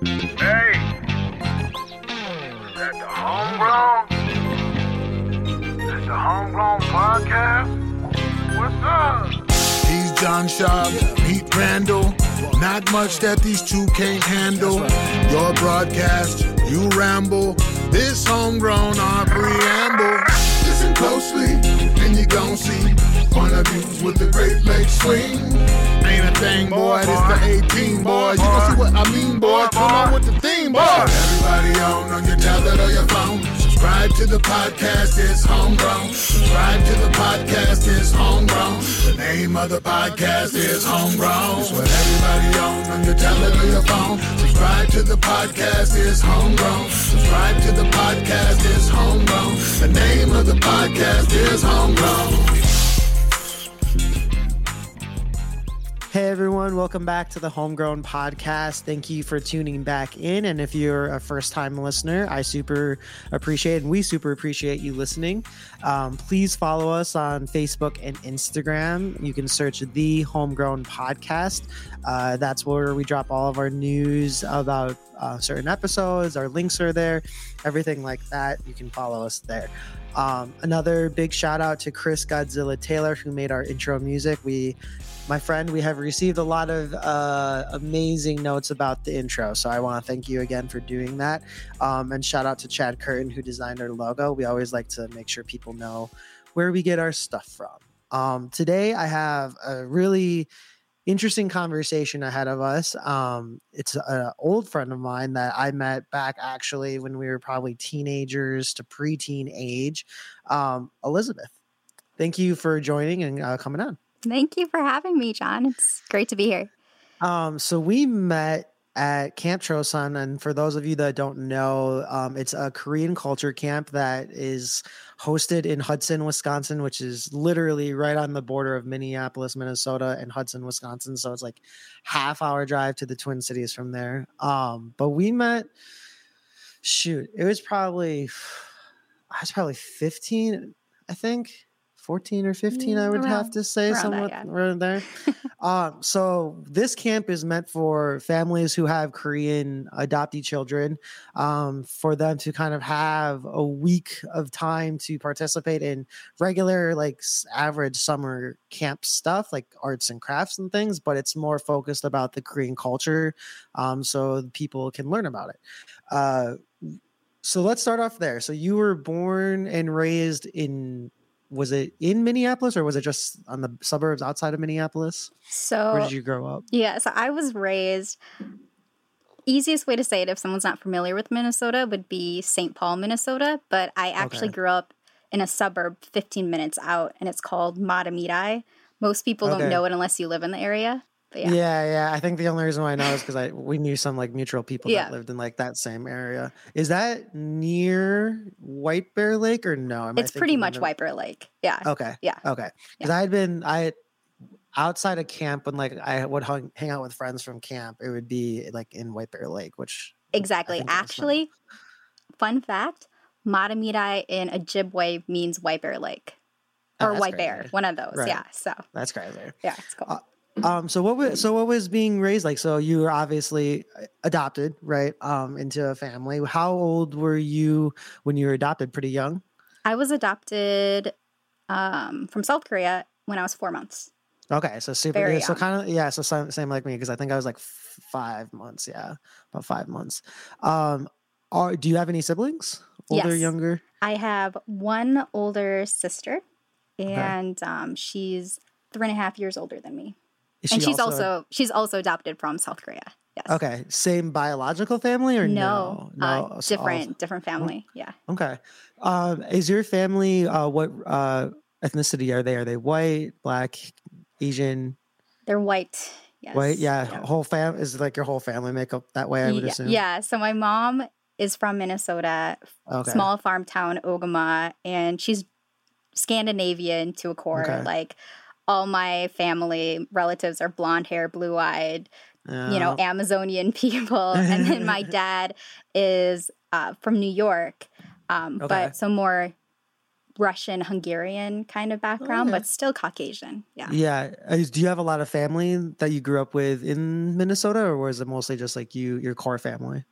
Hey, is that the homegrown? That's the homegrown podcast? What's up? He's John Schaub, Pete Randall. Not much that these two can't handle. Your broadcast, you ramble. This homegrown our preamble. Listen closely, and you gon' see of views with the Great Lakes swing. Ain't a thing, boy. This the 18, boy. You gon' see what I mean, boy. Come on with the theme, boy. Everybody on on your tablet or your phone. Subscribe to the podcast, it's homegrown. Subscribe to the podcast, it's homegrown. The name of the podcast is homegrown. It's what everybody on on your tablet or your phone. Subscribe to the podcast, it's homegrown. Subscribe to the podcast, it's homegrown. The name of the podcast is homegrown. Hey everyone, welcome back to the Homegrown Podcast. Thank you for tuning back in. And if you're a first time listener, I super appreciate and we super appreciate you listening. Um, please follow us on Facebook and Instagram. You can search the Homegrown Podcast. Uh, that's where we drop all of our news about uh, certain episodes. Our links are there, everything like that. You can follow us there. Um, another big shout out to Chris Godzilla Taylor, who made our intro music. We my friend, we have received a lot of uh, amazing notes about the intro. So I want to thank you again for doing that. Um, and shout out to Chad Curtin, who designed our logo. We always like to make sure people know where we get our stuff from. Um, today, I have a really interesting conversation ahead of us. Um, it's an old friend of mine that I met back actually when we were probably teenagers to preteen age. Um, Elizabeth, thank you for joining and uh, coming on. Thank you for having me, John. It's great to be here. Um, so we met at Camp Chosun, and for those of you that don't know, um, it's a Korean culture camp that is hosted in Hudson, Wisconsin, which is literally right on the border of Minneapolis, Minnesota, and Hudson, Wisconsin. So it's like half hour drive to the Twin Cities from there. Um, but we met. Shoot, it was probably I was probably fifteen, I think 14 or 15 i would around, have to say somewhat that, yeah. around there. Um, so this camp is meant for families who have korean adoptee children um, for them to kind of have a week of time to participate in regular like average summer camp stuff like arts and crafts and things but it's more focused about the korean culture um, so people can learn about it. Uh, so let's start off there. So you were born and raised in was it in Minneapolis or was it just on the suburbs outside of Minneapolis? So, Where did you grow up? yeah, so I was raised. Easiest way to say it, if someone's not familiar with Minnesota, would be St. Paul, Minnesota. But I actually Okay. grew up in a suburb 15 minutes out, and it's called Mahtomedi. Most people Okay. don't know it unless you live in the area. But yeah, Yeah. yeah, I think the only reason why I know is because I we knew some like mutual people Yeah. that lived in like that same area. Is that near White Bear Lake or no? Am it's pretty much of- White Bear Lake. Yeah. Okay. Yeah. Okay. Because I had been I outside of camp when like I would hung, hang out with friends from camp, it would be like in White Bear Lake, which Exactly. think that's fine. Actually, fun fact Mahtomedi in Ojibwe means White Bear Lake Oh, or White Bear, one of those. Right. Yeah. So, that's crazy. yeah, it's cool. Uh, Um, so what was so what was being raised like? So you were obviously uh, adopted, right? Um, into a family. How old were you when you were adopted? Pretty young. I was adopted um, from South Korea when I was four months. Okay, so super. Very yeah, so kind of yeah. So same, same like me because I think I was like f- five months. Yeah, about five months. Um, are do you have any siblings? Older, Yes. younger? I have one older sister, and um, she's three and a half years older than me. Is and she she's also, she's also adopted from South Korea. Yes. okay. Same biological family or No, no? uh, No, it's all- different, different family. Yeah. Okay. Um, is your family uh, what uh, ethnicity are they? Are they white, black, Asian? They're white. Yes. White, yeah, Yeah. whole fam is like your whole family makeup that way. I would yeah, assume. yeah. So my mom is from Minnesota, Okay. small farm town Ogema, and she's Scandinavian to a core. Okay. Like all my family relatives are blonde hair, blue eyed, you know, Amazonian people. and then my dad is uh, from New York, um, Okay. but so more Russian, Hungarian kind of background, Okay. but still Caucasian. Yeah. Yeah. Uh, Do you have a lot of family that you grew up with in Minnesota, or was it mostly just like you, your core family?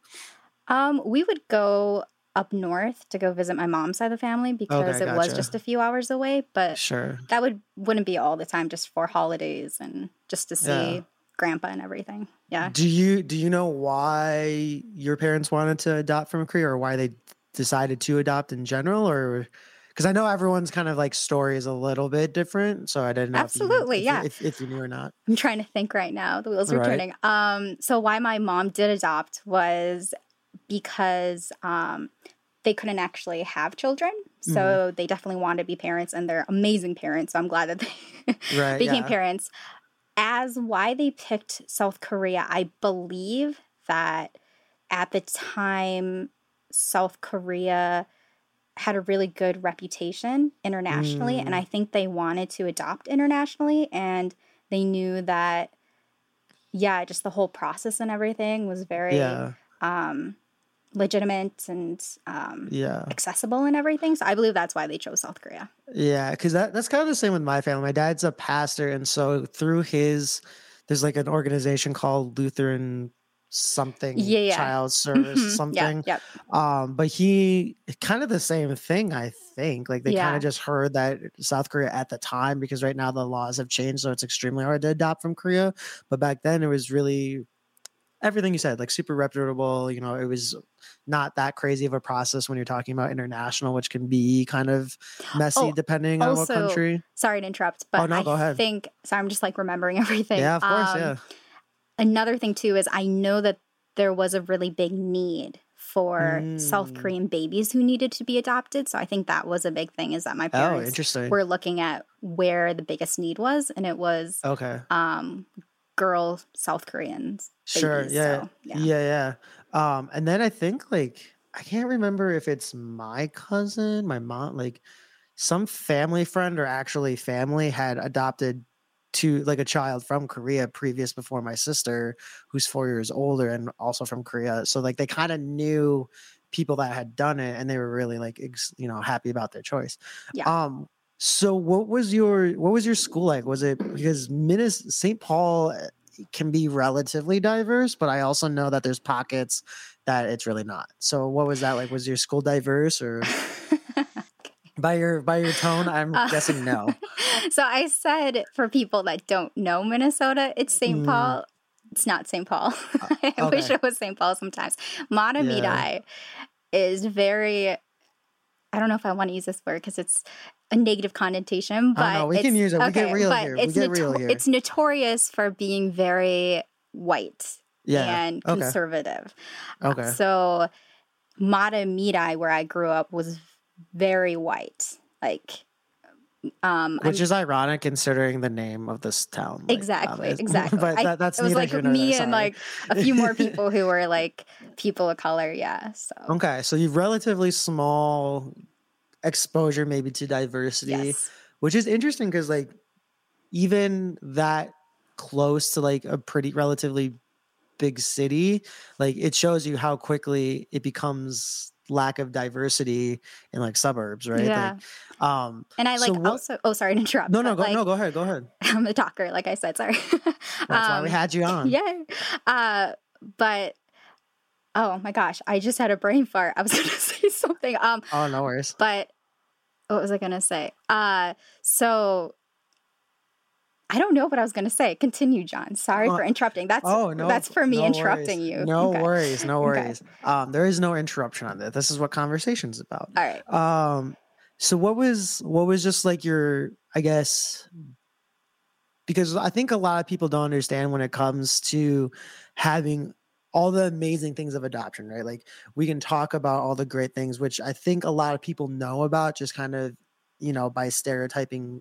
Um, we would go up north to go visit my mom's side of the family because it was just a few hours away, but Sure. that would wouldn't be all the time just for holidays and just to see Yeah. grandpa and everything. Yeah. Do you do you know why your parents wanted to adopt from Korea, or why they decided to adopt in general, or because I know everyone's kind of like story is a little bit different, so I didn't know. if you- Absolutely, if yeah. If, if you knew or not. I'm trying to think right now. The wheels are Right. turning. Um, so why my mom did adopt was because um, they couldn't actually have children. So Mm-hmm. they definitely wanted to be parents, and they're amazing parents. So I'm glad that they Right. became yeah. parents. As why they picked South Korea, I believe that at the time, South Korea had a really good reputation internationally, and Mm. I think they wanted to adopt internationally, and they knew that, yeah, just the whole process and everything was very Yeah. um, legitimate and um, Yeah. accessible and everything. So I believe that's why they chose South Korea. Yeah, because that, that's kind of the same with my family. My dad's a pastor, and so through his, there's like an organization called Lutheran something Yeah, yeah. child service Mhm. something. Yeah, Um, but he kind of the same thing, I think. Like they kind of just heard that South Korea at the time, because right now the laws have changed, so it's extremely hard to adopt from Korea. But back then it was really everything you said, like super reputable. You know, it was not that crazy of a process when you're talking about international, which can be kind of messy Oh, depending on what country. Sorry to interrupt, but Oh, no, I go ahead. think so. I'm just like remembering everything. Yeah, of course, Um, yeah. Another thing too is I know that there was a really big need for South Mm. Korean babies who needed to be adopted. So I think that was a big thing. Is that my Oh, parents interesting. were looking at where the biggest need was, and it was Okay. um, girl South Koreans. Sure. babies, Yeah. so, yeah. Yeah. Um, and then I think like I can't remember if it's my cousin, my mom, like some family friend or actually family had adopted to like a child from Korea previous before my sister, who's four years older and also from Korea. So like they kind of knew people that had done it and they were really like ex- you know happy about their choice. Yeah. Um so what was your what was your school like? Was it because Minnes St. Paul uh, can be relatively diverse, but I also know that there's pockets that it's really not. So what was that like? Was your school diverse or by your by your tone, I'm Uh, guessing no. so I said for people that don't know Minnesota, it's St. Mm. Paul. It's not St. Paul. I wish it was St. Paul sometimes. Mahtomedi is very, I don't know if I want to use this word because it's a negative connotation, Oh, but no, we it's, can use it. We get real but here. We It's, get real here. it's notorious for being very white Yeah. and okay. conservative. Okay. So Mahtomedi, where I grew up, was very white. Like, um, I'm Which is ironic considering the name of this town. like, Exactly, exactly. but I- that, that's it was like me and like a few more people who were like people of color. Yeah. So Okay, so you've relatively small exposure maybe to diversity, yes, which is interesting because like even that close to like a pretty relatively big city, like it shows you how quickly it becomes lack of diversity in like suburbs, right? yeah. Like, um, and I so like what- also. Oh, sorry to interrupt. no, no, go, like, no, go ahead, go ahead. I'm a talker, like I said. Sorry. That's why we Um, had you on. Yeah. Uh, but oh my gosh, I just had a brain fart. I was going to say something. Um, Oh, no worries. but what was I going to say? Uh, so. I don't know what I was going to say. Continue, John. Sorry Uh, for interrupting. That's Oh no, that's for me no interrupting worries. you. No Okay. worries, no Okay. worries. Um, there is no interruption on this. This is what conversation's about. All right. Um, so what was what was just like your, I guess, because I think a lot of people don't understand when it comes to having all the amazing things of adoption, right? Like we can talk about all the great things, which I think a lot of people know about, just kind of, you know, by stereotyping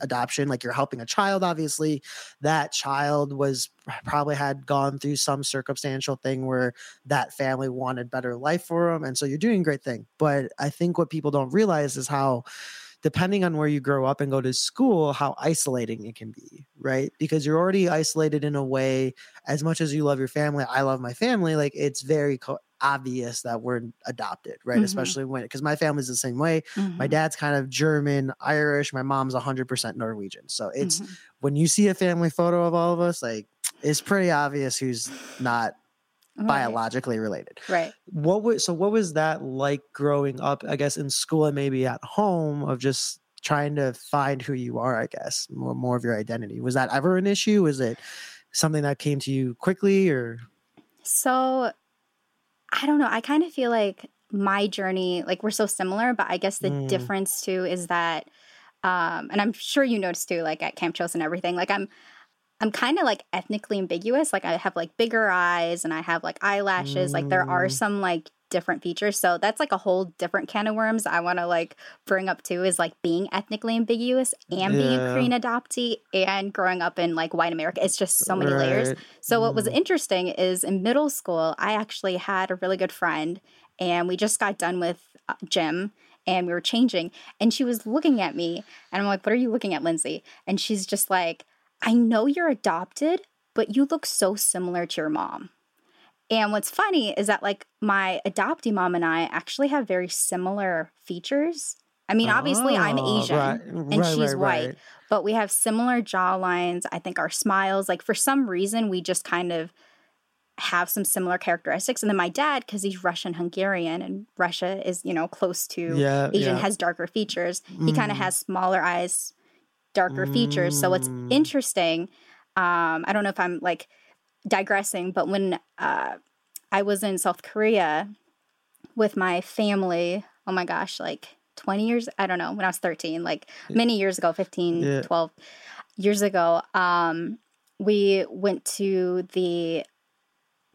adoption like you're helping a child obviously that child was probably had gone through some circumstantial thing where that family wanted better life for them and so you're doing a great thing but i think what people don't realize is how depending on where you grow up and go to school how isolating it can be right because you're already isolated in a way as much as you love your family i love my family like it's very co- obvious that we're adopted, right? Mhm. Especially when because my family's the same way. My Mhm, dad's kind of German, Irish. My mom's 100% Norwegian. So it's mhm. when you see a family photo of all of us, like it's pretty obvious who's not Right, biologically related. Right. What was so? What was that like growing up? I guess in school and maybe at home of just trying to find who you are. I guess more more of your identity. Was that ever an issue? Was it something that came to you quickly, or So I don't know. I kind of feel like my journey, like we're so similar, but I guess the Mm. difference too is that, um, and I'm sure you noticed too, like at Camp Chosun everything, like I'm, I'm kind of like ethnically ambiguous. Like I have like bigger eyes and I have like eyelashes. Like there are Mm. some like different features. So that's like a whole different can of worms I want to like bring up too is like being ethnically ambiguous and being a Korean adoptee and growing up in like white America. It's just so many layers. Right. So what was Mm. interesting is in middle school, I actually had a really good friend, and we just got done with uh, gym, and we were changing, and she was looking at me, and I'm like, "What are you looking at, Lindsay?" And she's just like, "I know you're adopted, but you look so similar to your mom." And what's funny is that like my adoptee mom and I actually have very similar features. I mean, obviously I'm Oh, Asian right, and right, she's right, white, but we have similar jaw lines. I think our smiles, like for some reason, we just kind of have some similar characteristics. And then my dad, because he's Russian Hungarian and Russia is, you know, close to Yeah, Asian, yeah. has darker features. He kind of Mm. has smaller eyes, darker features. So what's Mm. interesting, um, I don't know if I'm like digressing, but when uh, I was in South Korea with my family, oh my gosh, like 20 years, I don't know, when I was 13, like many years ago, 15, Yeah. 12 years ago, um, we went to the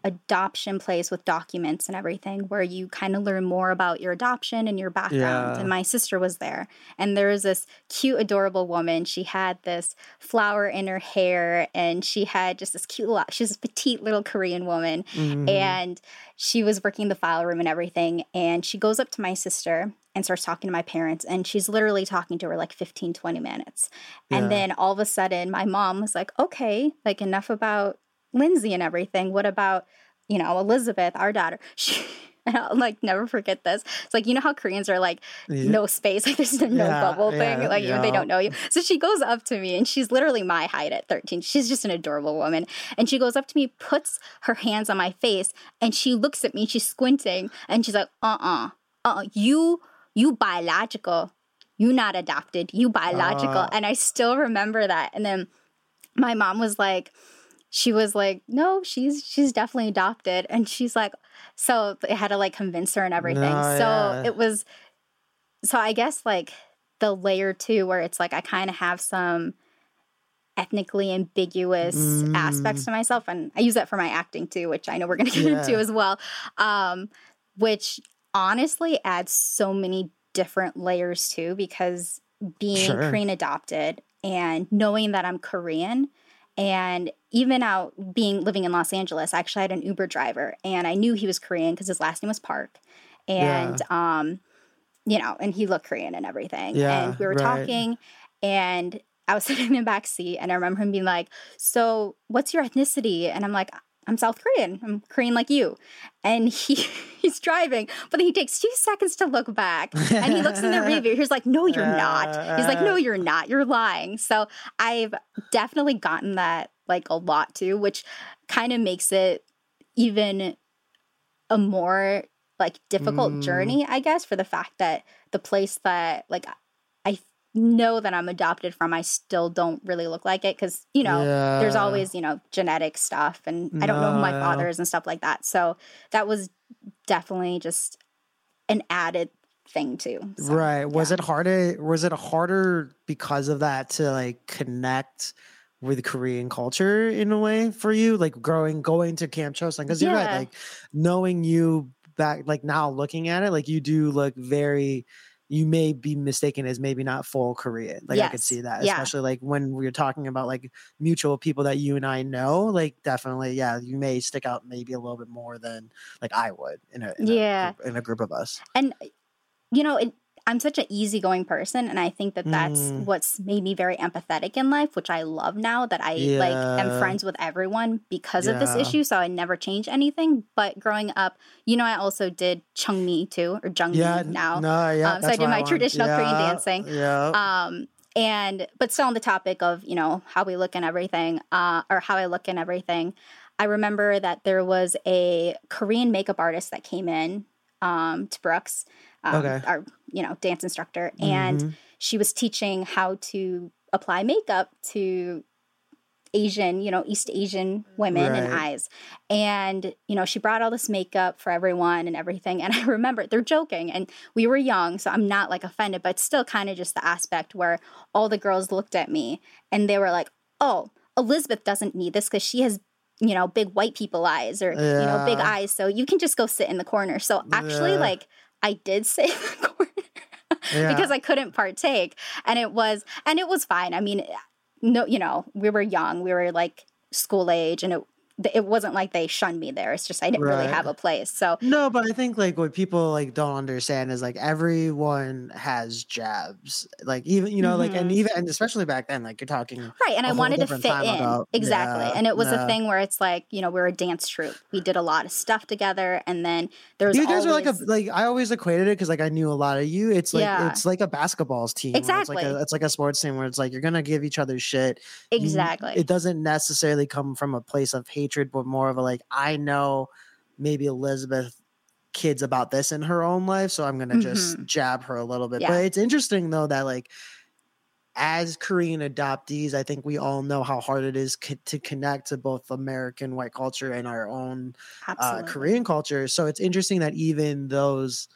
adoption place with documents and everything where you kind of learn more about your adoption and your background. Yeah. and my sister was there. And there was this cute adorable woman. She had this flower in her hair and she had just this cute lot she's a petite little korean woman. Mhm. and she was working the file room and everything. And she goes up to my sister and starts talking to my parents. And she's literally talking to her like 15 20 minutes. And Yeah. then all of a sudden my mom was like okay like enough about lindsay and everything what about you know elizabeth our daughter she and I'll like never forget this. It's like you know how Koreans are like Yeah. no space, like there's no Yeah, bubble thing, like even they don't know you. So she goes up to me and she's literally my height at 13. She's just an adorable woman. And she goes up to me, puts her hands on my face, and she looks at me, she's squinting, and she's like, uh-uh, uh-uh, you, you biological. You not adopted, you biological. Ah. and I still remember that. And then my mom was like, she was like, no, she's she's definitely adopted. And she's like, so I had to like convince her and everything. No, so yeah. it was so I guess like the layer two where it's like I kind of have some ethnically ambiguous aspects Mm. to myself and I use that for my acting too, which I know we're gonna get into as well. Um, which honestly adds so many different layers too, because being Sure. Korean adopted and knowing that I'm Korean and even out being living in Los Angeles, I actually had an Uber driver and I knew he was Korean because his last name was Park. And um, you know, and he looked Korean and everything. Yeah, and we were right. talking and I was sitting in the back seat and I remember him being like, So what's your ethnicity? And I'm like, I'm South Korean. I'm Korean like you. And he he's driving, but then he takes two seconds to look back and he looks in the rearview. He's like, No, you're not. He's like, No, you're not. You're lying. So I've definitely gotten that like a lot too, which kind of makes it even a more like difficult Mm. journey, I guess, for the fact that the place that like know that I'm adopted from, I still don't really look like it because you know there's always you know genetic stuff, and I don't know who my father is and stuff like that. So that was definitely just an added thing too. So, right. Was yeah. it harder? Was it harder because of that to like connect with Korean culture in a way for you? Like growing, going to Camp Chosun? Because you're right. Like knowing you back, like now looking at it, like you do look very. You may be mistaken as maybe not full Korean. Like I could see that, Yeah. especially like when we are talking about like mutual people that you and I know. Like definitely, yeah, you may stick out maybe a little bit more than like I would in a in Yeah. a group, in a group of us. and eh, you know it, I'm such an easygoing person, and I think that that's Mm. what's made me very empathetic in life, which I love now that I like am friends with everyone because of this issue. So I never change anything. But growing up, you know, I also did Chungmi too, or Jungmi Yeah, now. no, yeah. Um, so I did my want. traditional Korean dancing. Yeah. Um, and but still on the topic of you know how we look and everything, uh, or how I look and everything. I remember that there was a Korean makeup artist that came in um, to Brooks, um, Okay. our you know dance instructor, and Mhm. she was teaching how to apply makeup to Asian, you know, East Asian women and eyes. And, you know, she brought all this makeup for everyone and everything. And I remember they're joking and we were young, so I'm not like offended, but still kind of just the aspect where all the girls looked at me and they were like, oh, Elizabeth doesn't need this because she has, you know, big white people eyes or, you know, big eyes. So you can just go sit in the corner. So actually, Yeah. like, I did in the corner Yeah. because I couldn't partake. And it was, and it was fine. I mean, no, you know, we were young, we were like school age, and it it wasn't like they shunned me there. It's just I didn't really have a place. So No, but I think like what people like don't understand is like everyone has jabs. Like even you know like and Mhm. even and especially back then like you're talking right, and I wanted to fit in about- exactly. yeah, and it was yeah. a thing where it's like you know we're a dance troupe. We did a lot of stuff together, and then there was you guys always, are like a like I always equated it because like I knew a lot of you. It's like Yeah. it's like a basketball's team. where It's like Exactly. a, it's like a sports team where it's like you're gonna give each other shit. You- exactly. it doesn't necessarily come from a place of hatred, but more of a like I know maybe Elizabeth kids about this in her own life, so I'm gonna just jab her a little bit. Yeah. But it's interesting though that like as Korean adoptees, I think we all know how hard it is co- to connect to both American white culture and our own uh, Korean culture. So it's interesting that even those,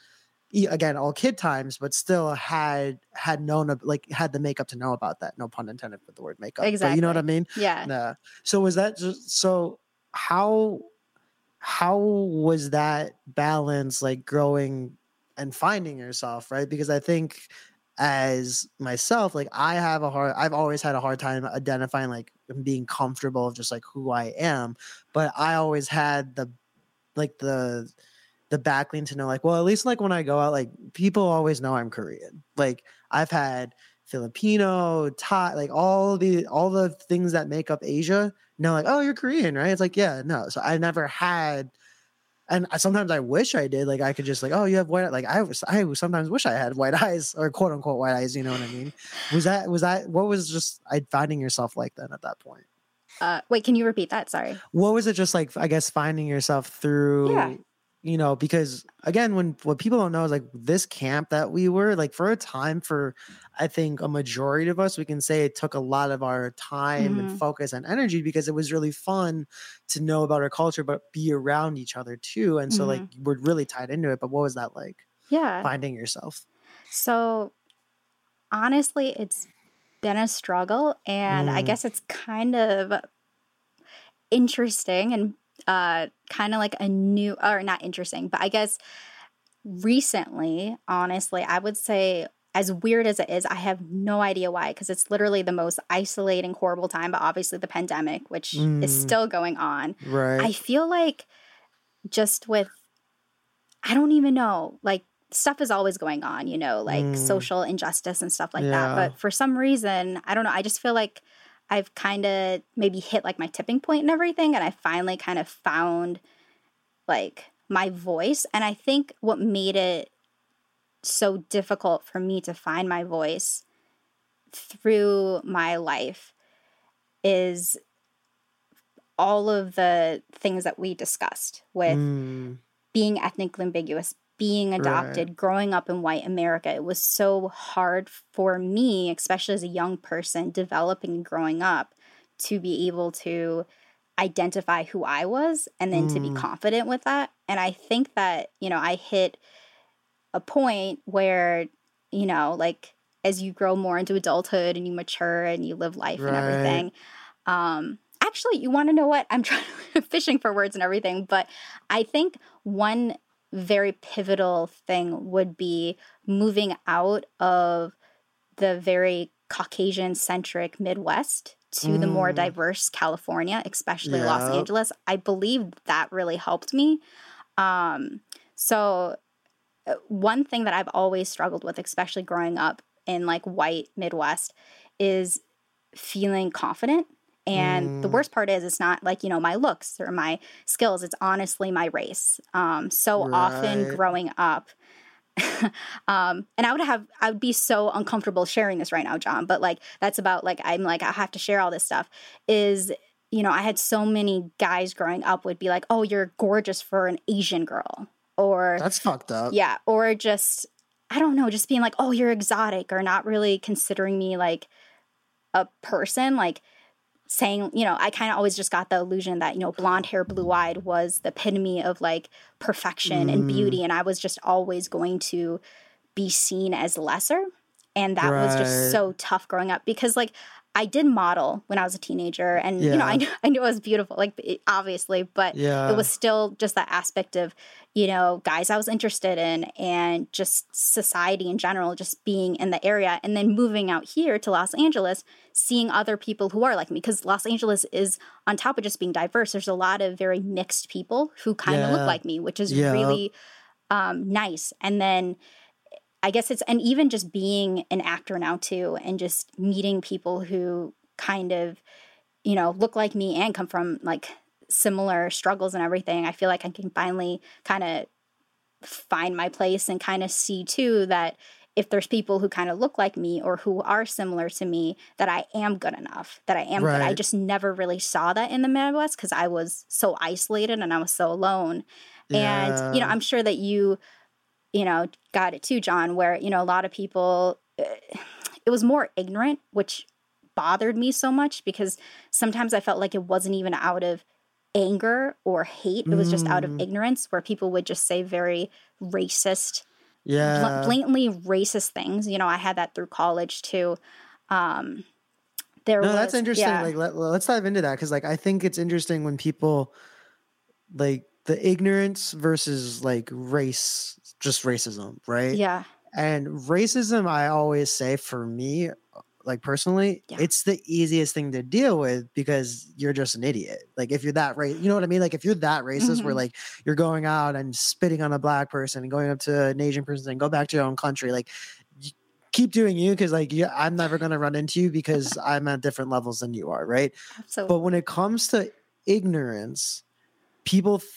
again, all kid times, but still had had known like had the makeup to know about that. No pun intended with the word makeup. But you know what I mean? Yeah. Yeah. So was that just so? How how was that balance like growing and finding yourself right? Because I think as myself, like I have a hard, I've always had a hard time identifying like being comfortable of just like who I am, but I always had the like the the backling to know like well at least like when I go out like people always know I'm Korean. Like I've had Filipino, Thai, like all the all the things that make up Asia. No, like oh you're Korean, right? It's like yeah, no. So I never had, and I, sometimes I wish I did. Like I could just like oh you have white. Like I was I sometimes wish I had white eyes or quote unquote white eyes. You know what I mean? Was that was that what was just I finding yourself like then at that point? Uh, wait, can you repeat that? Sorry. what was it just like i guess finding yourself through Yeah. You know because again when what people don't know is like this camp that we were like for a time for i think a majority of us we can say it took a lot of our time and Mhm. focus and energy because it was really fun to know about our culture but be around each other too and so like we're really tied into it but what was that like Yeah. finding yourself So honestly, it's been a struggle and I Mm. guess it's kind of interesting and uh kind of like a new or not interesting, but I guess recently, honestly, I would say as weird as it is, I have no idea why because it's literally the most isolating horrible time, but obviously the pandemic which is Mm. still going on. right I feel like just with, I don't even know, like stuff is always going on, you know, like Mm. social injustice and stuff like Yeah. that. But for some reason, I don't know, I just feel like I've kind of maybe hit like my tipping point and everything. And I finally kind of found like my voice. And I think what made it so difficult for me to find my voice through my life is all of the things that we discussed with Mm, being ethnically ambiguous, being adopted, growing up in white America. It was so hard for me, especially as a young person developing and growing up, to be able to identify who I was and then to be Mm. confident with that. And I think that, you know, I hit a point where, you know, like as you grow more into adulthood and you mature and you live life and everything. Um, actually, you want to know what? I'm trying to fishing for words and everything, but I think one very pivotal thing would be moving out of the very Caucasian centric Midwest to the more Mm. diverse California, especially Los Angeles. I believe that really helped me. Um, so uh, one thing that I've always struggled with, especially growing up in like white Midwest, is feeling confident. And the Mm. worst part is, it's not like, you know, my looks or my skills. It's honestly my race. Um, so often growing up, um, and I would have, I would be so uncomfortable sharing this right now, John, but like, that's about like, I'm like, I have to share all this stuff is, you know, I had so many guys growing up would be like, oh, you're gorgeous for an Asian girl. Or, That's fucked up. yeah, or just I don't know, just being like, "Oh, you're exotic," or not really considering me like a person, like saying, you know, I kind of always just got the illusion that, you know, blonde hair, blue-eyed was the epitome of like perfection and Mm. beauty and I was just always going to be seen as lesser. And that was just so tough growing up because like I did model when I was a teenager and you know, I knew, I knew I was beautiful, like it- obviously, but Yeah. it was still just that aspect of you know guys i was interested in and just society in general just being in the area and then moving out here to los angeles seeing other people who are like me because los angeles is on top of just being diverse there's a lot of very mixed people who kind of Yeah. look like me which is Yeah. really um, nice and then i guess it's and even just being an actor now too and just meeting people who kind of you know look like me and come from like similar struggles and everything i feel like i can finally kind of find my place and kind of see too that if there's people who kind of look like me or who are similar to me that i am good enough that i am good. I just never really saw that in the midwest because i was so isolated and i was so alone. And you know i'm sure that you you know got it too john where you know a lot of people uh, it was more ignorant which bothered me so much because sometimes i felt like it wasn't even out of anger or hate it was just out of Mm. ignorance where people would just say very racist bl- yeah. blatantly racist things you know i had that through college too um there no, was that's interesting. yeah. Like, let, let's dive into that because, like, I think it's interesting when people like the ignorance versus like race, just racism, right? yeah And racism, I always say for me, like personally, Yeah. it's the easiest thing to deal with because you're just an idiot. Like if you're that right, you know what I mean? Like if you're that racist, where Mhm. like you're going out and spitting on a black person and going up to an Asian person and go back to your own country, like keep doing you because like you, I'm never gonna run into you because I'm at different levels than you are, right? absolutely But when it comes to ignorance, people th-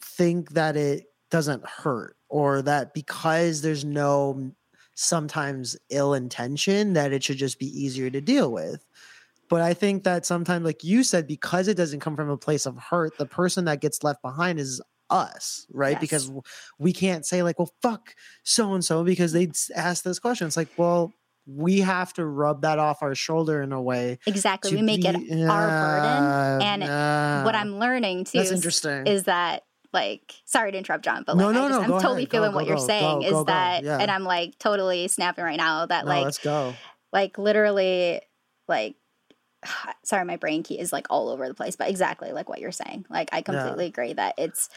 think that it doesn't hurt or that because there's no mm, sometimes ill intention that it should just be easier to deal with. But I think that sometimes, like you said, because it doesn't come from a place of hurt, the person that gets left behind is us, right? Yes. Because we can't say, like, well, fuck so and so because they ask this question. It's like, well, we have to rub that off our shoulder in a way exactly we make it be- our burden and nah. what i'm learning too is- interesting. is that like sorry to interrupt john but like no, I just, no, i'm totally ahead. Feeling go, what you're go, saying go, is go, go. that Yeah. and i'm like totally snapping right now that no, like let's go. like literally like sorry my brain key is like all over the place but exactly like what you're saying like i completely agree that it's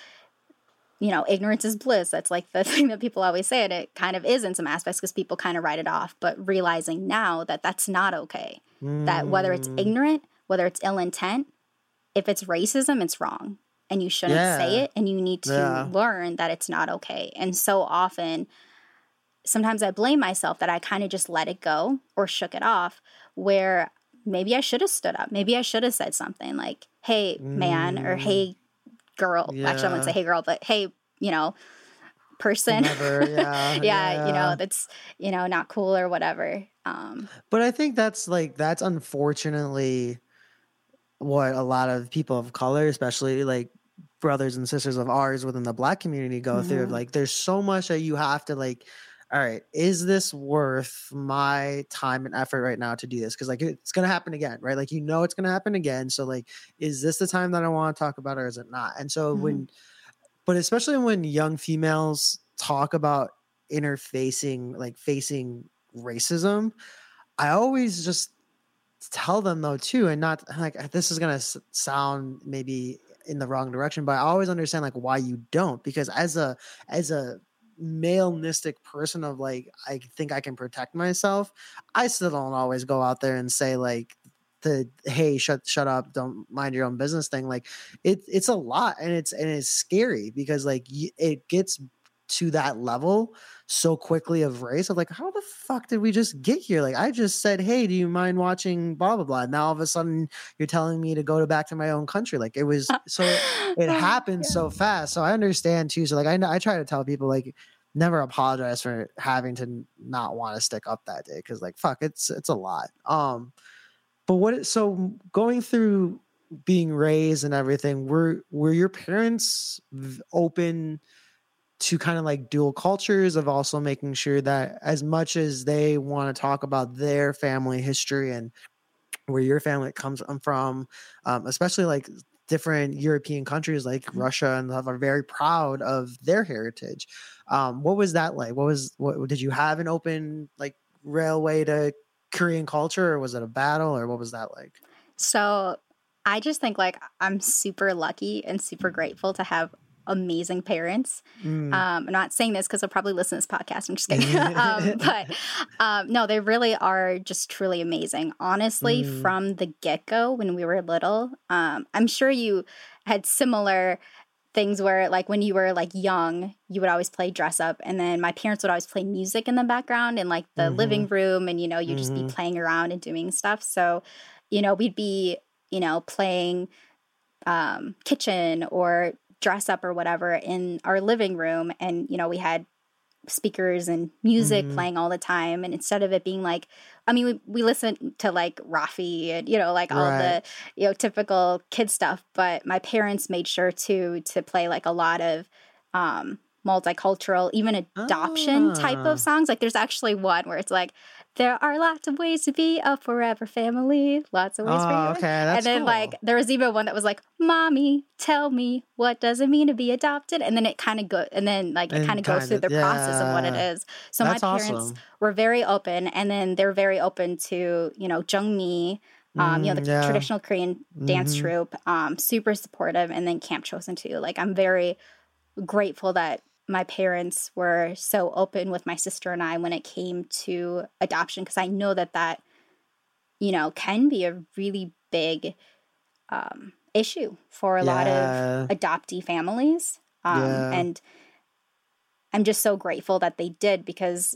you know ignorance is bliss that's like the thing that people always say and it kind of is in some aspects because people kind of write it off but realizing now that that's not okay that whether it's Mm, ignorant whether it's ill intent if it's racism it's wrong and you shouldn't say it and you need to Yeah. learn that it's not okay. And so often sometimes i blame myself that i kind of just let it go or shook it off where maybe i should have stood up maybe i should have said something like hey man or Mm. hey girl actually i wouldn't say hey girl but hey you know person. Whomever, yeah, yeah, you know that's you know not cool or whatever um. But I think that's like that's unfortunately what a lot of people of color, especially like brothers and sisters of ours within the black community go through. Mhm. Like there's so much that you have to like all right, is this worth my time and effort right now to do this? Because like it's gonna happen again, right? Like you know it's gonna happen again. So like, is this the time that I want to talk about, or is it not? And so Mhm. when, but especially when young females talk about interfacing, like facing racism, I always just tell them though too, and not like this is gonna sound maybe in the wrong direction, but I always understand like why you don't because as a as a maleistic person of like I think I can protect myself, I still don't always go out there and say like the hey shut shut up don't mind your own business thing like it it's a lot and it's and it's scary because like it gets to that level so quickly of race. I'm like, how the fuck did we just get here? Like, I just said, hey, do you mind watching blah blah blah? And now all of a sudden you're telling me to go to back to my own country. Like, it was so it happened so fast. So I understand too. So like, I I try to tell people like. Never apologize for having to not want to stick up that day because like fuck it's it's a lot. Um, but what so going through being raised and everything were were your parents open to kind of like dual cultures of also making sure that as much as they want to talk about their family history and where your family comes from um, especially like different european countries like mm-hmm. russia and stuff are very proud of their heritage. Um, what was that like? What was what did you have an open like railway to korean culture or was it a battle or what was that like? So I just think like I'm super lucky and super grateful to have amazing parents. Mm. Um, I'm not saying this because they'll probably listen to this podcast. I'm just kidding. um, but um, no, they really are just truly amazing. Honestly, mm. from the get go when we were little, um, I'm sure you had similar things where like when you were like young you would always play dress up and then my parents would always play music in the background in like the mm-hmm. living room and you know you'd mm-hmm. just be mm-hmm. playing around and doing stuff so you know we'd be you know, playing um, kitchen or dress up or whatever in our living room. And, you know, we had speakers and music mm-hmm. playing all the time. And instead of it being like, I mean, we, we listen to like Raffi and, you know, like all right. the, you know, typical kid stuff. But my parents made sure to, to play like a lot of, um, multicultural, even adoption ah. type of ah. songs. Like there's actually one where it's like, there are lots of ways to be a forever family. Lots of ways oh, for you. Okay, that's and then cool. like there was even one that was like, "Mommy, tell me what does it mean to be adopted?" And then it kind of go and then like it kind of goes through the yeah. process of what it is. So that's my parents awesome. were very open, and then they're very open to you know Jungmi. Um, you know, the mm, yeah. traditional Korean dance mm-hmm. troupe, um, super supportive, and then Camp Chosun too. Like, I'm very grateful that my parents were so open with my sister and I when it came to adoption because I know that that you know can be a really big um, issue for a yeah. lot of adoptee families um, yeah. and I'm just so grateful that they did because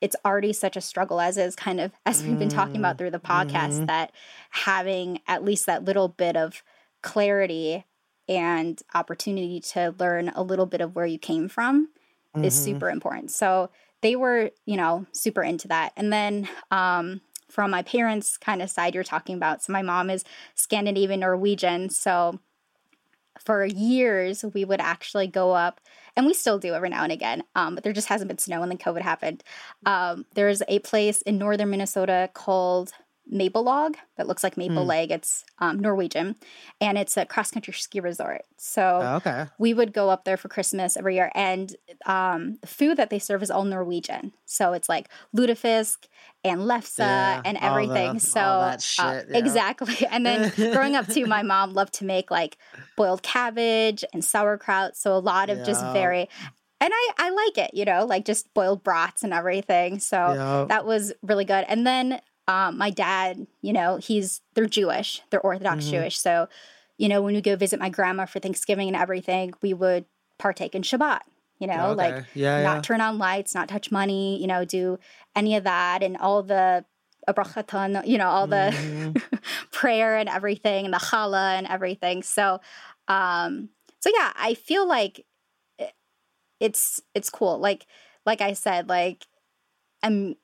it's already such a struggle as is kind of as we've been talking about mm, through the podcast mm-hmm. that having at least that little bit of clarity and opportunity to learn a little bit of where you came from mm-hmm. is super important. So they were, you know, super into that. And then um, from my parents' kind of side, you're talking about. So my mom is Scandinavian Norwegian. So for years, we would actually go up, and we still do every now and again, um, but there just hasn't been snow and then COVID happened. Um, there's a place in northern Minnesota called Maplelag that looks like Maple mm. Leg. It's um, Norwegian, and it's a cross country ski resort. So oh, okay. we would go up there for Christmas every year, and um, the food that they serve is all Norwegian. So it's like lutefisk and lefse yeah, and everything. The, so uh, shit, uh, yeah. exactly. And then growing up too, my mom loved to make like boiled cabbage and sauerkraut. So a lot of yeah. just very and I, I like it, you know, like just boiled brats and everything. So that was really good. And then um, my dad, you know, he's they're Jewish, they're Orthodox mm-hmm. Jewish. So, you know, when we go visit my grandma for Thanksgiving and everything, we would partake in Shabbat. You know, okay. like yeah, not yeah. turn on lights, not touch money, you know, do any of that, and all the you know, all the mm-hmm. prayer and everything, and the challah and everything. So, um, so yeah, I feel like it's it's cool. Like like I said, like I'm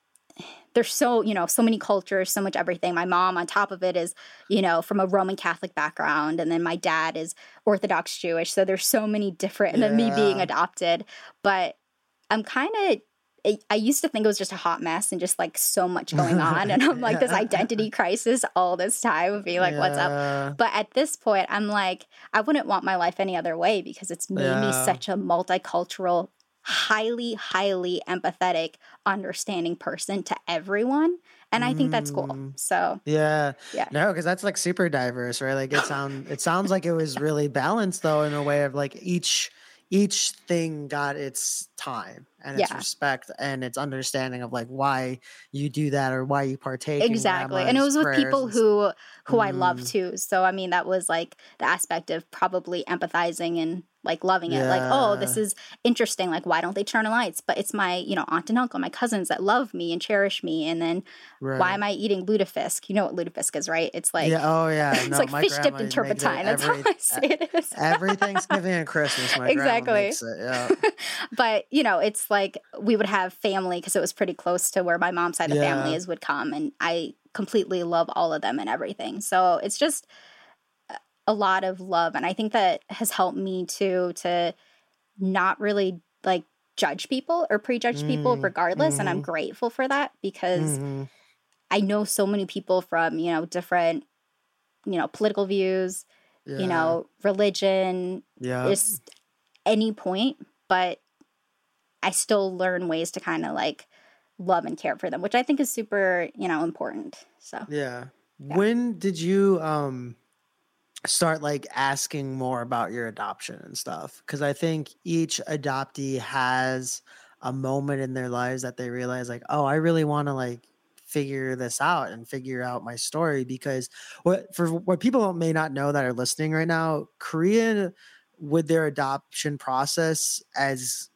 there's so you know so many cultures so much everything my mom on top of it is you know from a roman catholic background and then my dad is orthodox jewish so there's so many different and yeah. then me being adopted but i'm kind of I used to think it was just a hot mess and just like so much going on. And I'm like this identity crisis all this time of being like, yeah. what's up? But at this point, I'm like, I wouldn't want my life any other way because it's made yeah. me such a multicultural highly, highly empathetic, understanding person to everyone. And I think that's cool. Mm. So yeah, yeah, no, because that's like super diverse, right? Like it sound it sounds like it was really balanced though, in a way of like each each thing got its time and its yeah. respect and its understanding of like why you do that or why you partake exactly and it was with people who who mm. i love too so i mean that was like the aspect of probably empathizing and like loving it like oh this is interesting like why don't they turn on lights but it's my you know aunt and uncle my cousins that love me and cherish me and then Right. why am i eating lutefisk you know what lutefisk is right it's like yeah. Oh yeah. it's no, like fish dipped in turpentine that's every, how i say it is every Thanksgiving and Christmas. My Exactly. Yeah. but you know it's like we would have family because it was pretty close to where my mom's side of the family is would come and i completely love all of them and everything so it's just a lot of love and i think that has helped me too to not really like judge people or prejudge people Mm, regardless and i'm mhm. grateful for that because Mhm. i know so many people from you know different you know political views Yeah. you know religion Yeah. just any point, but I still learn ways to kind of like love and care for them, which I think is super, you know, important. So Yeah. When did you um start like asking more about your adoption and stuff? Cuz I think each adoptee has a moment in their lives that they realize like, "Oh, I really want to like figure this out and figure out my story because what for what people may not know that are listening right now, Korea with their adoption process as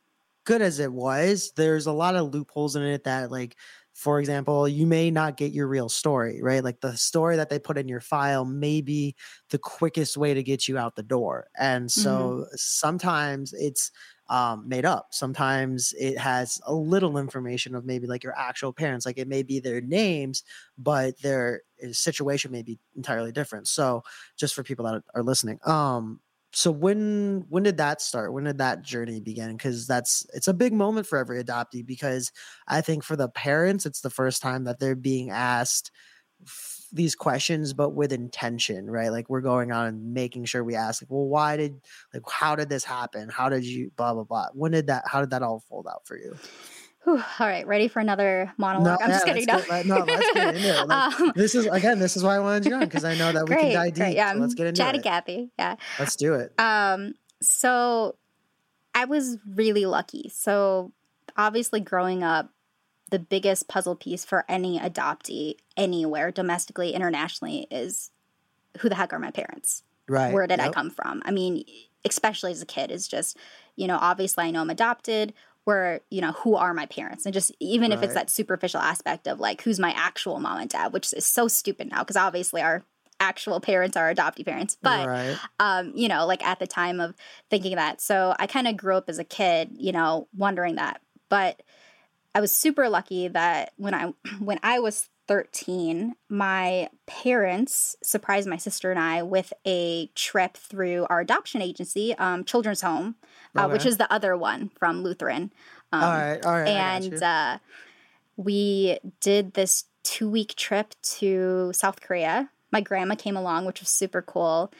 good as it was, there's a lot of loopholes in it that like for example, you may not get your real story, right? Like the story that they put in your file may be the quickest way to get you out the door. And so sometimes it's um, made up. Sometimes it has a little information of maybe like your actual parents. Like it may be their names, but their uh, situation may be entirely different. So just for people that are listening, um, so when when did that start? When did that journey begin? Because that's it's a big moment for every adoptee because i think for the parents it's the first time that they're being asked f- these questions but with intention right? Like we're going on and making sure we ask like well why did like how did this happen? How did you blah blah blah. When did that how did that all fold out for you Whew, all right, ready for another monologue? I'm yeah, just kidding. let's get- no let's get into it Like, Um, this is again this is why i wanted you on because i know that we great, can dive deep great. Yeah, so let's get into it. chatty it Cathy. Yeah. let's do it Um, so I was really lucky. So obviously growing up, the biggest puzzle piece for any adoptee anywhere, domestically, internationally, is who the heck are my parents? right Where did I come from? I mean, especially as a kid, is just, you know, obviously I know I'm adopted. Where, you know, who are my parents? And just even if it's that superficial aspect of like, who's my actual mom and dad, which is so stupid now because obviously our actual parents are adoptive parents. But right um, you know, like at the time of thinking that. So I kind of grew up as a kid, you know, wondering that. But I was super lucky that when I when I was 13, my parents surprised my sister and I with a trip through our adoption agency, um, Children's Home, uh, which is the other one from Lutheran. Um, all right all right and uh, we did this two week trip to South Korea. My grandma came along, which was super cool.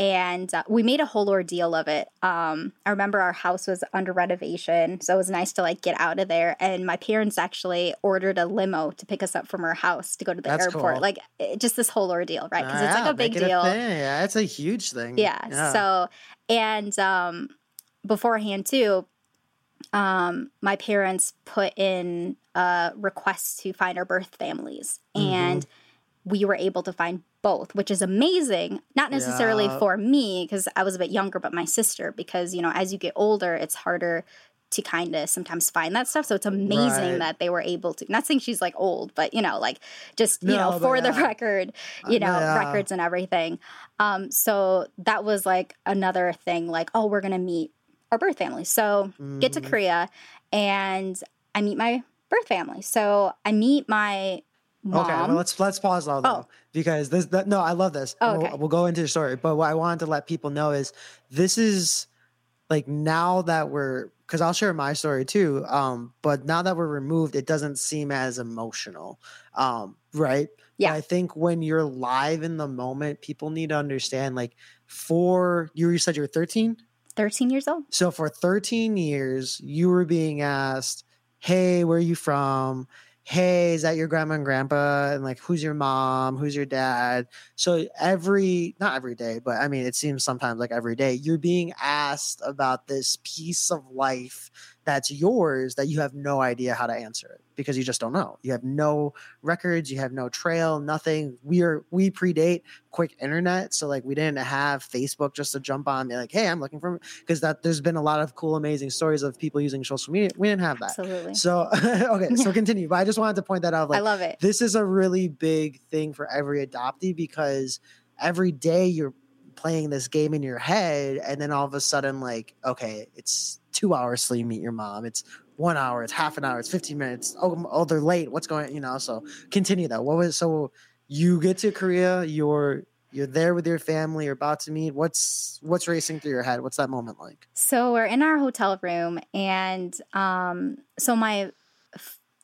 And uh, we made a whole ordeal of it. Um, I remember our house was under renovation, so it was nice to like get out of there. And my parents actually ordered a limo to pick us up from our house to go to the That's airport. cool. Like it, just this whole ordeal, right? Because it's Yeah, like a big deal. Yeah, it's a huge thing. Yeah. So, and um, beforehand too, um, my parents put in a request to find our birth families, Mm-hmm. and we were able to find both, which is amazing. Not necessarily Yeah. for me because I was a bit younger, but my sister, because you know, as you get older, it's harder to kind of sometimes find that stuff. So it's amazing Right. that they were able to. Not saying she's like old, but you know, like just you No, know, for the record, you know, Yeah. records and everything. Um, so that was like another thing, like, oh, we're gonna meet our birth family. So get to Mhm. Korea and I meet my birth family. So I meet my mom. Okay, well, let's let's pause though, though Oh. because this. That, no, I love this. Oh, We'll- okay. we'll, go into the story, but what I wanted to let people know is this is like now that we're because I'll share my story too. Um, but now that we're removed, it doesn't seem as emotional. Um, right? Yeah. But I think when you're live in the moment, people need to understand. Like, for you, you said you were 13. 13 years old. So for 13 years, you were being asked, "Hey, where are you from? Hey, is that your grandma and grandpa? And like, who's your mom? Who's your dad?" So every not every day, but I mean, it seems sometimes like every day, you're being asked about this piece of life that's yours that you have no idea how to answer it because you just don't know. You have no records, you have no trail, nothing. We are we predate quick internet, so like we didn't have Facebook just to jump on and be like, "Hey, I'm looking for," because that there's been a lot of cool, amazing stories of people using social media. We didn't have that. Absolutely. So okay, so continue. But I just wanted to point that out. Like, I love it. this is a really big thing for every adoptee because every day you're playing this game in your head and then all of a sudden like okay it's two hours till you meet your mom. It's one hour it's half an hour it's 15 minutes. Oh, oh they're late. What's going you know so continue though. What was so you get to korea you're you're there with your family you're about to meet. What's what's racing through your head? What's that moment like? So we're in our hotel room, and um, so my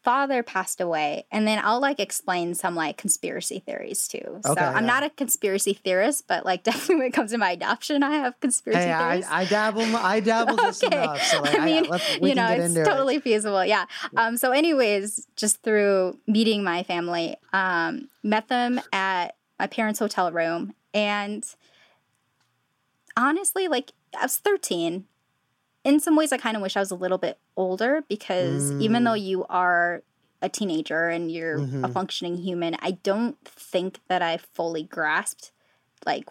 father passed away, and then I'll like explain some like conspiracy theories too. So I'm yeah. not a conspiracy theorist, but like definitely when it comes to my adoption, I have conspiracy hey I, theories. I dabble i dabble just Okay. enough so like I mean, I, you know, it's totally feasible. Yeah. Um, so, anyways, just through meeting my family, um, met them at my parents' hotel room, and honestly, like I was 13. In some ways, I kind of wish I was a little bit older because even though you are a teenager and you're a Mhm. functioning human, I don't think that I fully grasped like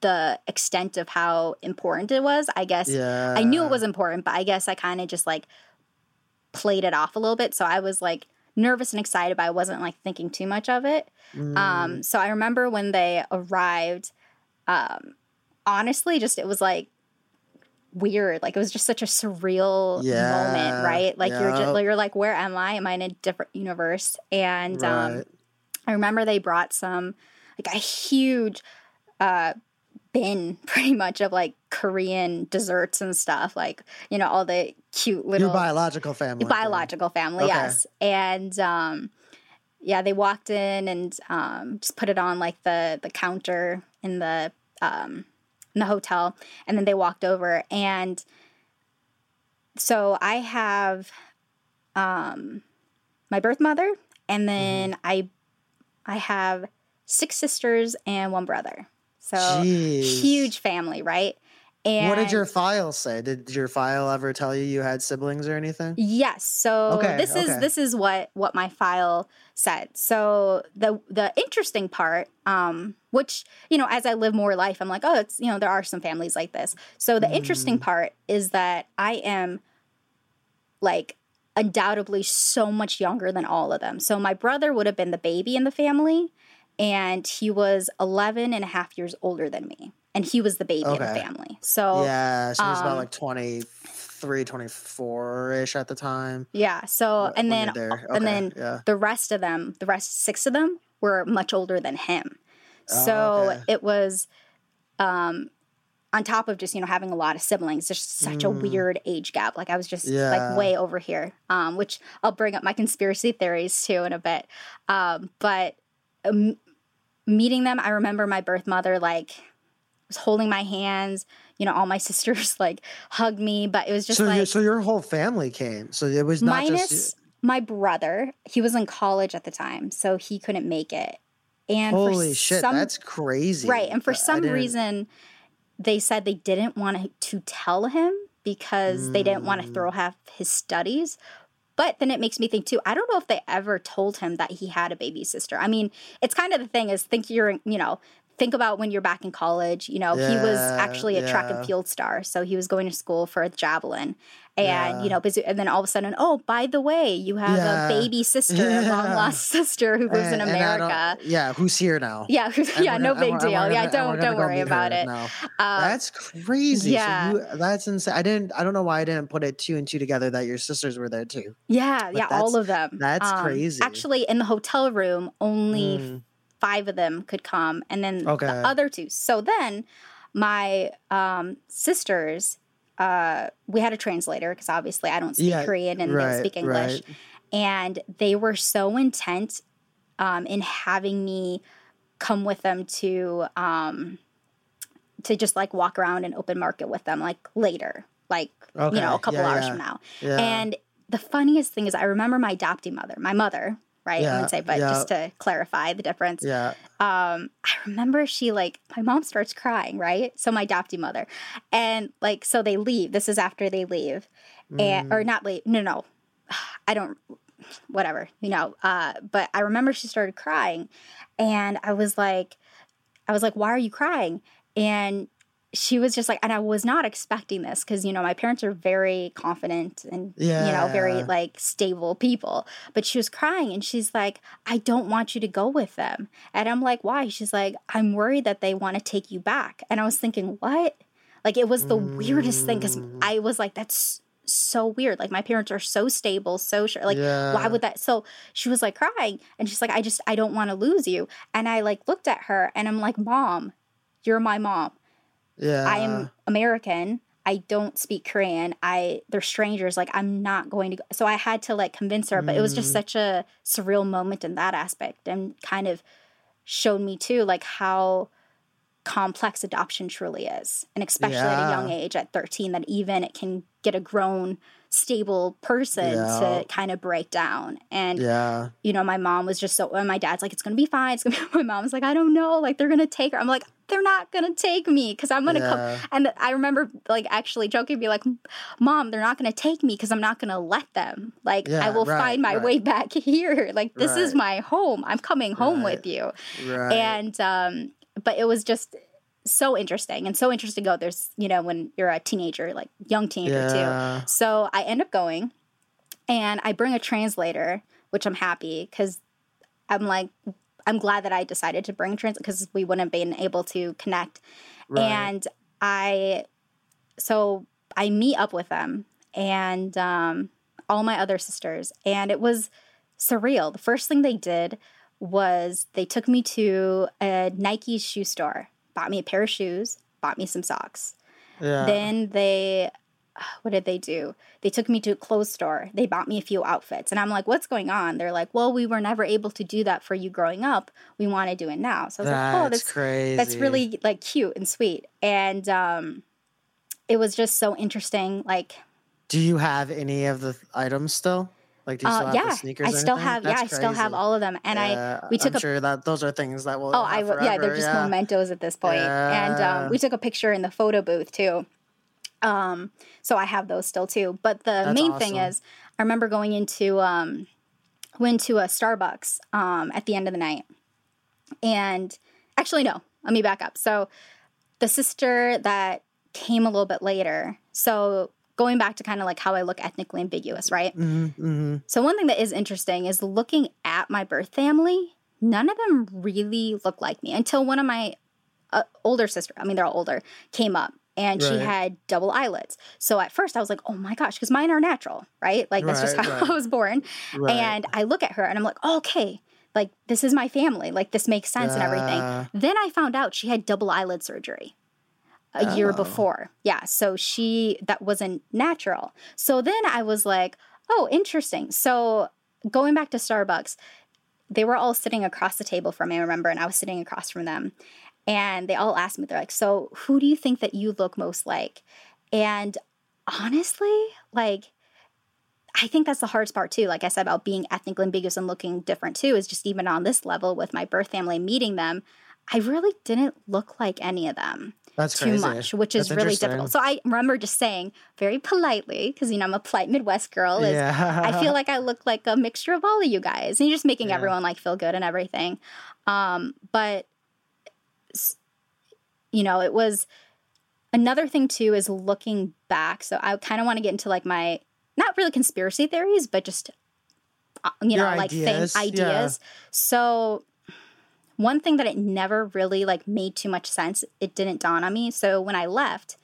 the extent of how important it was. I guess yeah I knew it was important, but I guess I kind of just like played it off a little bit. So I was like nervous and excited, but I wasn't like thinking too much of it. Mm. Um, so I remember when they arrived, um, honestly, just it was like weird. Like it was just such a surreal Yeah, moment, right? Like you're just like you're like, where am I? Am I in a different universe? And um, I remember they brought some like a huge uh bin pretty much of like Korean desserts and stuff, like, you know, all the cute little your biological family biological family, Okay. yes. And um yeah, they walked in and um just put it on like the the counter in the um in the hotel and then they walked over and so I have um my birth mother and then Mm-hmm. I I have six sisters and one brother. So Jeez. huge family, right? And What did your file say? Did your file ever tell you you had siblings or anything? Yes. So Okay, this is this is what what my file said. So the the interesting part, um, which you know, as I live more life, I'm like, oh, it's you know, there are some families like this. So the interesting Mm. part is that I am like undoubtedly so much younger than all of them. So my brother would have been the baby in the family, and he was 11 and a half years older than me, and he was the baby in the family. So yeah, she was about um, like 23, 24 ish at the time. Yeah. So and then you're and then yeah. the rest of them, the rest six of them were much older than him. Oh, So okay. it was um on top of just, you know, having a lot of siblings, just such a Mm. weird age gap. Like I was just Yeah. like way over here. Um, which I'll bring up my conspiracy theories too in a bit. Um, but um, meeting them, I remember my birth mother like was holding my hands, you know, all my sisters like hugged me, but it was just so, like your, so your whole family came. So it was not minus just. my brother he was in college at the time so he couldn't make it and for Holy shit, some, that's crazy. right and for some reason they said they didn't want to tell him because they didn't want to Mm. throw half his studies but then it makes me think too i don't know if they ever told him that he had a baby sister i mean it's kind of the thing is think you're you know think about when you're back in college you know he was actually a track and field star so he was going to school for a javelin and Yeah. you know and then all of a sudden oh by the way you have Yeah. a baby sister a Yeah. long lost sister who lives in And- and america yeah, who's here now? yeah who's, yeah no gonna- big we're- deal and we're yeah gonna- don't don't worry about it. Um, That's crazy. yeah. So you, that's insane. I didn't. I don't know why I didn't put it two and two together that your sisters were there too. yeah but yeah all of them that's Um, crazy. actually in the hotel room only Mm. Five of them could come and then Okay. the other two so then my um, sisters uh, we had a translator because obviously i don't speak Yeah, korean and they speak english right. and they were so intent um, in having me come with them to um, to just like walk around and open market with them like later like you know a couple yeah, hours yeah. from now and the funniest thing is i remember my adopting mother my mother right? I Yeah, would say, but yeah. just to clarify the difference. Yeah. um i remember she like my mom starts crying right so my adoptive mother and like so they leave this is after they leave and or not leave no no i don't whatever you know uh but i remember she started crying and i was like i was like why are you crying and she was just like and i was not expecting this because you know my parents are very confident and you know very like stable people. But she was crying and she's like i don't want you to go with them. And i'm like why? She's like i'm worried that they want to take you back. And i was thinking what? Like it was the weirdest thing because Mm. i was like that's so weird. Like my parents are so stable so sure like why would that so she was like crying and she's like i just i don't want to lose you. And i like looked at her and i'm like mom you're my mom Yeah. I am American. I don't speak Korean. I they're strangers. Like I'm not going to. Go. So I had to like convince her, but it was just Mm. such a surreal moment in that aspect, and kind of showed me too like how complex adoption truly is, and especially at a young age at 13, that even it can get a grown stable person Yeah. to kind of break down and Yeah. you know, my mom was just so, and my dad's like, it's gonna be fine. It's gonna be, my mom's like, I don't know, like they're gonna take her. I'm like, they're not gonna take me because I'm gonna Yeah. come. And I remember like actually joking, be like, mom, they're not gonna take me because I'm not gonna let them. Like I will right, find my right. way back here. Like this is my home. I'm coming home Right. with you. Right. And um, but it was just so interesting and so interesting to go. There's you know when you're a teenager, like young teenager too. So I end up going and I bring a translator, which I'm happy because I'm like, I'm glad that I decided to bring a translator because we wouldn't have been able to connect. Right. And I, so I meet up with them and um, all my other sisters, and it was surreal. The first thing they did was they took me to a Nike shoe store, bought me a pair of shoes, bought me some socks. yeah. Then they, what did they do? They took me to a clothes store. They bought me a few outfits. And I'm like, what's going on? They're like, well, we were never able to do that for you growing up. We want to do it now. So I was that's like, oh, that's, crazy. that's really like cute and sweet. And um, it was just so interesting. Like, Do you have any of the items still? Like, do you still uh, have yeah, the sneakers? I still anything? have, yeah, I still have all of them. And Yeah, I, we took I'm a sure that those are things that will. Oh, I w- yeah, they're just yeah. mementos at this point. And um, we took a picture in the photo booth too. Um, so I have those still too. But the That's main thing is, I remember going into um, went to a Starbucks um, at the end of the night, and actually no, let me back up. So the sister that came a little bit later. So going back to kind of like how I look ethnically ambiguous, right? Mhm, mhm. So one thing that is interesting is looking at my birth family. None of them really look like me until one of my uh, older sister. I mean, they're all older. Came up and she had double eyelids. So at first I was like, oh my gosh, because mine are natural, right? Like that's just how right. I was born. Right. And I look at her and I'm like, oh, okay, like this is my family. Like this makes sense and everything. Then I found out she had double eyelid surgery a year Oh. before. Yeah. So she, that wasn't natural. So then I was like, oh, interesting. So going back to Starbucks, they were all sitting across the table from me, I remember, and I was sitting across from them. And they all asked me, they're like, so who do you think that you look most like? And honestly, like, I think that's the hardest part too. Like I said about being ethnically ambiguous and looking different too, is just even on this level with my birth family meeting them, I really didn't look like any of them That's too crazy. much, which is That's really difficult. So I remember just saying very politely, because you know I'm a polite Midwest girl. Is yeah. I feel like I look like a mixture of all of you guys, and you're just making Yeah. everyone like feel good and everything. Um, but you know, it was another thing too is looking back. So I kind of want to get into like my not really conspiracy theories, but just uh, you know Your like ideas, things ideas. So one thing that it never really like made too much sense. It didn't dawn on me. So when I left,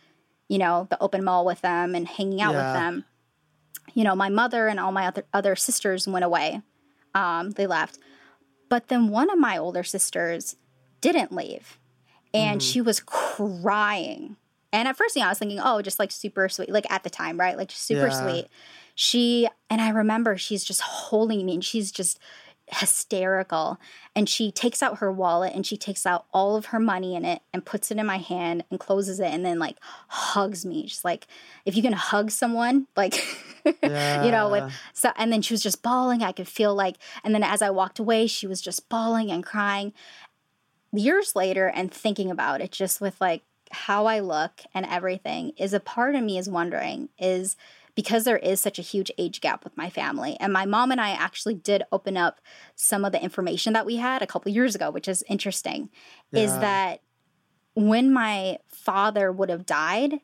you know, the open mall with them and hanging out Yeah. with them, you know, my mother and all my other other sisters went away. Um, they left, but then one of my older sisters didn't leave, and Mm-hmm. she was crying. And at first, you know, I was thinking, oh, just like super sweet, like at the time, right? Like just super Yeah. sweet. She and I remember she's just holding me, and she's just hysterical. And she takes out her wallet and she takes out all of her money in it and puts it in my hand and closes it and then like hugs me. Just like if you can hug someone, like you know, with so and then she was just bawling. I could feel like and then as I walked away, she was just bawling and crying. Years later and thinking about it just with like how I look and everything is a part of me is wondering is because there is such a huge age gap with my family and my mom and I actually did open up some of the information that we had a couple years ago which is interesting is that when my father would have died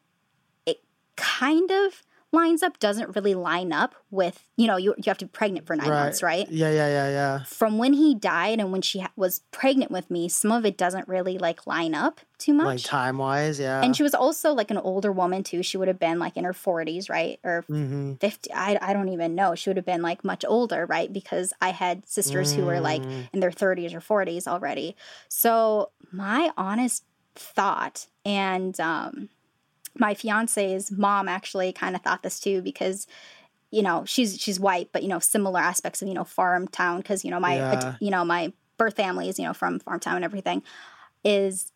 it kind of lines up doesn't really line up with you know you, you have to be pregnant for nine months right Yeah, yeah, yeah, yeah. from when he died and when she ha- was pregnant with me some of it doesn't really like line up too much Like time wise, yeah. and she was also like an older woman too she would have been like in her 40s right or mm-hmm. 50 I, I don't even know she would have been like much older right because i had sisters who were like Mm. in their 30s or 40s already so my honest thought and um my fiance's mom actually kind of thought this too because you know she's she's white but you know similar aspects of you know farm town because you know my Yeah. you know my birth family is you know from farm town and everything is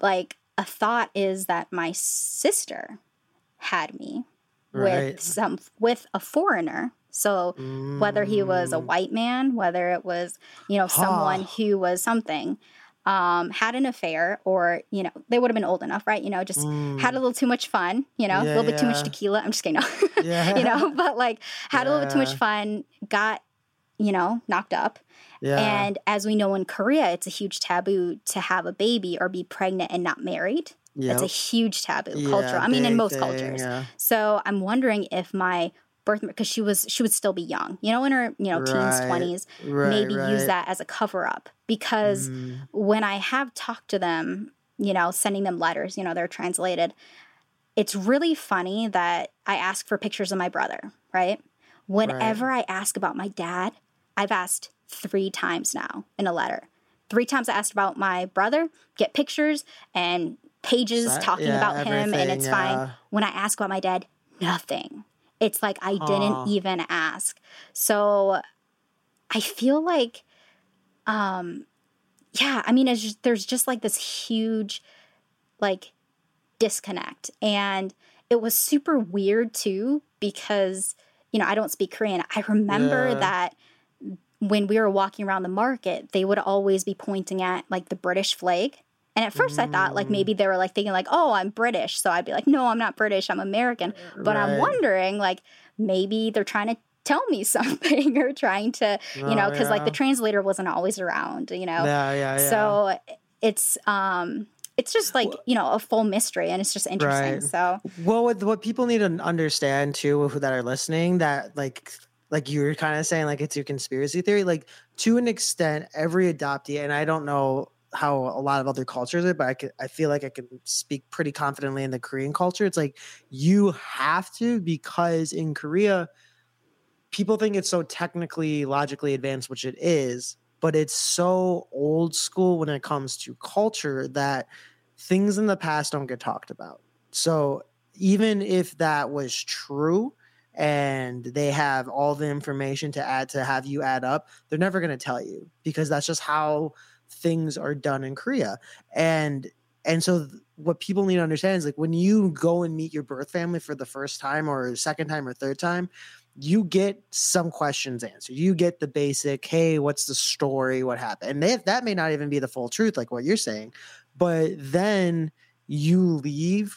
like a thought is that my sister had me Right. with some with a foreigner so whether he was a Mm. white man whether it was you know someone Huh. who was something um had an affair or you know they would have been old enough right you know just had a little too much fun you know a Mm. Little bit too much tequila i'm just kidding no. Yeah. you know but like had a little bit too much fun got you know knocked up yeah. and as we know in korea it's a huge taboo to have a baby or be pregnant and not married it's a huge taboo Yeah, culture i mean in most cultures yeah. so I'm wondering if my birth because she was she would still be young, you know, in her you know teens, twenties, right, maybe use that as a cover up because Mm. when I have talked to them, you know, sending them letters, you know, they're translated. It's really funny that I ask for pictures of my brother, right? Whenever I ask about my dad, I've asked three times now in a letter. Three times I asked about my brother, get pictures and pages talking yeah, about him, and it's yeah. fine. When I ask about my dad, nothing. It's like I didn't even ask. So I feel like, um, yeah, I mean, it's just, there's just like this huge, like, disconnect. And it was super weird too because, you know, I don't speak Korean. I remember Yeah. that when we were walking around the market, they would always be pointing at like the British flag. And at first I thought Mm. like maybe they were like thinking like, oh, I'm British. So I'd be like, no, I'm not British. I'm American. But I'm wondering like maybe they're trying to tell me something or trying to, you know, Oh, because like the translator wasn't always around, you know. Yeah, yeah, yeah. So it's um it's just like, you know, a full mystery and it's just interesting. Right. So Well, what, what people need to understand too, who that are listening, that like like you were kind of saying, like it's your conspiracy theory. Like to an extent, every adoptee, and I don't know how a lot of other cultures are, but I I feel like I can speak pretty confidently in the Korean culture. It's like you have to because in Korea, people think it's so technically logically advanced, which it is, but it's so old school when it comes to culture that things in the past don't get talked about. So even if that was true and they have all the information to add to have you add up, they're never going to tell you because that's just how things are done in Korea. And and so th- what people need to understand is like when you go and meet your birth family for the first time or second time or third time, you get some questions answered. You get the basic, hey, what's the story? What happened? And they, that may not even be the full truth, like what you're saying. But then you leave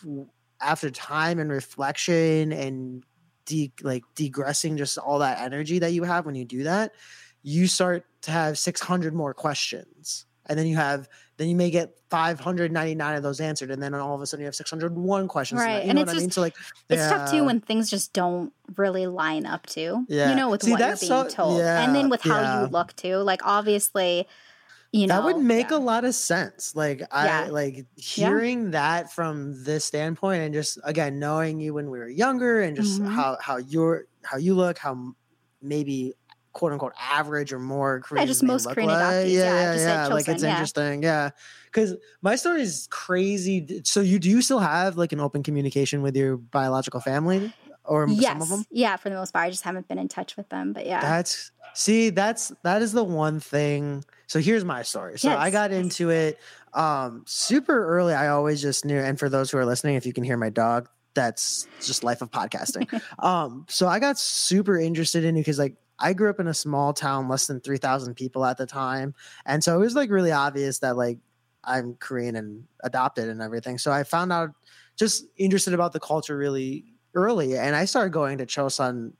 after time and reflection and de- like degressing just all that energy that you have when you do that, you start to have 600 more questions. And then you have, then you may get 599 of those answered. And then all of a sudden you have 601 questions. to Right, You and know it's what I mean? just- So like, it's tough too when things just don't really line up too. Yeah. You know, with See, what you're being so- told. yeah, and then with how you look too. Like obviously, you know that would make a lot of sense. Like I like hearing that from this standpoint and just again knowing you when we were younger and just Mhm. how how you're how you look, how maybe quote unquote average or more Koreans just most Korean like. adoptees, Yeah, yeah, yeah, yeah. Like it's yeah. interesting. Yeah. Cause my story is crazy. So you do you still have like an open communication with your biological family or yes. some of them? Yeah, for the most part. I just haven't been in touch with them. But yeah. That's see, that's that is the one thing. So here's my story. So I got into it um super early. I always just knew, and for those who are listening, if you can hear my dog, that's just life of podcasting. um, so I got super interested in it because like I grew up in a small town, less than three thousand people at the time, and so it was like really obvious that like I'm Korean and adopted and everything. So I found out just interested about the culture really early, and I started going to Chosun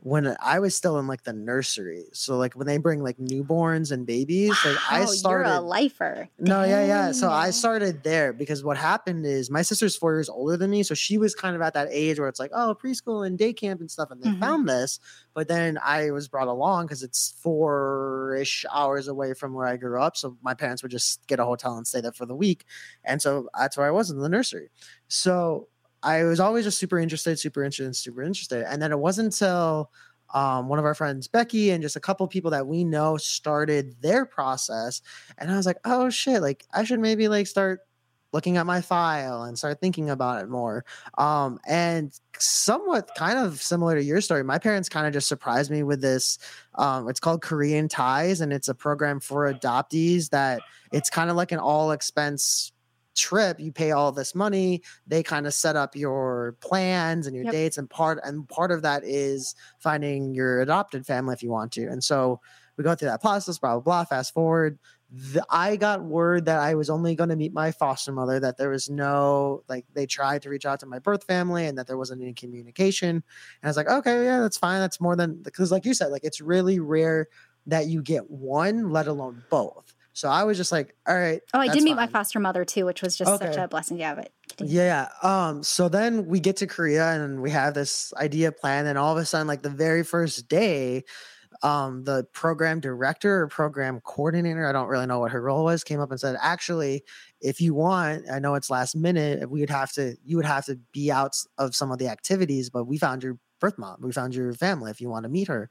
when I was still in like the nursery. So like when they bring like newborns and babies, like I started You're a lifer. no, yeah, yeah. So I started there because what happened is my sister's four years older than me. So she was kind of at that age where it's like, oh, preschool and day camp and stuff. And they Mhm. found this. But then I was brought along because it's four ish hours away from where I grew up. So my parents would just get a hotel and stay there for the week. And so that's where I was in the nursery. So I was always just super interested, super interested, super interested. And then it wasn't until um, one of our friends, Becky, and just a couple people that we know started their process. And I was like, oh shit, like I should maybe like start looking at my file and start thinking about it more. Um, and somewhat kind of similar to your story, my parents kind of just surprised me with this. Um, it's called Korean Ties, and it's a program for adoptees that it's kind of like an all expense trip you pay all this money they kind of set up your plans and your Yep. dates and part and part of that is finding your adopted family if you want to and so we go through that process blah blah blah fast forward the, i got word that i was only going to meet my foster mother that there was no like they tried to reach out to my birth family and that there wasn't any communication and i was like okay yeah that's fine that's more than because like you said like it's really rare that you get one let alone both so i was just like all right Oh, I did meet my foster mother too, which was just such a blessing. Yeah, but. Yeah. Um, so then we get to Korea and we have this idea plan, and all of a sudden, like the very first day, um, the program director or program coordinator, I don't really know what her role was, came up and said, actually, if you want, I know it's last minute, we would have to you would have to be out of some of the activities, but we found your birth mom, we found your family if you want to meet her.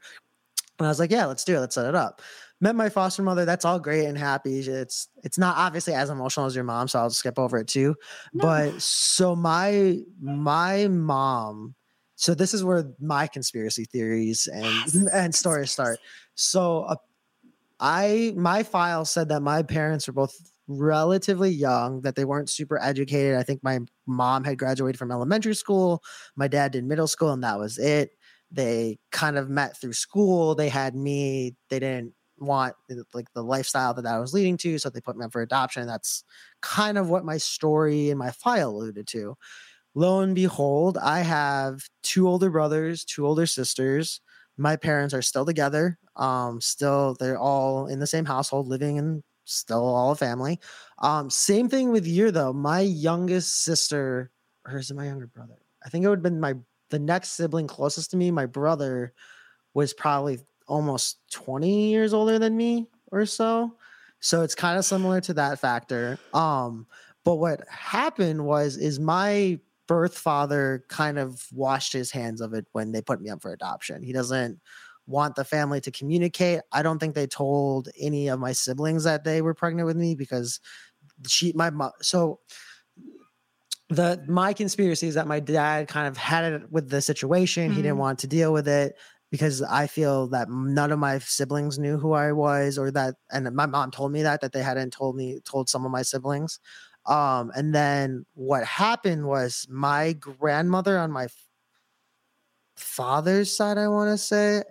And I was like, yeah, let's do it. Let's set it up. Met my foster mother. That's all great and happy. It's it's not obviously as emotional as your mom, so I'll skip over it too. No. But so my my mom. So this is where my conspiracy theories and Yes, and stories start. So uh, I my file said that my parents were both relatively young, that they weren't super educated. I think my mom had graduated from elementary school, my dad did middle school, and that was it. They kind of met through school. They had me. They didn't want like the lifestyle that I was leading to, so they put me up for adoption. That's kind of what my story and my file alluded to. Lo and behold, I have two older brothers, two older sisters. My parents are still together. Um, still they're all in the same household, living and still all a family. Um, same thing with you though. My youngest sister, or is it my younger brother? I think it would have been my the next sibling closest to me. My brother was probably almost 20 years older than me or so. So it's kind of similar to that factor. Um, but what happened was is my birth father kind of washed his hands of it when they put me up for adoption. He doesn't want the family to communicate. I don't think they told any of my siblings that they were pregnant with me because she my mom so the my conspiracy is that my dad kind of had it with the situation. He didn't Mhm. want to deal with it because I feel that none of my siblings knew who I was or that and my mom told me that that they hadn't told me told some of my siblings. Um and then what happened was my grandmother on my father's side I want to say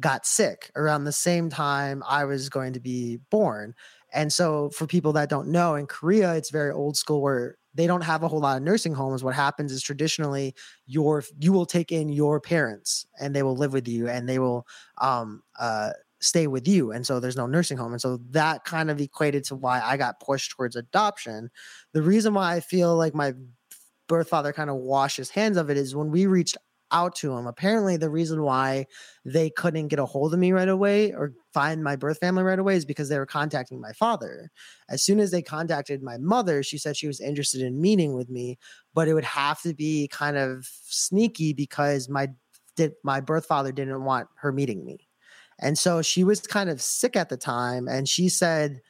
got sick around the same time I was going to be born. And so, for people that don't know, in Korea, it's very old school where they don't have a whole lot of nursing homes. What happens is traditionally, your you will take in your parents and they will live with you and they will um, uh, stay with you. And so, there's no nursing home. And so, that kind of equated to why I got pushed towards adoption. The reason why I feel like my birth father kind of washed his hands of it is when we reached out to him. Apparently, the reason why they couldn't get a hold of me right away or find my birth family right away is because they were contacting my father. As soon as they contacted my mother, she said she was interested in meeting with me, but it would have to be kind of sneaky because my did my birth father didn't want her meeting me. And so she was kind of sick at the time and she said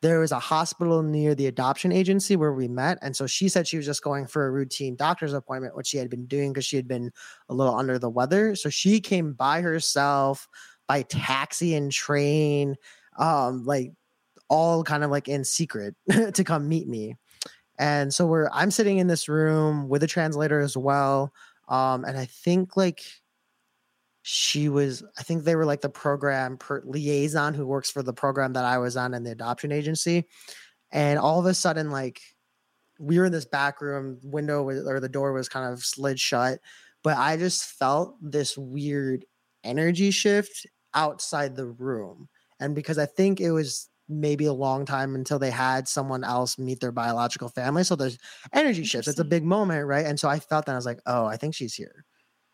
there was a hospital near the adoption agency where we met and so she said she was just going for a routine doctor's appointment which she had been doing because she had been a little under the weather so she came by herself by taxi and train um like all kind of like in secret to come meet me And so we're I'm sitting in this room with a translator as well. Um, and I think like she was I think they were like the program per liaison who works for the program that I was on in the adoption agency. And all of a sudden, like we were in this back room, window was, or the door was kind of slid shut, but I just felt this weird energy shift outside the room. And because I think it was maybe a long time until they had someone else meet their biological family. So there's energy shifts. It's a big moment, right? And so I felt that I was like, oh, I think she's here.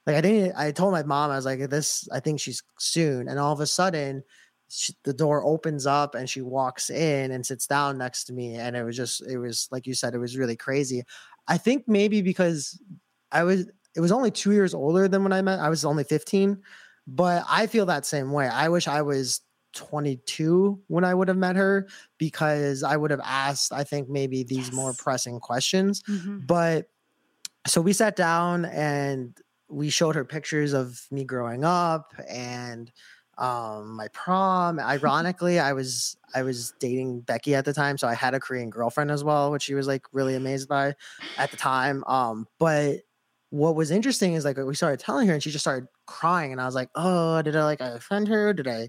Like I didn't. I told my mom I was like, this. I think she's soon. And all of a sudden, she, the door opens up and she walks in and sits down next to me. And it was just, it was like you said, it was really crazy. I think maybe because I was, it was only two years older than when I met. I was only 15, but I feel that same way. I wish I was 22 when I would have met her because I would have asked, I think, maybe these more pressing questions. Mhm. But so we sat down and we showed her pictures of me growing up and um my prom. Ironically i was i was dating becky at the time so i had a korean girlfriend as well which she was like really amazed by at the time um but what was interesting is like we started telling her and she just started crying and i was like oh did i like offend her? Did i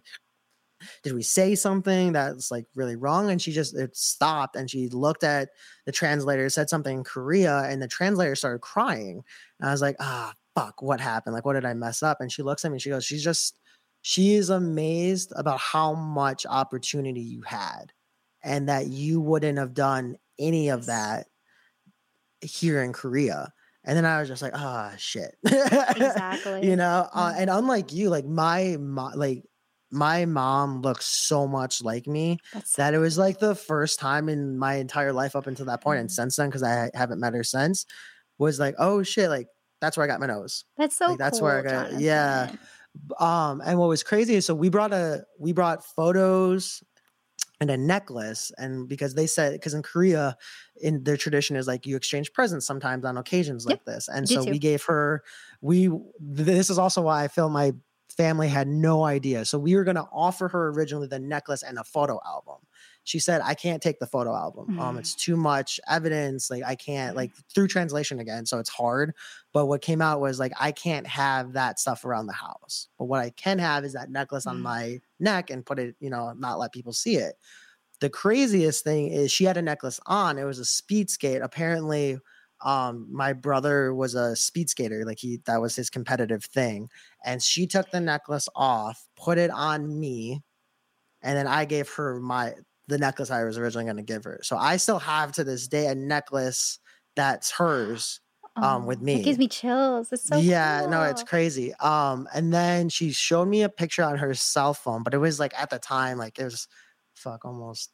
did we say something that's like really wrong? And she just it stopped and she looked at the translator said something in korea and the translator started crying. And i was like ah fuck what happened like what did i mess up and she looks at me and she goes she's just she is amazed about how much opportunity you had and that you wouldn't have done any of that here in korea and then i was just like ah shit Exactly. you know uh, Mhm. and unlike you like my mo- like my mom looks so much like me That's that it was like the first time in my entire life up until that point and Mhm. since then because i haven't met her since was like oh shit like that's where i got my nose That's so Like, that's cool, where I got- Jonathan. yeah. um and what was crazy is so we brought a we brought photos and a necklace and because they said because in korea in their tradition is like you exchange presents sometimes on occasions Yep, like this and so too. we gave her we this is also why i feel my family had no idea so we were going to offer her originally the necklace and a photo album she said i can't take the photo album um Mm. it's too much evidence like i can't like through translation again so it's hard but what came out was like i can't have that stuff around the house but what i can have is that necklace on Mm. my neck and put it you know not let people see it the craziest thing is she had a necklace on it was a speed skate apparently um my brother was a speed skater like he that was his competitive thing and she took the necklace off put it on me and then i gave her my the necklace i was originally going to give her so i still have to this day a necklace that's hers um, with me. It gives me. chills. It's so yeah no it's crazy um and then she showed me a picture on her cell phone but it was like at the time like it was fuck almost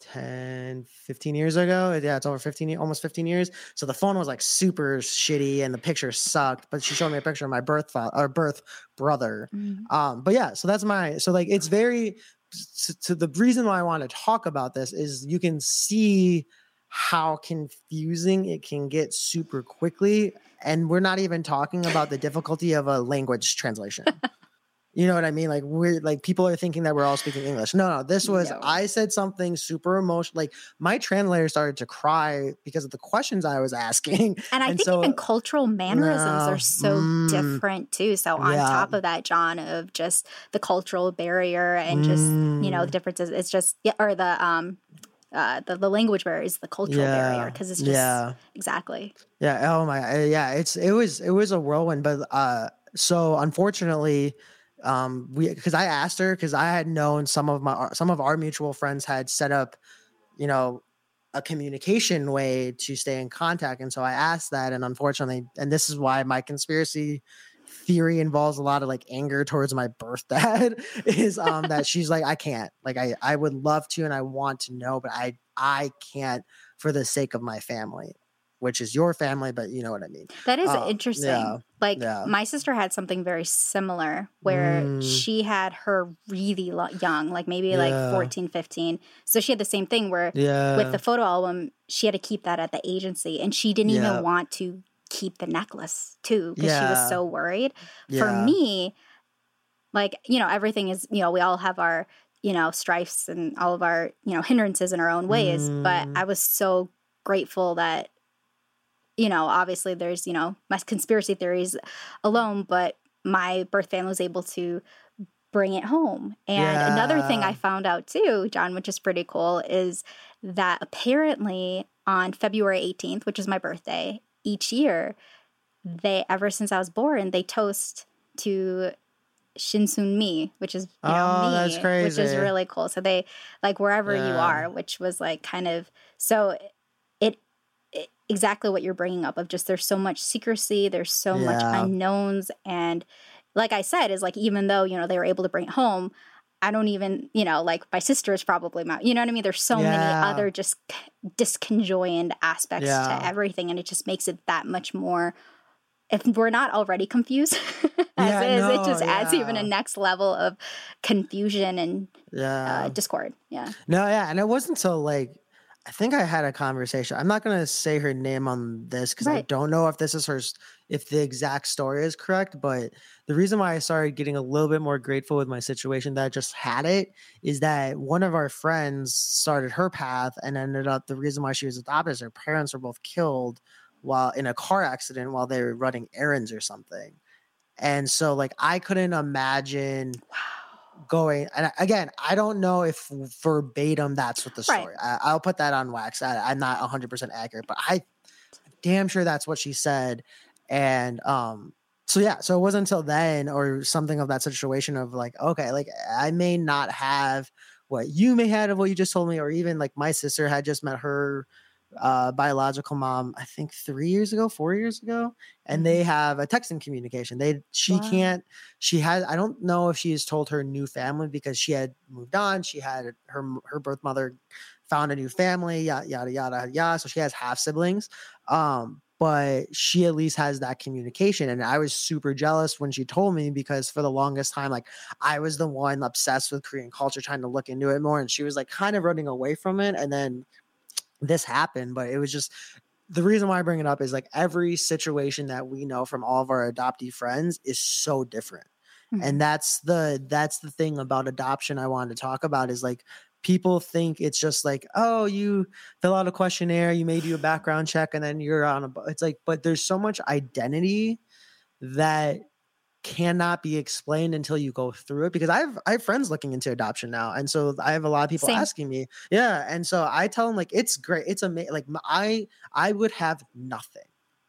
10 15 years ago yeah it's over 15 ye- almost 15 years so the phone was like super shitty and the picture sucked but she showed me a picture of my birth file or birth brother Mm. um but yeah so that's my so like it's very to the reason why i want to talk about this is you can see how confusing it can get super quickly and we're not even talking about the difficulty of a language translation you know what i mean like we're like people are thinking that we're all speaking english no no this was No. i said something super emotional like my translator started to cry because of the questions i was asking And I And think so- even cultural mannerisms No. are so Mm. different too. So on Yeah. top of that, John, of just the cultural barrier and just you know the Mm. differences, it's just yeah, or the um uh the, the language barrier is the cultural barrier because it's just yeah exactly Yeah. Oh my. uh, Yeah. It's it was it was a whirlwind, but uh, so unfortunately, um, we because I asked her because I had known some of my some of our mutual friends had set up, you know, a communication way to stay in contact, and so I asked that, and unfortunately, and this is why my conspiracy theory involves a lot of like anger towards my birth dad is um that she's like I can't. Like I I would love to and I want to know but I I can't for the sake of my family which is your family but you know what I mean that is Uh, interesting. yeah, like yeah. my sister had something very similar where Mm. she had her really lo- young, like maybe like Yeah. 14, 15. So she had the same thing where yeah with the photo album, she had to keep that at the agency and she didn't even want to keep the necklace too because she was so worried. For me, like, you know, everything is, you know, we all have our, you know, strifes and all of our, you know, hindrances in our own ways. But Mm. I was so grateful that you know, obviously there's, you know, my conspiracy theories alone, but my birth family was able to bring it home. And another thing I found out too, John, which is pretty cool, is that apparently on February 18th, which is my birthday, each year, they ever since I was born, they toast to Shinsun Mi, which is you know Oh, me, that's which is really cool. So they like wherever you are, which was like kind of so exactly what you're bringing up of just there's so much secrecy, there's so much unknowns, and like I said, is like even though you know they were able to bring it home. I don't even, you know, like my sister is probably my, you know what I mean? There's so many other just disconjoined aspects Yeah. to everything, and it just makes it that much more. If we're not already confused as Yeah, is, no, it just adds even a next level of confusion and Yeah. uh, discord. Yeah. No, yeah, and it wasn't so like I think I had a conversation. I'm not gonna say her name on this because I don't know if this is her, if the exact story is correct. But the reason why I started getting a little bit more grateful with my situation that I just had it is that one of our friends started her path and ended up the reason why she was adopted is her parents were both killed while in a car accident while they were running errands or something. And so like I couldn't imagine going and again i don't know if verbatim that's what the Right. story I, i'll put that on wax I, i'm not 100% accurate but i damn sure that's what she said and um so yeah so it wasn't until then or something of that situation of like okay like i may not have what you may have of what you just told me or even like my sister had just met her uh biological mom i think three years ago four years ago and they have a texting communication they she Wow. can't she had i don't know if she has told her new family because she had moved on she had her her birth mother found a new family yada yada yada yada so she has half siblings um but she at least has that communication and i was super jealous when she told me because for the longest time like i was the one obsessed with korean culture trying to look into it more and she was like kind of running away from it and then this happened but it was just the reason why I bring it up is like every situation that we know from all of our adoptee friends is so different. Mhm. And that's the that's the thing about adoption I wanted to talk about is like people think it's just like oh you fill out a questionnaire you may do a background check and then you're on a it's like but there's so much identity that cannot be explained until you go through it because I have I have friends looking into adoption now and so I have a lot of people Same. asking me yeah and so I tell them like it's great it's amazing like I I would have nothing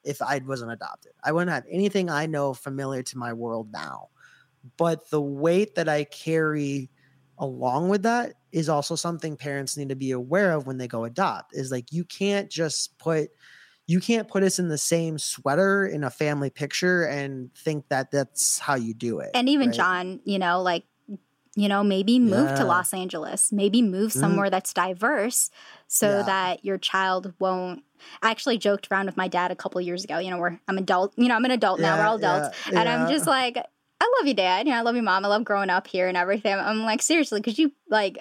if I wasn't adopted I wouldn't have anything I know familiar to my world now but the weight that I carry along with that is also something parents need to be aware of when they go adopt is like you can't just put you can't put us in the same sweater in a family picture and think that that's how you do it and even right? John, you know, like you know, maybe move Yeah. to Los Angeles, maybe move Mhm. somewhere that's diverse so Yeah. that your child won't I actually joked around with my dad a couple years ago, you know, we're, I'm adult, you know, I'm an adult now, we're all adults. yeah, And I'm just like, I love you, dad. You know, I love you, mom. I love growing up here and everything. I'm like, seriously, because you like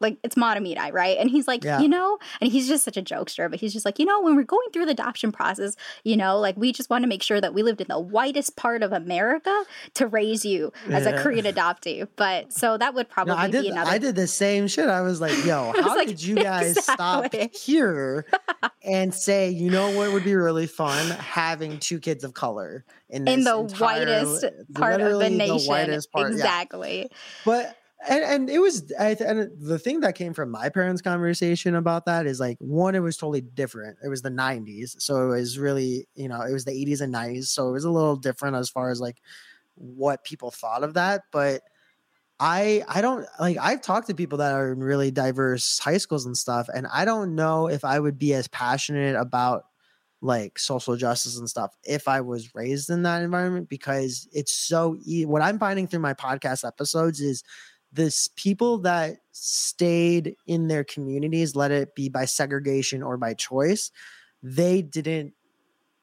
like it's Mahtomedi, right? And he's like, Yeah. you know, and he's just such a jokester, but he's just like, you know, when we're going through the adoption process, you know, like we just want to make sure that we lived in the whitest part of America to raise you as a Korean adoptee. But so that would probably No, I be did. another I did the same shit. I was like, "Yo, how like, did you guys exactly. stop here and say, you know what would be really fun? Having two kids of color in in the entire- whitest part of the nation. whitest part, yeah. exactly. But and, and it was I, and the thing that came from my parents' conversation about that is like one, it was totally different. It was the '90s, so it was really you know it was the '80s and '90s, so it was a little different as far as like what people thought of that. But I I don't like I've talked to people that are in really diverse high schools and stuff, and I don't know if I would be as passionate about like social justice and stuff if I was raised in that environment because it's so e- what I'm finding through my podcast episodes is this people that stayed in their communities let it be by segregation or by choice they didn't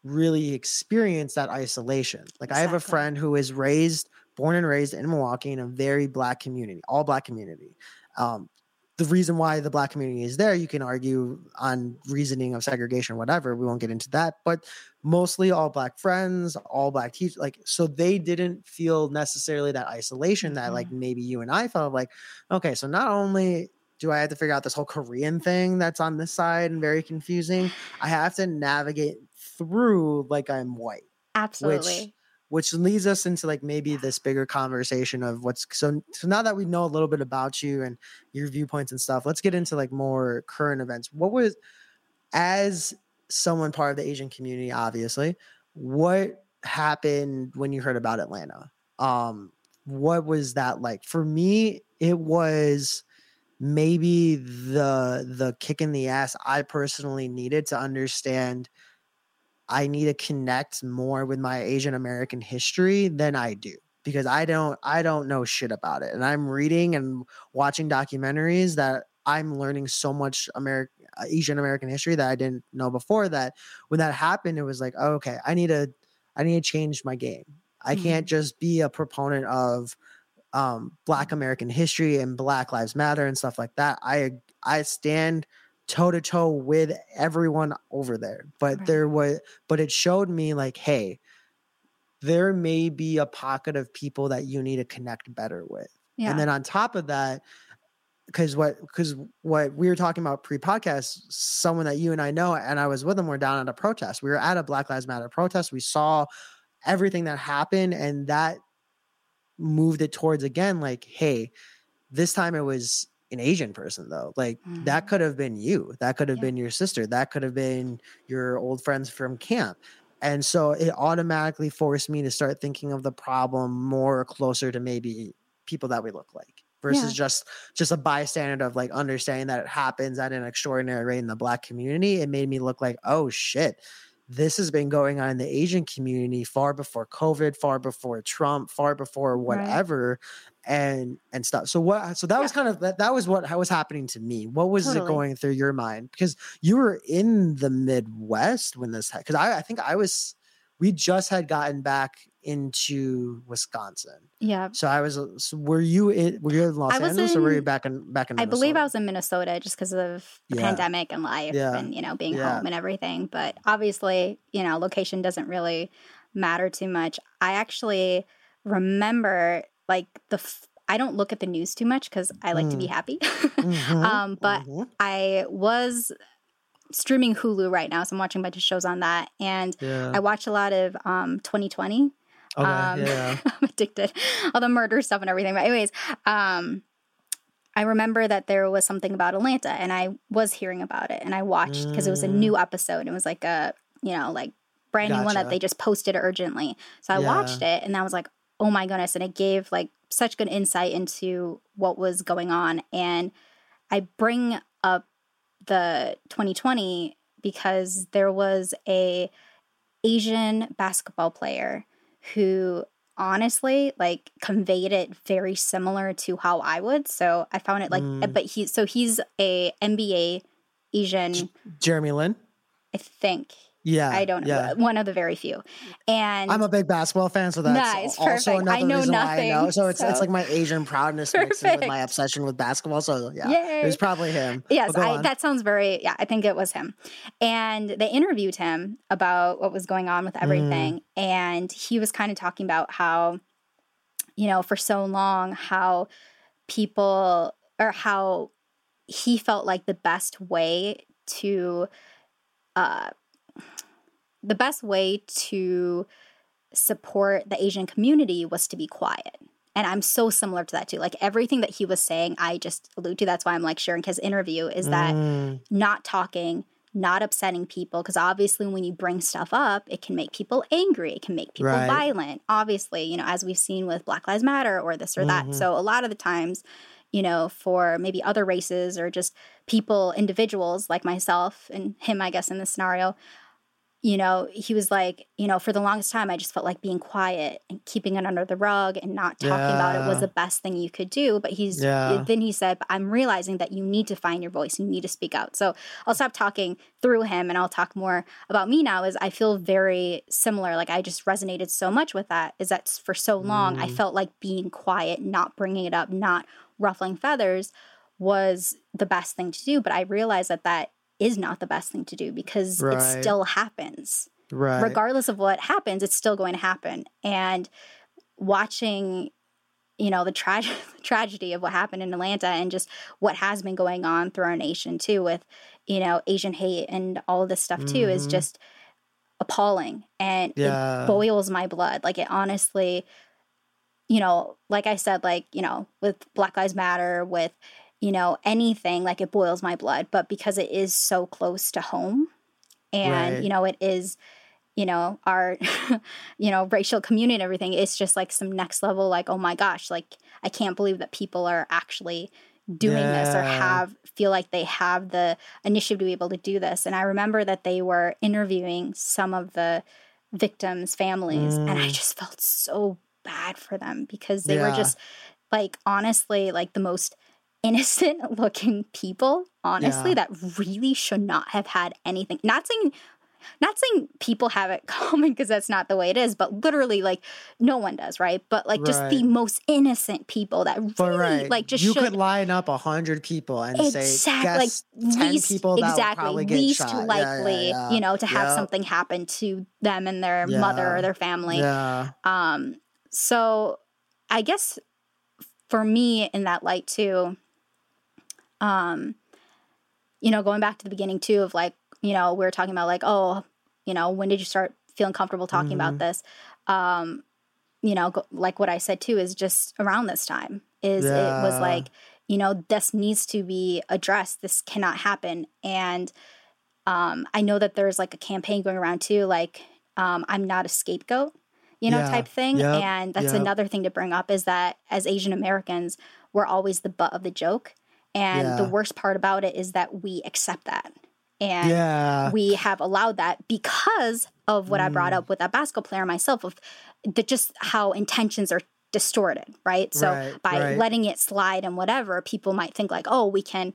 really experience that isolation. Like I have a friend who is raised born and raised in Milwaukee in a very black community all black community. Um the reason why the black community is there, you can argue on reasoning of segregation, whatever. We won't get into that, but mostly all black friends, all black teachers, like so they didn't feel necessarily that isolation that like mm-hmm. maybe you and I felt like, okay, so not only do I have to figure out this whole Korean thing that's on this side and very confusing? I have to navigate through like I'm white, Absolutely. Which leads us into like maybe this bigger conversation of what's so so now that we know a little bit about you and your viewpoints and stuff, let's get into like more current events. What was as someone part of the Asian community, obviously, what happened when you heard about Atlanta? Um, what was that like? For me, it was maybe the the kick in the ass I personally needed to understand I need to connect more with my Asian American history than I do because I don't I don't know shit about it. And I'm reading and watching documentaries that I'm learning so much American Asian American history that I didn't know before that when that happened it was like, oh, okay, I need to I need to change my game. I Mhm. can't just be a proponent of um, Black American history and Black Lives Matter and stuff like that. I I stand toe to toe with everyone over there, but Right. there was but it showed me like, hey, there may be a pocket of people that you need to connect better with. yeah. And then on top of that, because what because what we were talking about pre-podcast, someone that you and I know, and I was with them, we're down at a protest. We were at a Black Lives Matter protest. We saw everything that happened, and that moved it towards again, like, hey, this time it was an Asian person though. Like that Mhm. could have been you. That could have Yeah. been your sister. That could have been your old friends from camp. And so it automatically forced me to start thinking of the problem more closer to maybe people that we look like versus Yeah. just just a bystander of like understanding that it happens at an extraordinary rate in the black community. It made me look like, oh shit, this has been going on in the Asian community far before COVID, far before Trump, far before whatever, and and stuff. So what? So that was kind of that. That was what was happening to me. What was it going through your mind? Because you were in the Midwest when this. Because I, I think I was. We just had gotten back into Wisconsin, yeah. so I was. Uh, so were you in? Were you in Los Angeles or were you back in back in? I believe I was in Minnesota just because of the Yeah. pandemic and life Yeah. and, you know, being Yeah. home and everything. But obviously, you know, location doesn't really matter too much. I actually remember like the, f- I don't look at the news too much because I like to be happy. Mhm, um, but mhm. I was streaming Hulu right now. So I'm watching a bunch of shows on that. And yeah. I watch a lot of um, 2020. Okay, Um, yeah. I'm addicted. All the murder stuff and everything. But anyways, um, I remember that there was something about Atlanta, and I was hearing about it, and I watched because it was a Mm. new episode. It was like a you know like brand new one that they just posted urgently. So I Yeah. watched it, and I was like, oh my goodness! And it gave like such good insight into what was going on. And I bring up the 2020 because there was a Asian basketball player who honestly like conveyed it very similar to how I would. So I found it like Mm. but he so he's a NBA Asian, Jeremy Lin. I think. Yeah, I don't know. Yeah. One of the very few. And I'm a big basketball fan, so that's Nice, also perfect. I know reason why I know. nothing, So it's it's like my Asian proudness mixed in with my obsession with basketball. So yeah, it was probably him. Yes, I, that sounds very. Yeah, I think it was him. And they interviewed him about what was going on with Mm. everything, and he was kind of talking about how, you know, for so long, how people or how he felt like the best way to, uh, the best way to support the Asian community was to be quiet. And I'm so similar to that too. Like everything that he was saying, I just allude to. That's why I'm like sharing his interview is that Mm, not talking, not upsetting people. Because obviously, when you bring stuff up, it can make people angry. It can make people Right. violent. Obviously, you know, as we've seen with Black Lives Matter or this or that. Mhm. So, a lot of the times, you know, for maybe other races or just people, individuals like myself and him, I guess, in this scenario, you know, he was like, you know, for the longest time, I just felt like being quiet and keeping it under the rug and not talking about it was the best thing you could do. But he's, Yeah. then he said, I'm realizing that you need to find your voice. You need to speak out. So I'll stop talking through him and I'll talk more about me now. Is I feel very similar. Like I just resonated so much with that. Is that for so long, I Mm. felt like being quiet, not bringing it up, not ruffling feathers was the best thing to do. But I realized that that is not the best thing to do because Right. it still happens right. regardless of what happens, it's still going to happen. And watching you know the tra- tragedy of what happened in Atlanta and just what has been going on through our nation too with you know Asian hate and all this stuff too is Mhm. just appalling and Yeah. it boils my blood like it honestly you know like I said like you know with Black Lives Matter with you know anything like it boils my blood but because it is so close to home and Right. you know it is you know our you know racial community and everything it's just like some next level like oh my gosh like i can't believe that people are actually doing this or have feel like they have the initiative to be able to do this and i remember that they were interviewing some of the victims families and i Mm. just felt so bad for them because they were just like honestly like the most innocent looking people honestly Yeah. that really should not have had anything not saying not saying people have it common because that's not the way it is, but literally like no one does, right? But like just the most innocent people that really right, like just you should could line up a hundred people and say, exactly like ten least people exactly get least shot. Yeah, yeah, likely, yeah. you know, to have Yep. something happen to them and their mother or their family. Yeah, Um, so I guess for me in that light too, um, you know, going back to the beginning too of like, you know, we were talking about like, oh, you know, when did you start feeling comfortable talking about this? Um, you know, go, like what I said too is just around this time is it was like, you know, this needs to be addressed. This cannot happen. And um, I know that there's like a campaign going around too, like um, I'm not a scapegoat, you know, Yeah. type thing. Yep. And that's Yep. another thing to bring up is that as Asian Americans, we're always the butt of the joke. And the worst part about it is that we accept that. And yeah, we have allowed that because of what I brought Mm. up with that basketball player myself of the, just how intentions are distorted, right? So Right, by right. letting it slide and whatever, people might think like, oh, we can,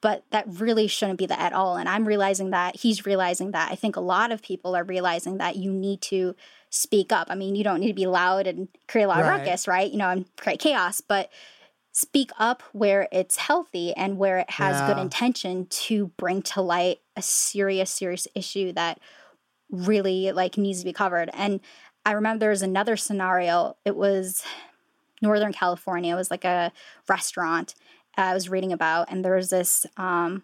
but that really shouldn't be that at all. And I'm realizing that he's realizing that. I think a lot of people are realizing that you need to speak up. I mean, you don't need to be loud and create a lot of ruckus, right? You know, and create chaos, but speak up where it's healthy and where it has good intention to bring to light a serious serious issue that really like needs to be covered and i remember there was another scenario it was northern california it was like a restaurant i was reading about and there was this um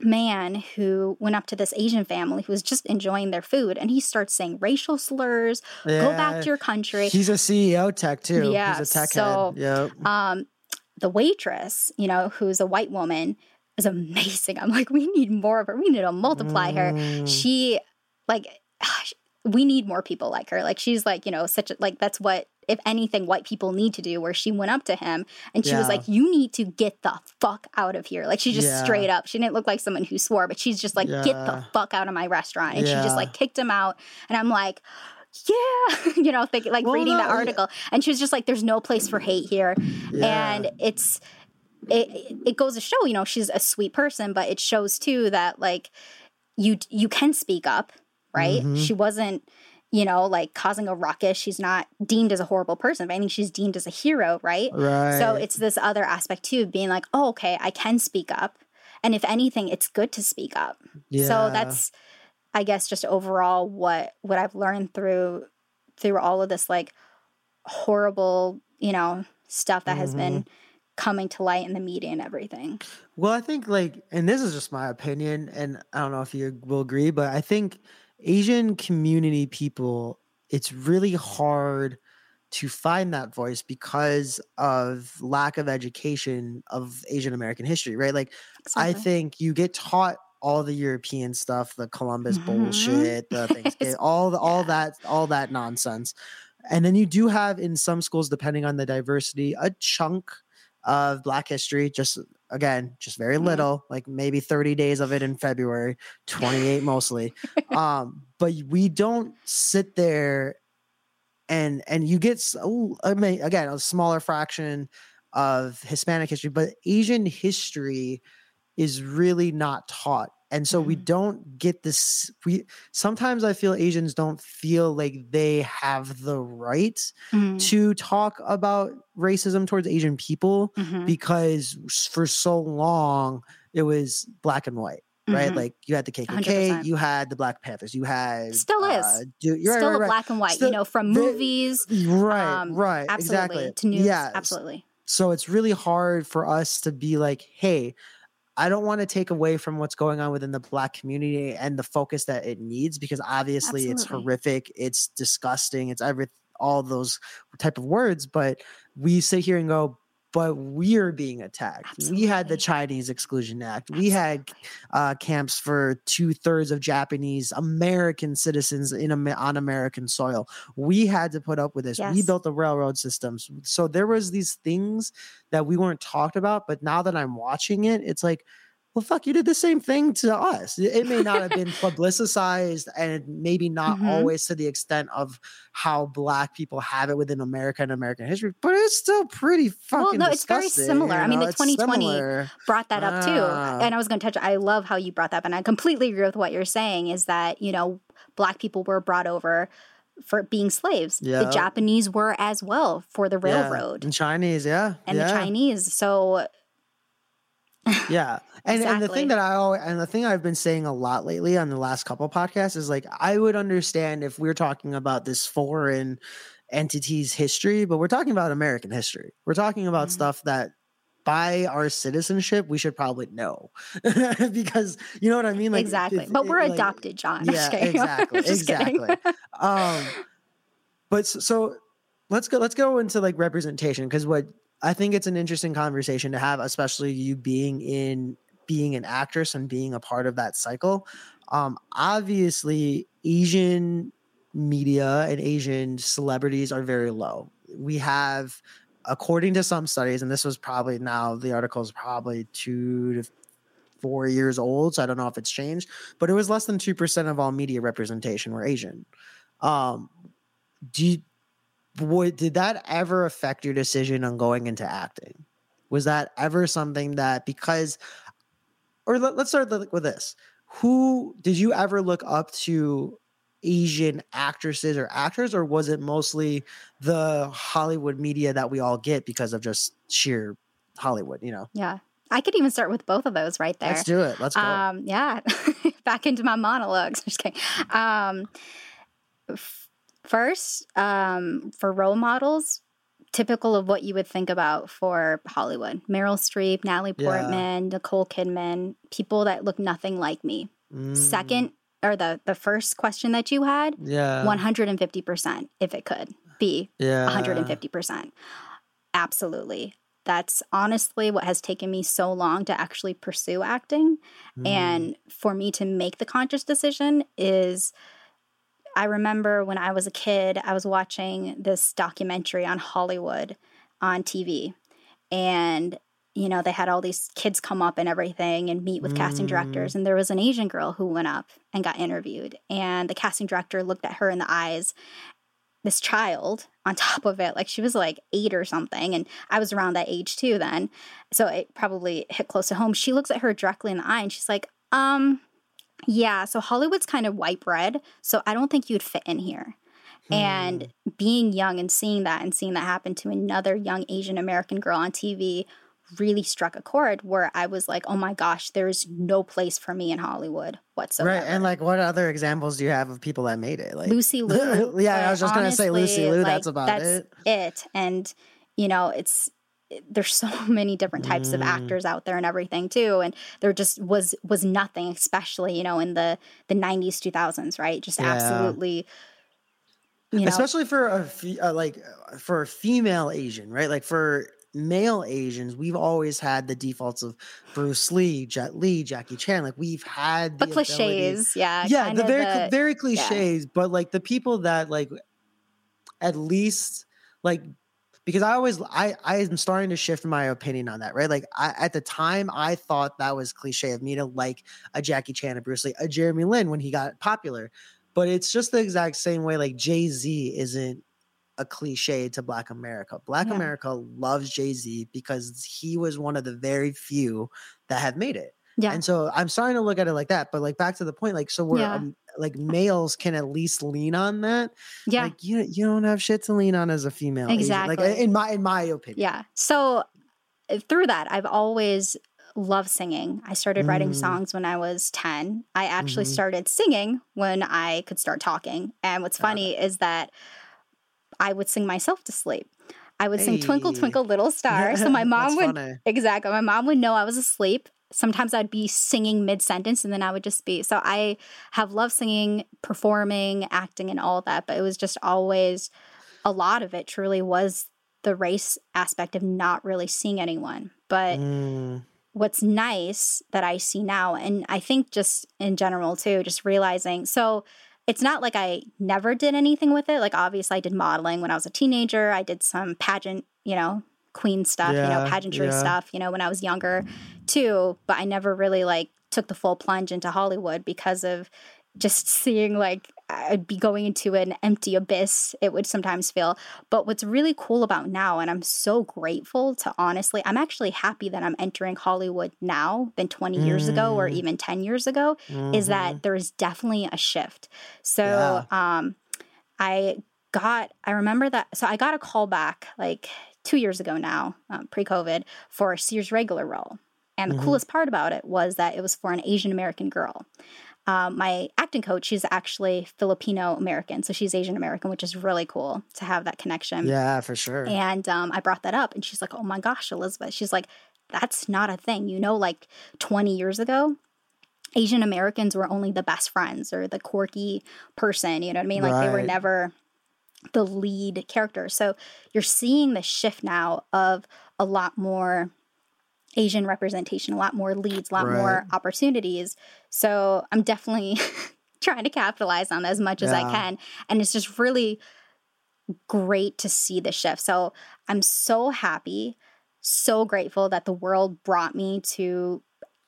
man who went up to this asian family who was just enjoying their food and he starts saying racial slurs go back to your country He's a CEO tech too. Yeah, He's a tech so- head. Yep. um the waitress you know who's a white woman is amazing. I'm like we need more of her. We need to multiply her. Mm. she like we need more people like her. Like she's like you know such a like that's what if anything white people need to do where she went up to him and she was like you need to get the fuck out of here. Like she just Yeah. straight up she didn't look like someone who swore but she's just like get the fuck out of my restaurant. And she just like kicked him out. And i'm like yeah you know thinking like Well, reading no, the yeah. article and she was just like there's no place for hate here Yeah. and it's it, it goes to show you know she's a sweet person but it shows too that like you you can speak up right Mhm. she wasn't you know like causing a ruckus she's not deemed as a horrible person but i think she's deemed as a hero right right. so it's this other aspect too being like oh okay i can speak up and if anything it's good to speak up yeah. so that's i guess just overall what what i've learned through through all of this like horrible you know stuff that has Mm-hmm. been coming to light in the media and everything Well, I think like, and this is just my opinion, and I don't know if you will agree, but I think Asian community people, it's really hard to find that voice because of lack of education of Asian American history, right? Like, I think you get taught all the European stuff, the Columbus Mhm. bullshit, the things, all the, all that, all that nonsense. And then you do have in some schools, depending on the diversity, a chunk of Black history. Just again, just very Mhm. little, like maybe thirty days of it in February, twenty eight mostly. um, but we don't sit there and and you get so I mean again a smaller fraction of Hispanic history, but Asian history is really not taught. And so we Mhm. don't get this we sometimes I feel Asians don't feel like they have the right Mhm. to talk about racism towards Asian people Mhm. because for so long it was black and white. right? Mhm. Like you had the KKK, 100%. you had the Black Panthers, you had Still is. uh, du- you're right, Still right, a right. black and white, Still- you know, from the- movies. Right, um, right, Absolutely. exactly. To news. Yeah, Absolutely. so it's really hard for us to be like hey i don't want to take away from what's going on within the black community and the focus that it needs because obviously it's horrific it's disgusting it's every all those type of words but we sit here and go but we're being attacked we had the chinese exclusion act we had uh, camps for two thirds of Japanese American citizens in on American soil. We had to put up with this. We built the railroad systems, so there was these things that we weren't talked about. But now that I'm watching it, it's like, well, fuck, you did the same thing to us. It may not have been publicized, and maybe not Mhm. always to the extent of how Black people have it within America and American history, but it's still pretty fucking. Well, no, it's very similar. you I mean, the It's 2020 similar. brought that up too. Ah. And I was going to touch, I love how you brought that up. And I completely agree with what you're saying is that, you know, black people were brought over for being slaves. Yeah. The Japanese were as well for the Yeah, railroad and Chinese, yeah, and yeah. the Chinese. So, Yeah. And and the thing that I always, and the thing I've been saying a lot lately on the last couple podcasts is like I would understand if we're talking about this foreign entity's history, but we're talking about American history. We're talking about Mhm. stuff that by our citizenship we should probably know because you know what I mean. Like exactly. if- But we're like- adopted, John. I'm just Yeah, exactly, exactly. um but s- so let's go let's go into like representation because what i think it's an interesting conversation to have especially you being in being an actress and being a part of that cycle. Um obviously asian media and asian celebrities are very low. We have according to some studies and this was probably now the article is probably two to four years old so i don't know if it's changed but it was less than 2% of all media representation were asian. Um do you, did that ever affect your decision on going into acting was that ever something that because or let, let's start with this who did you ever look up to asian actresses or actors or was it mostly the hollywood media that we all get because of just sheer hollywood you know Yeah. I could even start with both of those right there. let's do it let's go Um, yeah, back into my monologues. Just kidding. Um, f- first, um, for role models, typical of what you would think about for Hollywood: Meryl Streep, Natalie Yeah. Portman, Nicole Kidman, people that look nothing like me. Mm, Second, or the the first question that you had, yeah one hundred and fifty percent, if it could be yeah 150%. Absolutely. That's honestly what has taken me so long to actually pursue acting. Mm, And for me to make the conscious decision is I remember when I was a kid, I was watching this documentary on Hollywood on TV. And, you know, they had all these kids come up and everything and meet with casting Mm. directors. And there was an Asian girl who went up and got interviewed. And the casting director looked at her in the eyes this child on top of it like she was like eight or something and i was around that age too then so it probably hit close to home she looks at her directly in the eye and she's like um yeah so hollywood's kind of white bread so i don't think you'd fit in here and hmm. being young and seeing that and seeing that happen to another young asian american girl on tv really struck a chord where i was like oh my gosh there's no place for me in hollywood whatsoever right and like what other examples do you have of people that made it like Lucy Liu. Yeah, I was just gonna say Lucy Liu, that's about it. it. And you know, it's there's so many different types of Mm. actors out there and everything too. And there just was was nothing, especially you know in the the 90s, 2000s, right? Just Yeah. absolutely. You know, especially for a fe- uh, like uh, for a female Asian, right? Like for male Asians, we've always had the defaults of Bruce Lee, Jet Li, Jackie Chan. Like we've had the the cliches, yeah, yeah, the very the- very cliches, but like the people that like at least like because I always I I am starting to shift my opinion on that, right? Like I at the time I thought that was cliche of me to like a Jackie Chan, a Bruce Lee, a Jeremy Lin when he got popular. But it's just the exact same way like Jay-Z isn't a cliche to Black America. Black Yeah. America loves Jay-Z because he was one of the very few that have made it. Yeah, And so I'm starting to look at it like that. But like back to the point, like so we're Yeah. um, like males can at least lean on that. yeah. Like you you don't have shit to lean on as a female. Asian. Like Exactly. in my in my opinion. Yeah. So uh, through that, I've always loved singing. I started writing Mm. songs when I was 10. I actually Mhm. started singing when I could start talking. And what's funny is that I would sing myself to sleep. I would sing Twinkle Twinkle Little Star. So my mom would funny. exactly my mom would know I was asleep. Sometimes I'd be singing mid sentence and then I would just be so I have loved singing, performing, acting and all that, but it was just always a lot of it truly was the race aspect of not really seeing anyone. But Mm, what's nice that I see now, and I think just in general too, just realizing so it's not like I never did anything with it. Like obviously I did modeling when I was a teenager. I did some pageant, you know, queen stuff, you know, pageantry yeah. stuff, you know, when I was younger too. But I never really like took the full plunge into Hollywood because of just seeing like I'd be going into an empty abyss, it would sometimes feel. But what's really cool about now, and I'm so grateful to honestly, I'm actually happy that I'm entering Hollywood now than 20 years ago or Mm. even 10 years ago, is mhm. that there is definitely a shift. So um I got I remember that so I got a call back like two years ago now, um, pre-COVID, for a series regular role. And the Mhm. coolest part about it was that it was for an Asian American girl. Um, my acting coach, she's actually Filipino American, so she's Asian American, which is really cool to have that connection. yeah, for sure. And um, I brought that up, and she's like, "Oh my gosh, Elizabeth!" She's like, "That's not a thing." You know, like 20 years ago, Asian Americans were only the best friends or the quirky person. You know what I mean? Like they were never the lead character. So you're seeing the shift now of a lot more Asian representation, a lot more leads, a lot Right. more opportunities. So I'm definitely trying to capitalize on that as much as I can. And it's just really great to see the shift. So I'm so happy, so grateful that the world brought me to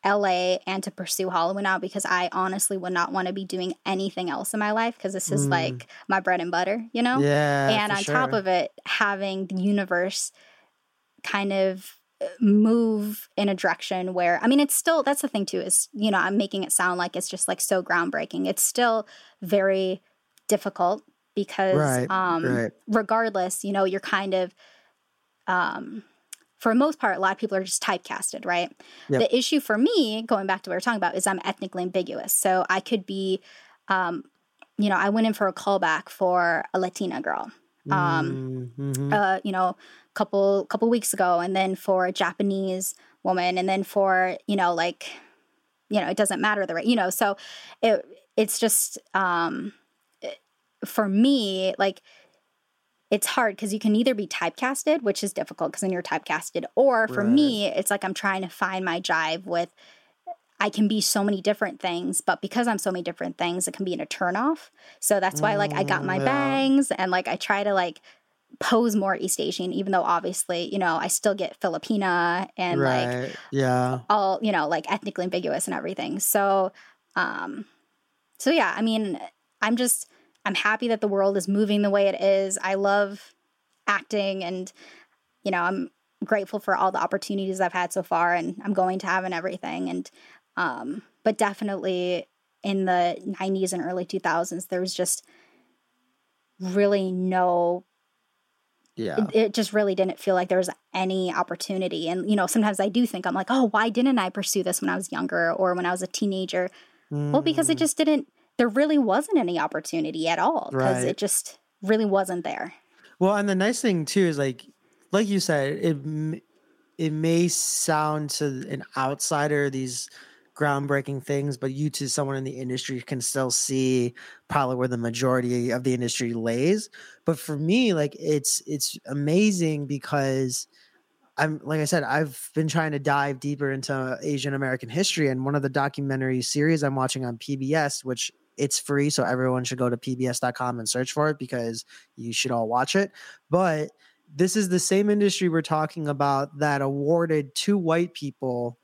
LA and to pursue Hollywood now because I honestly would not want to be doing anything else in my life because this is Mm. like my bread and butter, you know? yeah, and on top of it, having the universe kind of uh, move in a direction where I mean it's still that's the thing too is you know I'm making it sound like it's just like so groundbreaking. It's still very difficult because Right, um right. regardless, you know, you're kind of um for the most part, a lot of people are just typecasted, right? Yep. The issue for me, going back to what we are talking about, is I'm ethnically ambiguous. So I could be, um, you know, I went in for a callback for a Latina girl, um, Mm, mhm. uh, you know, couple couple weeks ago, and then for a Japanese woman, and then for you know, like, you know, it doesn't matter the right, you know, so it it's just um, for me, like it's hard because you can either be typecasted, which is difficult because then you're typecasted, or for Right. me, it's like I'm trying to find my jive with. I can be so many different things, but because I'm so many different things, it can be in a turnoff. So that's why, like, I got Mm, my yeah. bangs and like I try to like pose more East Asian, even though obviously, you know, I still get Filipina and like yeah. all you know like ethnically ambiguous and everything so um so yeah i mean i'm just i'm happy that the world is moving the way it is i love acting and you know i'm grateful for all the opportunities i've had so far and i'm going to have and everything and um but definitely in the 90s and early 2000s there was just really no Yeah. it, it just really didn't feel like there was any opportunity. And, you know, sometimes I do think I'm like, oh, why didn't I pursue this when I was younger or when I was a teenager? Well, because it Mm, just didn't, there really wasn't any opportunity at all because Right. it just really wasn't there. Well, and the nice thing too is like, like you said, it it may sound to an outsider these groundbreaking things, but you to someone in the industry can still see probably where the majority of the industry lays. But for me, like it's it's amazing because I'm like I said, I've been trying to dive deeper into Asian American history, and one of the documentary series I'm watching on PBS, which it's free, so everyone should go to pbs.com and search for it because you should all watch it. But this is the same industry we're talking about that awarded two white people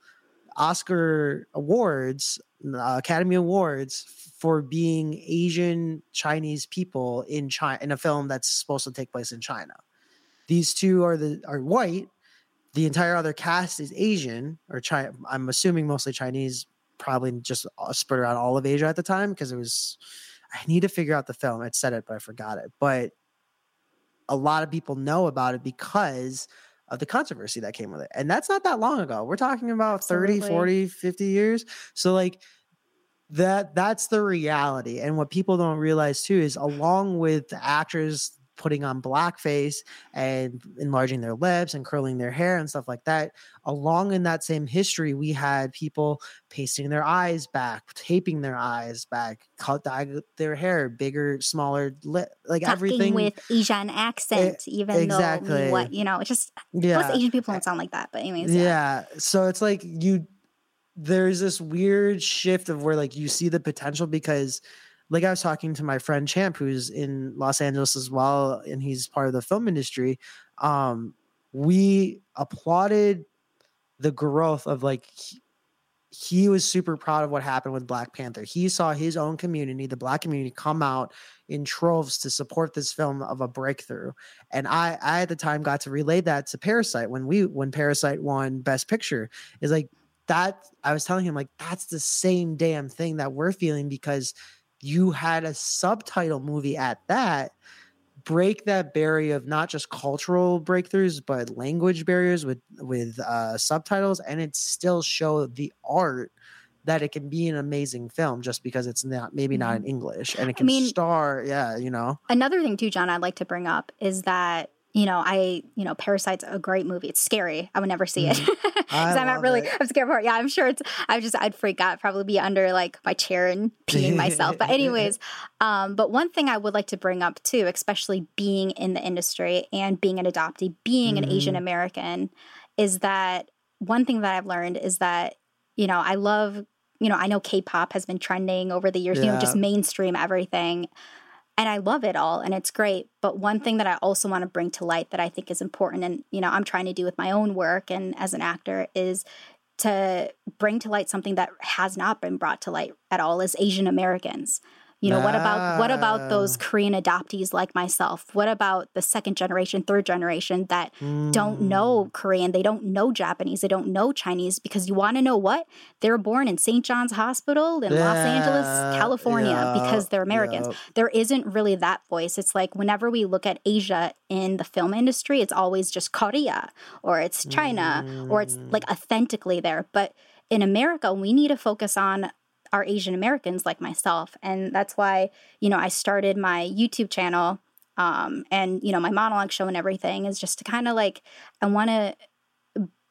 Oscar awards, uh, Academy Awards for being Asian Chinese people in China in a film that's supposed to take place in China. These two are the are white. The entire other cast is Asian or China. I'm assuming mostly Chinese, probably just uh, spread around all of Asia at the time because it was. I need to figure out the film. I said it, but I forgot it. But a lot of people know about it because of the controversy that came with it. And that's not that long ago. We're talking about 30, 40, 50 years. So like that that's the reality. And what people don't realize too is along with the actors putting on blackface and enlarging their lips and curling their hair and stuff like that, along in that same history, we had people pasting their eyes back, taping their eyes back, cut their hair bigger, smaller, lip, like Talking everything with Asian eh, accent, even exactly. though what you know, it's just yeah. most Asian people eh, don't sound like that. But anyways, yeah. yeah. So it's like you there's this weird shift of where like you see the potential because like I was talking to my friend Champ who's in Los Angeles as well and he's part of the film industry. Um we applauded the growth of like he, he was super proud of what happened with Black Panther. He saw his own community, the black community, come out in troves to support this film of a breakthrough. And I, I at the time got to relay that to Parasite when we when Parasite won Best Picture. Is like that. I was telling him like that's the same damn thing that we're feeling because you had a subtitle movie at that break that barrier of not just cultural breakthroughs but language barriers with with uh subtitles and it still show the art that it can be an amazing film just because it's not maybe not in english and it can mean- star yeah you know? Another thing too, John, I'd like to bring up is that you know, I, you know, Parasite's a great movie. It's scary. I would never see it because Mm-hmm. I I'm not really. it. I'm scared for it. Yeah, I'm sure it's. I just, I'd freak out. Probably be under like my chair and peeing myself. But anyways, um, but one thing I would like to bring up too, especially being in the industry and being an adoptee, being an Mhm. Asian American, is that one thing that I've learned is that you know I love. You know, I know K-pop has been trending over the years. You know, just mainstream everything and I love it all and it's great. But one thing that I also want to bring to light that I think is important and you know, I'm trying to do with my own work and as an actor is to bring to light something that has not been brought to light at all is Asian Americans. You know, what about what about those Ah. Korean adoptees like myself? What about the second generation, third generation that don't Mm. know Korean, they don't know Japanese, they don't know Chinese because you want to know what? They were born in St. John's Hospital in Los Angeles, California yeah, because they're Americans yeah. there isn't really that voice. It's like whenever we look at Asia in the film industry, it's always just Korea or it's China or it's Mm. like authentically there. But in America, we need to focus on our Asian Americans like myself. And that's why, you know, I started my YouTube channel um, and, you know, my monologue show and everything is just to kind of like, I want to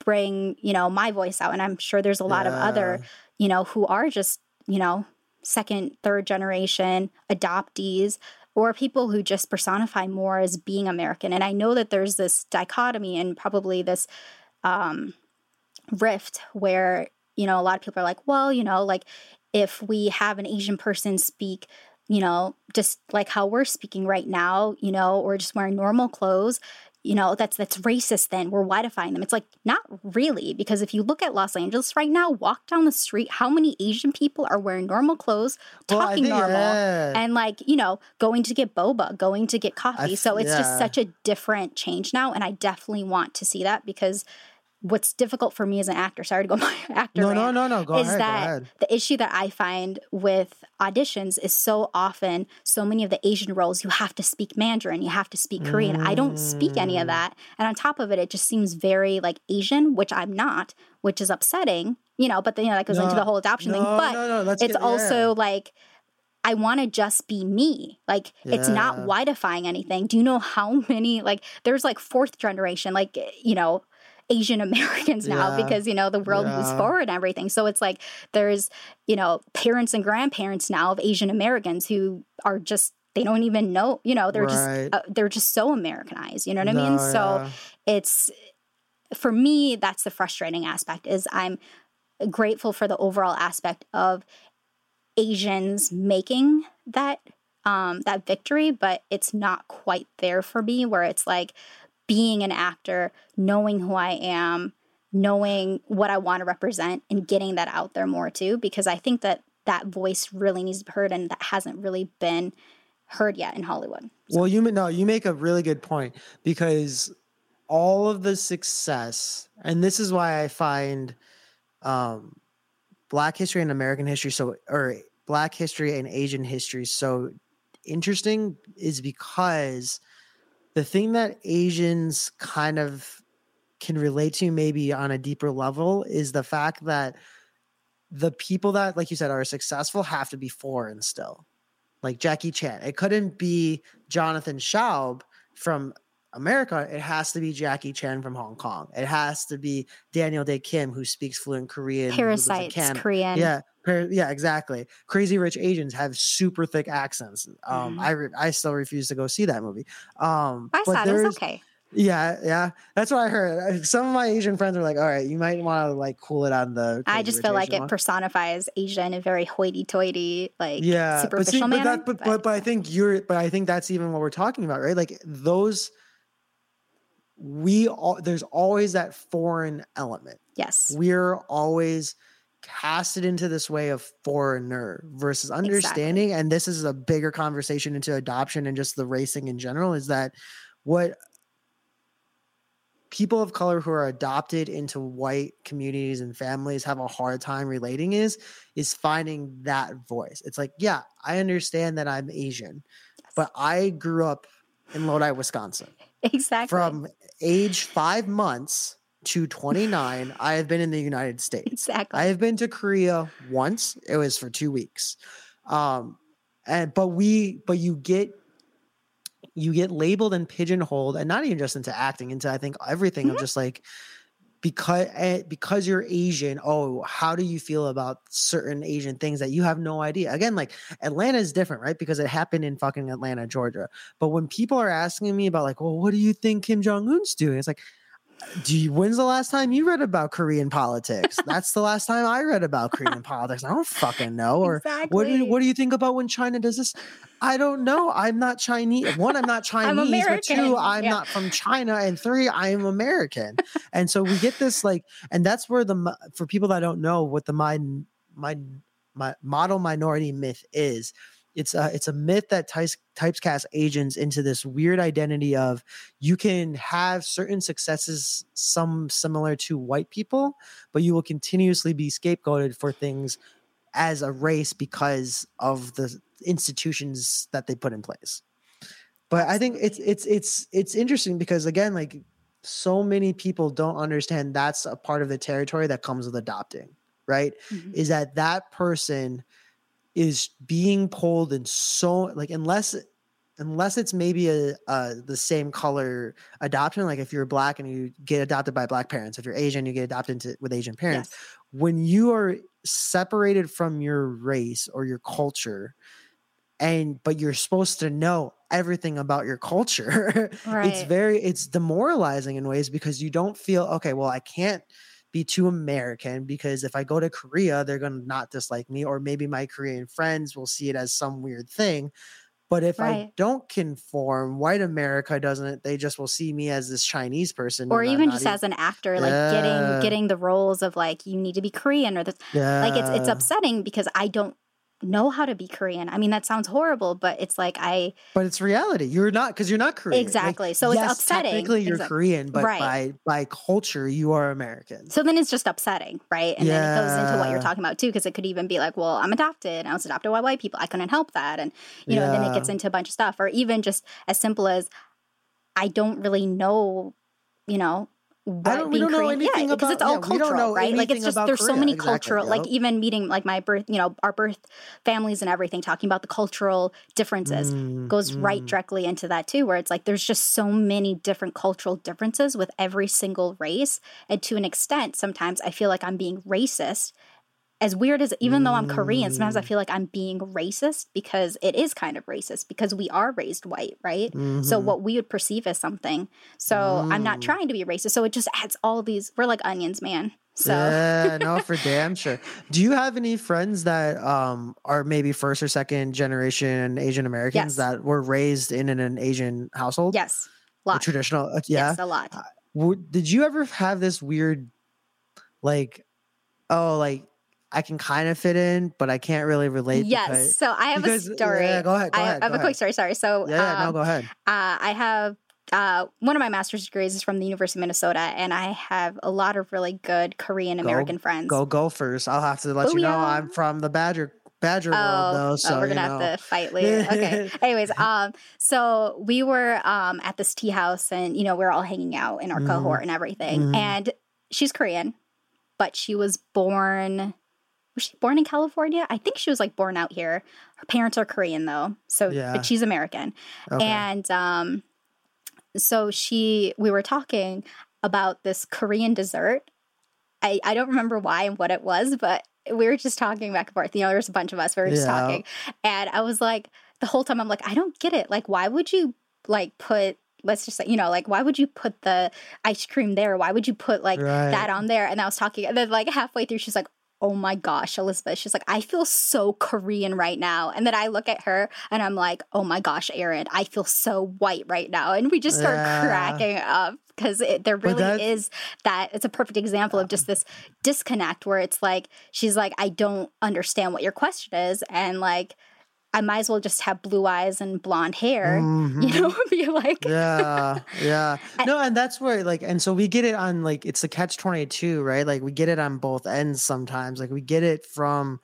bring, you know, my voice out. And I'm sure there's a lot of other, you know, who are just, you know, second, third generation adoptees or people who just personify more as being American. And I know that there's this dichotomy and probably this um, rift where, you know, a lot of people are like, well, you know, like if we have an Asian person speak, you know, just like how we're speaking right now, you know, or just wearing normal clothes, you know, that's that's racist then. We're whitefying them. It's like not really, because if you look at Los Angeles right now, walk down the street, how many Asian people are wearing normal clothes, Well, talking think- normal, yeah. and like, you know, going to get boba, going to get coffee. f- so it's yeah. just such a different change now. And I definitely want to see that because what's difficult for me as an actor, sorry to go my actor. no no rant, no no go is ahead go that ahead the issue that I find with auditions is so often so many of the Asian roles you have to speak Mandarin, you have to speak Korean. I don't speak any Mm. of that. And on top of it, it just seems very like Asian, which I'm not, which is upsetting, you know, but then you know that goes into the whole adoption thing. But no, no, it's get- yeah. also like I want to just be me. Like it's not Yeah. whitefying anything. Do you know how many like there's like fourth generation like you know Asian Americans now Yeah. because you know the world moves forward and everything. So it's like there's you know parents and grandparents now of Asian Americans who are just they don't even know you know they're Right. just uh, they're just so Americanized. You know what I mean? So yeah. it's for me that's the frustrating aspect is I'm grateful for the overall aspect of Asians making that um that victory, but it's not quite there for me where it's like being an actor, knowing who I am, knowing what I want to represent and getting that out there more too because I think that that voice really needs to be heard and that hasn't really been heard yet in Hollywood. Well, you no, you make a really good point because all of the success, and this is why I find um, Black history and American history so, or Black history and Asian history so interesting, is because the thing that Asians kind of can relate to maybe on a deeper level is the fact that the people that, like you said, are successful have to be foreign still. Like Jackie Chan. It couldn't be Jonathan Schaub from America. It has to be Jackie Chan from Hong Kong. It has to be Daniel Dae Kim, who speaks fluent Korean. who lives in Parasites, Korean. Yeah, yeah, exactly. Crazy Rich Asians have super thick accents. Um, Mhm. I re- I still refuse to go see that movie. Um, I saw it. Was okay. Yeah, yeah, that's what I heard. Some of my Asian friends are like, "All right, you might want to like cool it on the." I just feel like Asian it one." personifies Asia in a very hoity-toity, like yeah, but see, superficial but, manner. that, but, but but I think you're, but I think that's even what we're talking about, right? Like those, we all there's always that foreign element. yes, we're always casted into this way of foreigner versus understanding and this is a bigger conversation into adoption and just the racing in general is that what people of color who are adopted into white communities and families have a hard time relating is is finding that voice. It's like yeah i understand that i'm asian but i grew up in lodi wisconsin. Exactly. from age five months to 29, I have been in the United States. exactly. I have been to Korea once. It was for two weeks. Um, and but we but you get you get labeled and pigeonholed, and not even just into acting, into I think everything of just like because eh, because you're Asian. Oh, how do you feel about certain Asian things that you have no idea? Again, like Atlanta is different, right? Because it happened in fucking Atlanta, Georgia. But when people are asking me about like, well, what do you think Kim Jong Un's doing? It's like, do you, when's the last time you read about Korean politics? That's the last time I read about Korean politics. I don't fucking know. Or what do you, what do you think about when China does this? I don't know. I'm not Chinese. One, I'm not Chinese. but two, I'm Yeah. not from China. And three, I am American. and so we get this like, and that's where the for people that don't know what the my my my model minority myth is. It's a it's a myth that types typecast agents into this weird identity of you can have certain successes, some similar to white people, but you will continuously be scapegoated for things as a race because of the institutions that they put in place. But I think it's it's it's it's interesting because again, like so many people don't understand that's a part of the territory that comes with adopting, right? Mhm. Is that that person is being pulled in so like unless unless it's maybe a, uh the same color adoption like if you're black and you get adopted by black parents if you're asian you get adopted into, with asian parents Yes. when you are separated from your race or your culture and but you're supposed to know everything about your culture it's very it's demoralizing in ways because you don't feel okay well i can't be too american because if i go to korea they're going to not dislike me or maybe my korean friends will see it as some weird thing but if i don't conform white america doesn't they just will see me as this chinese person or even just even- as an actor, like Yeah. getting getting the roles of like you need to be Korean or this. Yeah. Like it's it's upsetting because I don't know how to be Korean. I mean that sounds horrible, but it's like I But it's reality. You're not because you're not Korean. Like, Exactly. So it's yes, upsetting. Technically, you're Exact- Korean, but Right. by by culture, you are American. so then it's just upsetting, right? And then it goes into what you're talking about too, because it could even be like, well, I'm adopted. I was adopted by white people. I couldn't help that, and you know, then it gets into a bunch of stuff, or even just as simple as I don't really know, you know. What don't- we don't know anything yeah, because about- it's all yeah, cultural, know right? Like it's just there's so many Exactly, cultural, like even meeting like my birth, you know, our birth families and everything, talking about the cultural differences Mm, goes right mm. directly into that too where it's like there's just so many different cultural differences with every single race and to an extent sometimes i feel like i'm being racist as weird as even though i'm korean sometimes i Mm. feel like i'm being racist because it is kind of racist because we are raised white right so Mhm. what we would perceive as something so i'm not Mm. trying to be racist so it just adds all these we're like onions man so yeah, no, for damn sure. Do you have any friends that um are maybe first or second generation Asian Americans Yes. that were raised in an, an Asian household? yes A lot traditional. uh, yeah. yes a lot W- did you ever have this weird like oh like i can kind of fit in but i can't really relate yes because, so i have because- a story yeah go ahead go I, ahead have a quick story. Sorry. So, yeah, yeah no um, go ahead uh, I have uh, one of my master's degrees is from the University of Minnesota, and I have a lot of really good Korean American friends. go go first i'll have to let you know i'm from the badger Badger World though, so oh, we're gonna you know. have to fight later. Okay. Anyways, um, so we were um at this tea house, and you know we are all hanging out in our Mhm. cohort and everything. Mhm. And she's Korean, but she was born. Was she born in California? I think she was like born out here. Her parents are Korean though, so Yeah. but she's American. Okay. And um, so she, we were talking about this Korean dessert. I, I don't remember why and what it was, but we were just talking back and forth. You know, there's a bunch of us. We were just Yeah. talking, and I was like, the whole time, I'm like, I don't get it. Like, why would you like put? Let's just say, you know, like, why would you put the ice cream there? Why would you put like Right. that on there? And I was talking, and then like halfway through, she's like, oh my gosh, Elizabeth. She's like, I feel so Korean right now. And then I look at her and I'm like, oh my gosh, Erin, I feel so white right now. And we just start Yeah. cracking up because there really that's- is that. It's a perfect example of just this disconnect where it's like, she's like, I don't understand what your question is. And like, I might as well just have blue eyes and blonde hair, Mhm. you know, be like, yeah yeah. No and that's where like and so we get it on like it's the catch 22 right? Like we get it on both ends sometimes. Like we get it from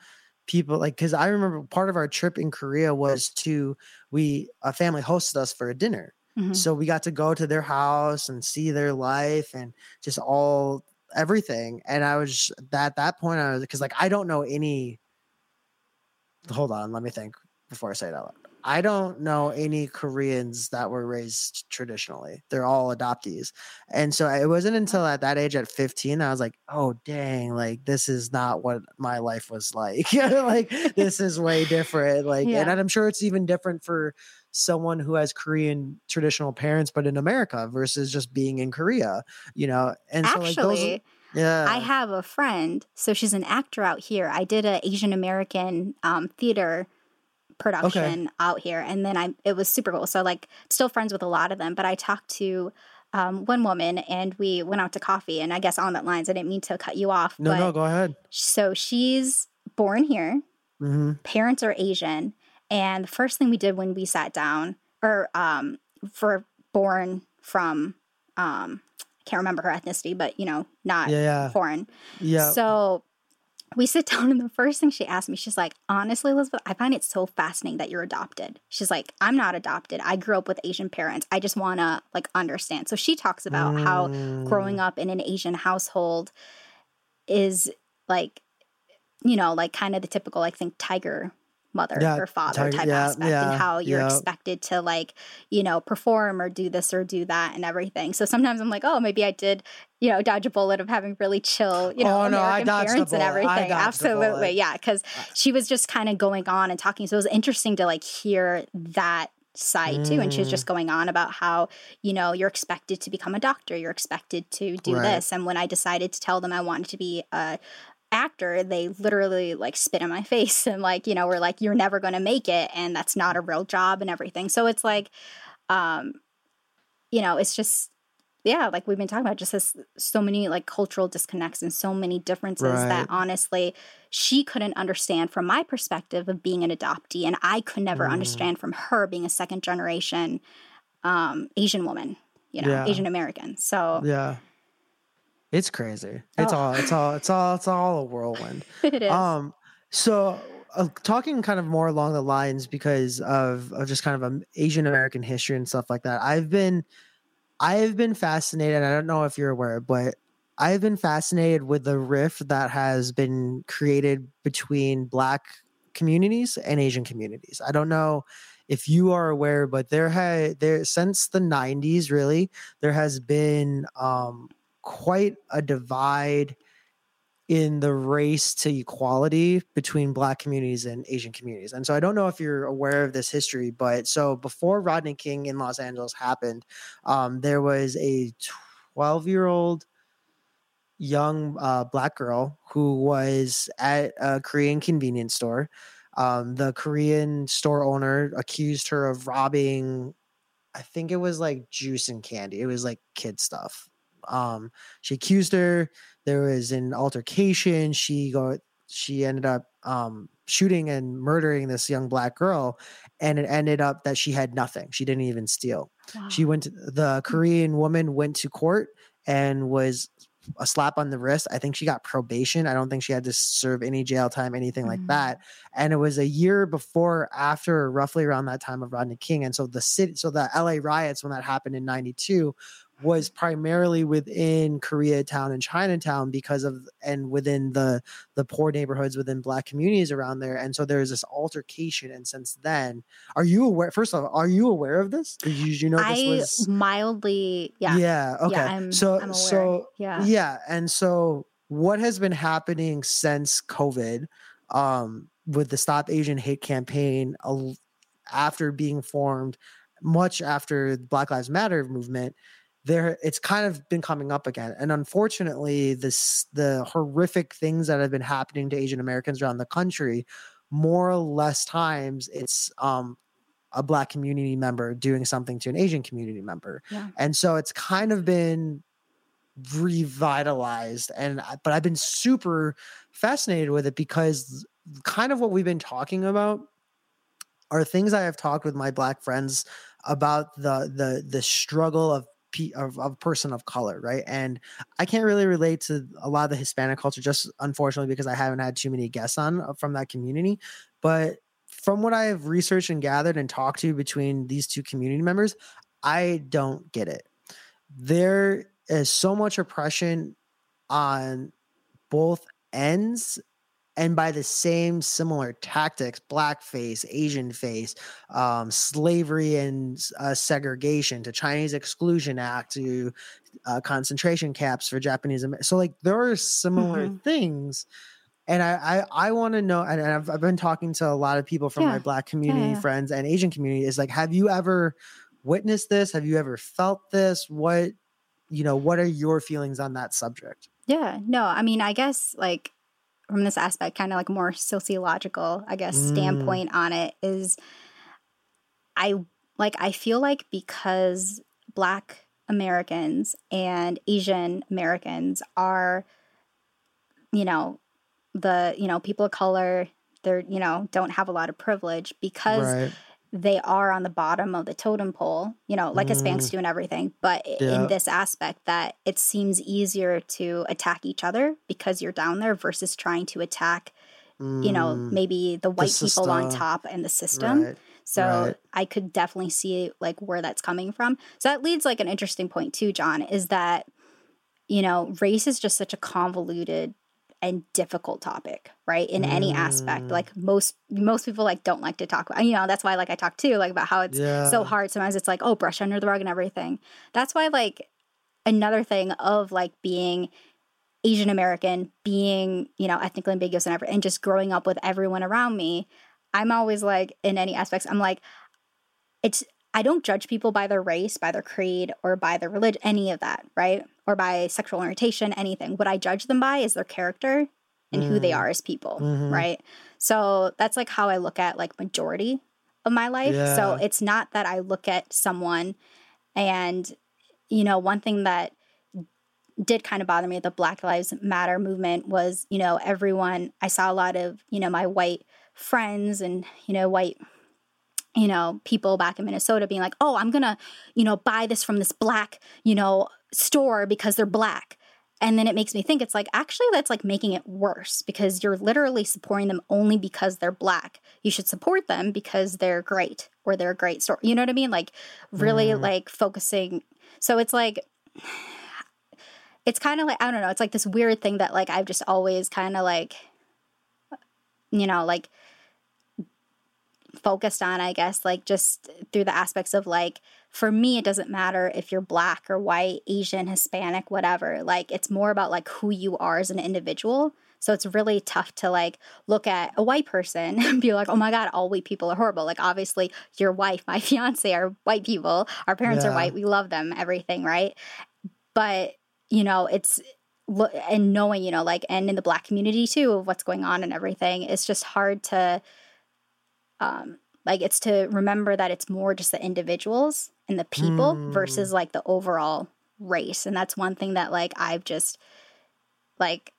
people like because i remember part of our trip in korea was to we a family hosted us for a dinner. Mhm. so we got to go to their house and see their life and just all everything. And i was at that point i was because like i don't know any hold on let me think before i say it out loud i don't know any koreans that were raised traditionally they're all adoptees and so it wasn't until at that age at 15 i was like oh dang like this is not what my life was like like this is way different like Yeah. and i'm sure it's even different for someone who has Korean traditional parents, but in America versus just being in Korea, you know? And so like those, yeah, I have a friend, so she's an actor out here. I did an Asian American um, theater production out here, and then I it was super cool. So like, still friends with a lot of them, but I talked to um, one woman, and we went out to coffee. And I guess on that lines, I didn't mean to cut you off, no, but no, go ahead. so she's born here. hmm Parents are Asian, and the first thing we did when we sat down, or um, for born from um, I can't remember her ethnicity, but you know, not Yeah, yeah, foreign. yeah. So we sit down, and the first thing she asked me, she's like, honestly, Elizabeth, I find it so fascinating that you're adopted. She's like, I'm not adopted. I grew up with Asian parents. I just want to like understand. So she talks about how Mm. growing up in an Asian household is like, you know, like kind of the typical, I think, tiger mother Yeah, or father type yeah, aspect yeah, and how you're expected to like you know perform or do this or do that and everything so sometimes i'm like oh maybe i did you know dodge a bullet of having really chill you know Oh, no, I american parents and everything absolutely yeah because she was just kind of going on and talking so it was interesting to like hear that side too and she was Mm. just going on about how you know you're expected to become a doctor you're expected to do Right. this and when i decided to tell them i wanted to be a actor they literally like spit in my face and like you know we're like you're never going to make it and that's not a real job and everything so it's like um you know it's just yeah like we've been talking about just this so many like cultural disconnects and so many differences Right. that honestly she couldn't understand from my perspective of being an adoptee and i could never Mm. understand from her being a second generation um asian woman you know Yeah. asian american so yeah. It's crazy. It's Oh. all, it's all, it's all, it's all a whirlwind. it is Um, so uh, talking kind of more along the lines because of, of just kind of um, Asian American history and stuff like that. I've been, I've been fascinated. I don't know if you're aware, but I've been fascinated with the rift that has been created between Black communities and Asian communities. I don't know if you are aware, but there had there since the '90s, really, there has been um, quite a divide in the race to equality between black communities and asian communities. And so i don't know if you're aware of this history but so before rodney king in los angeles happened um, there was a 12 year old young uh, black girl who was at a korean convenience store. Um, the korean store owner accused her of robbing i think it was like juice and candy. It was like kid stuff um, she accused her there was an altercation she go she ended up um, shooting and murdering this young black girl and it ended up that she had nothing she didn't even steal Wow. she went to, the korean woman went to court and was a slap on the wrist. I think she got probation. I don't think she had to serve any jail time, anything like Mm. that. And it was a year before, after roughly around that time of Rodney King. And so the city, so the LA riots when that happened in '92 was primarily within Koreatown and Chinatown because of and within the the poor neighborhoods within black communities around there. And so there's this altercation. And since then, are you aware? First of all, are you aware of this? Did you, you know this I was? mildly, yeah, Yeah. Okay. I'm, so I'm aware. so yeah, yeah, and so what has been happening since COVID, um, with the Stop Asian Hate campaign, al- after being formed, much after the Black Lives Matter movement, there it's kind of been coming up again, and unfortunately, this the horrific things that have been happening to Asian Americans around the country, more or less times it's um a black community member doing something to an Asian community member. Yeah. And so it's kind of been revitalized and but I've been super fascinated with it because kind of what we've been talking about are things I have talked with my black friends about the the the struggle of of, of person of color, right? And I can't really relate to a lot of the Hispanic culture, just unfortunately because I haven't had too many guests on uh, from that community. But from what I have researched and gathered and talked to between these two community members, I don't get it. There is so much oppression on both ends and by the same similar tactics blackface asian face um, slavery and uh, segregation to chinese exclusion act to uh, concentration camps for japanese so like there are similar Mhm. things and i i, I want to know and I've, I've been talking to a lot of people from my black community yeah. friends and asian community is like have you ever witnessed this have you ever felt this what you know what are your feelings on that subject Yeah, no, I mean, I guess like from this aspect, kind of like more sociological, I guess, Mm. standpoint on it is I like, I feel like because Black Americans and Asian Americans are, you know, the, you know, people of color, they're, you know, don't have a lot of privilege because right they are on the bottom of the totem pole, you know, like a Hispanics do and everything. But Yeah. in this aspect, that it seems easier to attack each other because you're down there versus trying to attack, you know, Mm, maybe the white people on top and the system. right. So right. I could definitely see like where that's coming from. So that leads like an interesting point too, John, is that you know, race is just such a convoluted and difficult topic, right? In any aspect. Mm. Like most most people like don't like to talk about you know, that's why like I talk too, like about how it's yeah. so hard. Sometimes it's like, oh, brush under the rug and everything. That's why like another thing of like being Asian American, being, you know, ethnically ambiguous and everything, and just growing up with everyone around me, I'm always like, in any aspects, I'm like, it's, I don't judge people by their race, by their creed, or by their religion, any of that, right? Or by sexual orientation, anything. What I judge them by is their character and who they Mm. are as people, Mhm. right? So that's like how I look at like majority of my life. So it's not that I look at someone and, you know, one thing that did kind of bother me at the Black Lives Matter movement was, you know, everyone, I saw a lot of, you know, my white friends and, you know, white, you know, people back in Minnesota being like, oh, I'm going to, you know, buy this from this black, you know, store because they're black. And then it makes me think it's like, actually, that's like making it worse because you're literally supporting them only because they're black. You should support them because they're great or they're a great store. You know what I mean? Like, really, Mhm. like focusing. So it's like, it's kind of like I don't know. It's like this weird thing that like I've just always kind of like, you know, like focused on. I guess like just through the aspects of like for me, it doesn't matter if you're black or white, Asian, Hispanic, whatever. Like it's more about like who you are as an individual. So it's really tough to like look at a white person and be like, oh my God, all white people are horrible. Like, obviously, your wife, my fiance are white people. Our parents are white. We love them, everything, right? But, you know, it's, and knowing, you know, like, and in the black community too, of what's going on and everything, it's just hard to, um, like, it's to remember that it's more just the individuals and the people Mm. versus like the overall race. And that's one thing that, like, I've just, like,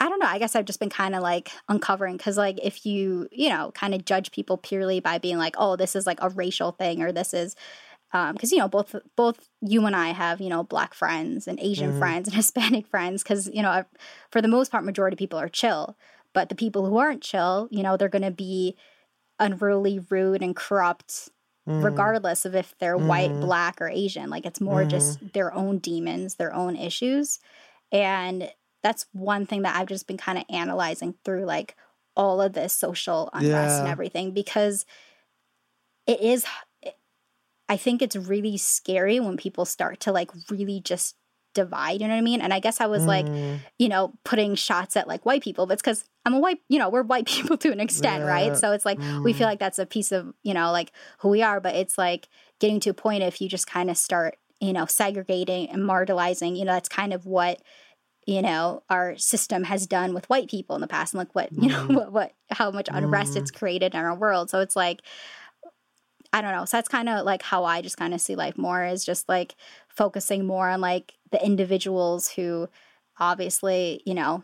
I don't know. I guess I've just been kind of like uncovering because, like, if you, you know, kind of judge people purely by being like, oh, this is like a racial thing or this is, because you know both both you and I have you know black friends and Asian Mhm. friends and Hispanic friends because you know i for the most part majority of people are chill, but the people who aren't chill, you know, they're going to be unruly, rude, and corrupt Mm. regardless of if they're white, Mhm. black, or Asian. Like it's more Mhm. just their own demons, their own issues. And that's one thing that I've just been kind of analyzing through like all of this social unrest and everything because it is, I think it's really scary when people start to like really just divide, you know what I mean? And I guess I was like, Mm. you know, putting shots at like white people, but it's because I'm a white, you know, we're white people to an extent, Yeah. right? So it's like we feel Mm. like that's a piece of, you know, like who we are, but it's like getting to a point if you just kind of start, you know, segregating and marginalizing, you know, that's kind of what, you know, our system has done with white people in the past and like what, you know, Mm. what, what, how much unrest Mm. it's created in our world. So it's like, I don't know. So that's kind of like how I just kind of see life more is just like focusing more on like the individuals who obviously, you know,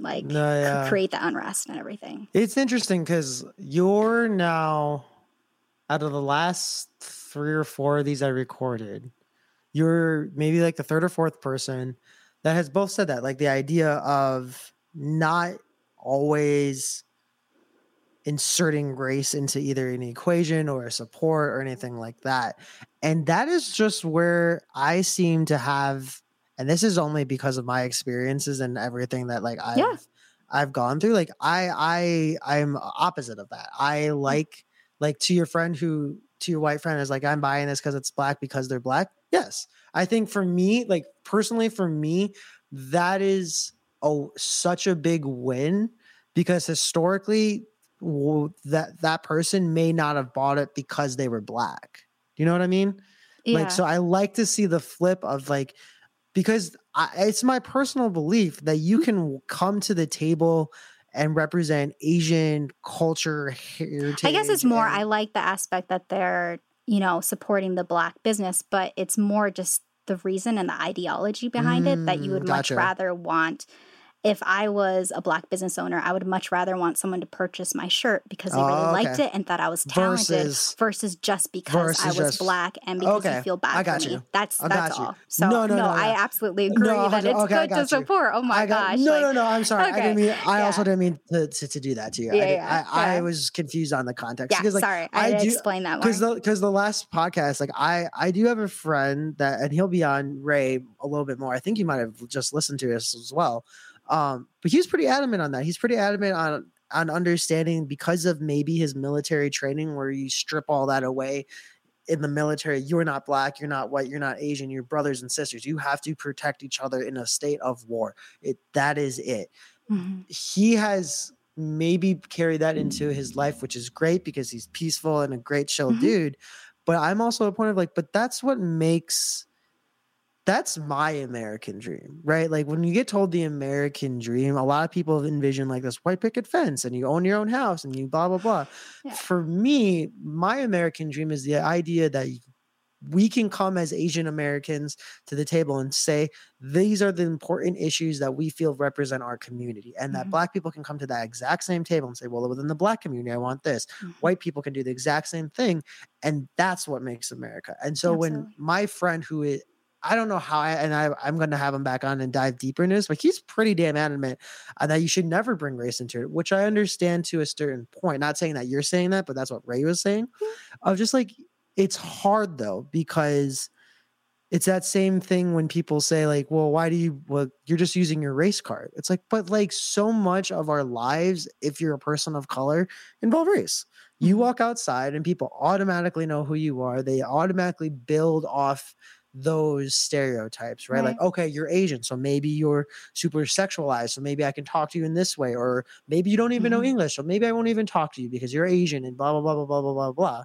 like No, yeah. create the unrest and everything. It's interesting because you're now out of the last three or four of these I recorded, you're maybe like the third or fourth person that has both said that. Like the idea of not always inserting race into either an equation or a support or anything like that. And that is just where I seem to have and this is only because of my experiences and everything that like I've Yeah. I've gone through. Like I I I'm opposite of that. I mm. like like to your friend who to your white friend is like I'm buying this because it's black because they're black. Yes. I think for me, like personally for me, that is oh such a big win because historically that that person may not have bought it because they were black. Do you know what I mean? Yeah. Like, so I like to see the flip of like, because I, it's my personal belief that you can come to the table and represent Asian culture, heritage. I guess it's more and- I like the aspect that they're, you know, supporting the black business, but it's more just the reason and the ideology behind it that you Mm, would gotcha. much rather want if I was a black business owner, I would much rather want someone to purchase my shirt because they really Oh, liked it and thought I was talented Versus- versus, just because I was just- black and because Okay, you feel bad I got for me. you. That's I that's all. So No, no, no, I yeah. absolutely agree No, that it's okay, good to you. support. Oh my got, gosh. No, like, no, no. I'm sorry. I didn't mean. I also didn't mean to, to, to do that to you. Yeah, I, yeah, I, I was confused on the context Yeah, because, like, sorry. I I, do- explain that because the because the last podcast, like, I I do have a friend that, and he'll be on Ray a little bit more. I think you might have just listened to us as well. Um, but he's pretty adamant on that. He's pretty adamant on on understanding because of maybe his military training, where you strip all that away in the military. You're not black, you're not white, you're not Asian. You're brothers and sisters. You have to protect each other in a state of war. It that is it Mhm. he has maybe carried that into his life, which is great because he's peaceful and a great chill Mhm. dude. But I'm also a point of like, but that's what makes that's my American dream, right? Like when you get told the American dream, a lot of people envision like this white picket fence and you own your own house and you blah blah blah. Yeah. For me, my American dream is the idea that we can come as Asian Americans to the table and say these are the important issues that we feel represent our community and that Mhm. black people can come to that exact same table and say well within the black community i want this Mhm. white people can do the exact same thing and that's what makes america and so when my friend who is I don't know how, I, and I, I'm going to have him back on and dive deeper into this, but he's pretty damn adamant uh, that you should never bring race into it, which I understand to a certain point. Not saying that you're saying that, but that's what Ray was saying. Of just like, it's hard though, because it's that same thing when people say, like, well, why do you, well, you're just using your race card. It's like, but like so much of our lives, if you're a person of color, involve race. You Mhm. walk outside and people automatically know who you are. They automatically build off those stereotypes, right? Like, okay, you're Asian, so maybe you're super sexualized, so maybe I can talk to you in this way, or maybe you don't even know Mhm. English, so maybe I won't even talk to you because you're Asian and blah blah blah blah blah blah blah blah.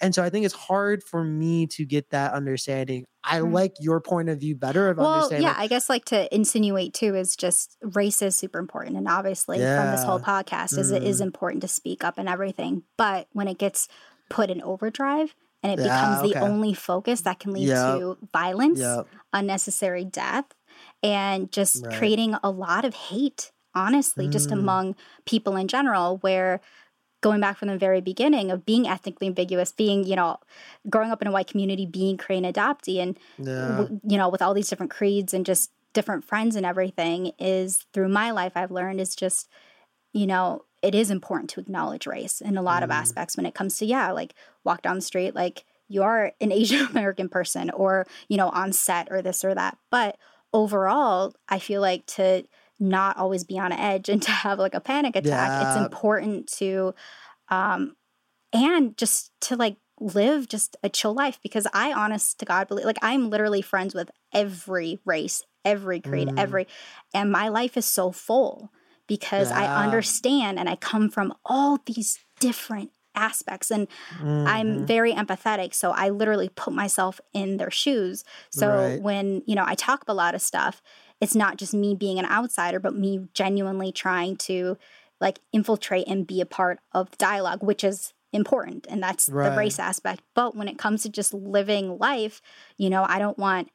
And so I think it's hard for me to get that understanding. I Mm. like your point of view better of Well, understanding. yeah, I guess like to insinuate too is just race is super important, and obviously from this whole Yeah. podcast is it is Mm. important to speak up and everything. But when it gets put in overdrive and it Yeah, becomes the only focus, that can lead Yep. to violence, Yep. unnecessary death, and just Right. creating a lot of hate. Honestly, just Mm. among people in general, where going back from the very beginning of being ethnically ambiguous, being, you know, growing up in a white community, being Korean adoptee, and, Yeah. you know, with all these different creeds and just different friends and everything, is through my life, I've learned is just, you know, it is important to acknowledge race in a lot of Mm. aspects when it comes to, yeah, like walk down the street, like you are an Asian American person or, you know, on set or this or that. But overall, I feel like to not always be on edge and to have like a panic attack, it's important to, um, and just to like live just a chill life because I honest to God believe like I'm literally friends with every race, every creed, Mm. every and my life is so full because Yeah. I understand and I come from all these different aspects and I'm Mhm. very empathetic so I literally put myself in their shoes. So Right. when, you know, I talk about a lot of stuff, it's not just me being an outsider but me genuinely trying to like infiltrate and be a part of the dialogue which is important and that's Right. the race aspect but when it comes to just living life you know i don't want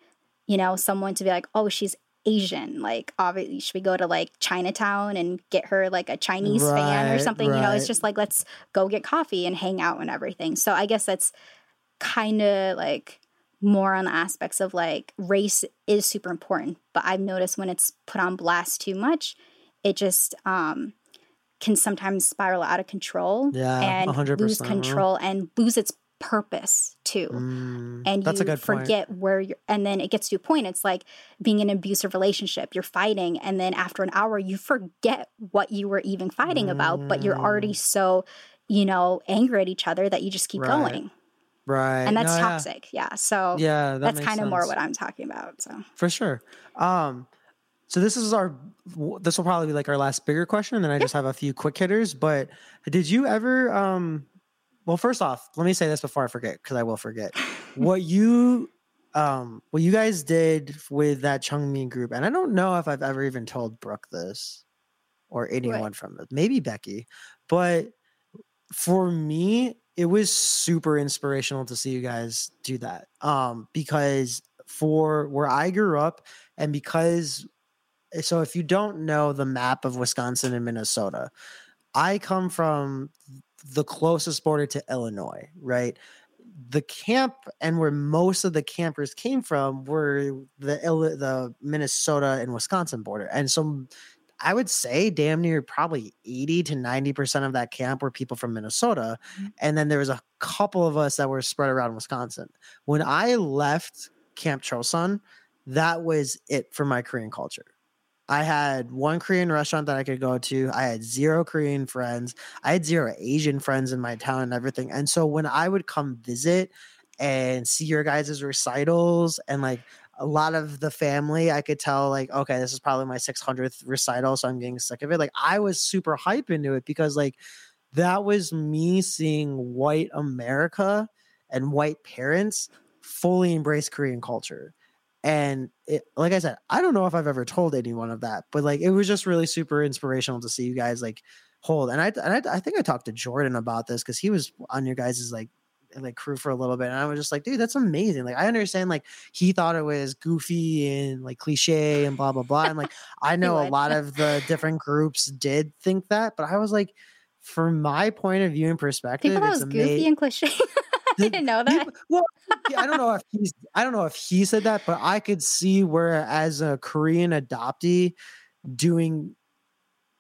you know someone to be like oh she's asian like obviously should we go to like chinatown and get her like a chinese fan or Right, something? You know it's just like let's go get coffee and hang out and everything. So i guess that's kind of like more on the aspects of like race is super important but i've noticed when it's put on blast too much it just um can sometimes spiral out of control Yeah, and 100%, lose control and lose its purpose too Mm, and you good point. forget where you're and then it gets to a point it's like being in an abusive relationship you're fighting and then after an hour you forget what you were even fighting about but you're already so you know angry at each other that you just keep Right. going Right. and that's No, toxic yeah, so Yeah, that that's kind of more what i'm talking about so for sure. Um, so this is our this will probably be like our last bigger question, and then I just have a few quick hitters. But did you ever? Um, well, first off, let me say this before I forget because I will forget. what you um what you guys did with that Chungmi group, and I don't know if I've ever even told Brooke this or anyone from it, maybe Becky, but for me, it was super inspirational to see you guys do that. Um, because for where I grew up, and because so if you don't know the map of Wisconsin and Minnesota, I come from the closest border to Illinois, right? The camp and where most of the campers came from were the the Minnesota and Wisconsin border, and so I would say damn near probably 80 to 90% of that camp were people from Minnesota. Mm-hmm. And then there was a couple of us that were spread around Wisconsin. When I left Camp Chosun, that was it for my Korean culture. I had one Korean restaurant that I could go to. I had zero Korean friends. I had zero Asian friends in my town and everything. And so when I would come visit and see your guys' recitals and like a lot of the family, I could tell like, okay, this is probably my 600th recital, so I'm getting sick of it. Like I was super hype into it because like that was me seeing white America and white parents fully embrace Korean culture. And it, like I said, I don't know if I've ever told anyone of that, but like it was just really super inspirational to see you guys like hold. And I, and I, I think I talked to Jordan about this because he was on your guys' like like crew for a little bit, and I was just like, dude, that's amazing. Like I understand, like he thought it was goofy and like cliche and blah blah blah, and like I know a lot of the different groups did think that, but I was like, from my point of view and perspective, people thought it was goofy and cliche didn't know You- that well, I don't know if he's I don't know if he said that, but I could see where as a Korean adoptee doing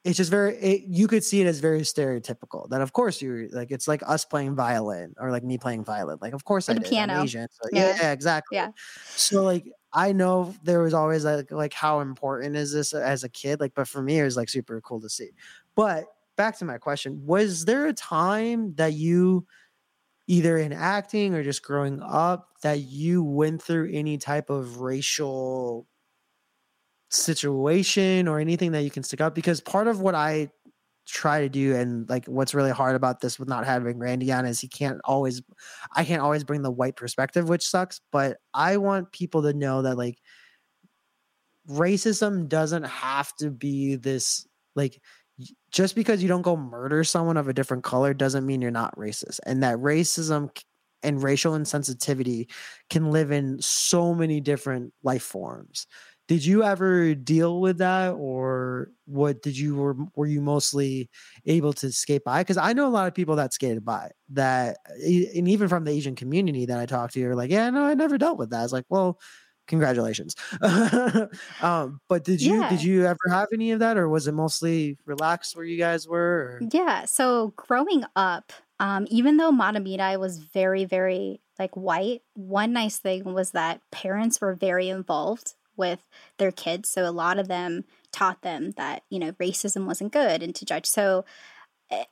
it's just very it, you could see it as very stereotypical that of course you like it's like us playing violin or like me playing violin like of course I did, I'm piano. Asian, so- yeah. Yeah. yeah exactly Yeah. so like I know there was always like like how important is this as a kid like but for me it was like super cool to see but back to my question was there a time that you either in acting or just growing up that you went through any type of racial situation or anything that you can stick up? Because part of what I try to do and like what's really hard about this with not having Randy on is he can't always I can't always bring the white perspective which sucks but I want people to know that like racism doesn't have to be this like just because you don't go murder someone of a different color doesn't mean you're not racist. And that racism and racial insensitivity can live in so many different life forms. Did you ever deal with that or what did you were were you mostly able to skate by? Because i know a lot of people that skated by that and even from the asian community that i talked to are like yeah no i never dealt with that. It's like well congratulations um but did you Yeah. did you ever have any of that or was it mostly relaxed where you guys were or? Yeah. So growing up, um, even though Mahtomedi was very, very like white, one nice thing was that parents were very involved with their kids. So a lot of them taught them that, you know, racism wasn't good and to judge. So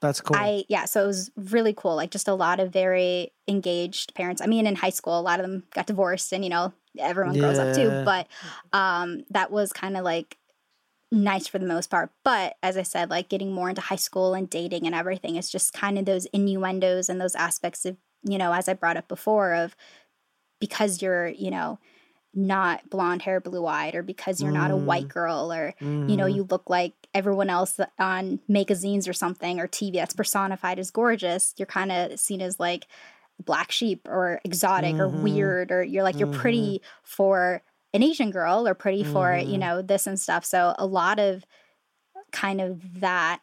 that's cool I yeah, so it was really cool. Like just a lot of very engaged parents. I mean, in high school, a lot of them got divorced, and you know, everyone grows up too. But um, that was kind of like nice for the most part. But as I said, like getting more into high school and dating and everything, it's just kind of those innuendos and those aspects of you know, as I brought up before, of because you're you know not blonde hair, blue eyed, or because you're not a white girl, or you know, Mhm. you look like everyone else on magazines or something or TV that's personified as gorgeous, you're kind of seen as like black sheep or exotic or Mhm. weird, or you're like, you're Mhm. pretty for an Asian girl or pretty for, you Mhm. know, this and stuff. So a lot of kind of that,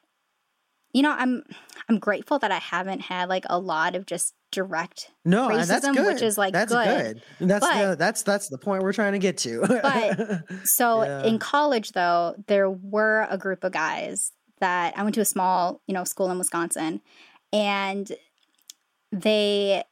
you know, I'm, I'm grateful that I haven't had like a lot of just direct No, racism, good. which is, like, that's good. And that's But- the that's that's the point we're trying to get to. But- So Yeah. in college, though, there were a group of guys that I went to a small, you know, school in Wisconsin, and they.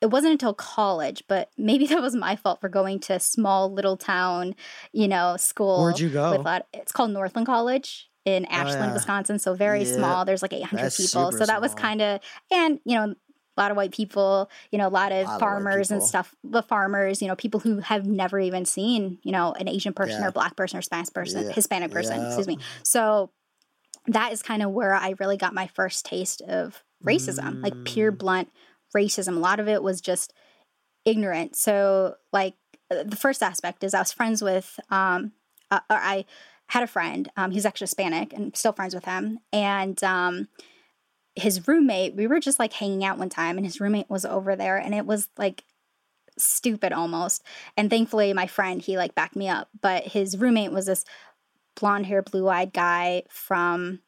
It wasn't until college, but maybe that was my fault for going to a small little town, you know, school. Where'd you go? With a lot, it's called Northland College in oh, Ashland, yeah. Wisconsin. So very Yeah. small. There's like 800 That's people. So that was kind of, and you know, a lot of white people, you know, a lot of Lot of farmers and stuff. The farmers, you know, people who have never even seen, you know, an Asian person Yeah. or black person or Spanish person. Hispanic person, excuse me. So that is kind of where I really got my first taste of racism, like pure Mm. blunt racism. A lot of it was just ignorant. So, like, uh, the first aspect is I was friends with, um, uh, or I had a friend. Um, he's actually Hispanic and still friends with him. And um, his roommate, we were just like hanging out one time, and his roommate was over there, and it was like stupid almost. And thankfully, my friend, he like backed me up. But his roommate was this blonde hair, blue eyed guy from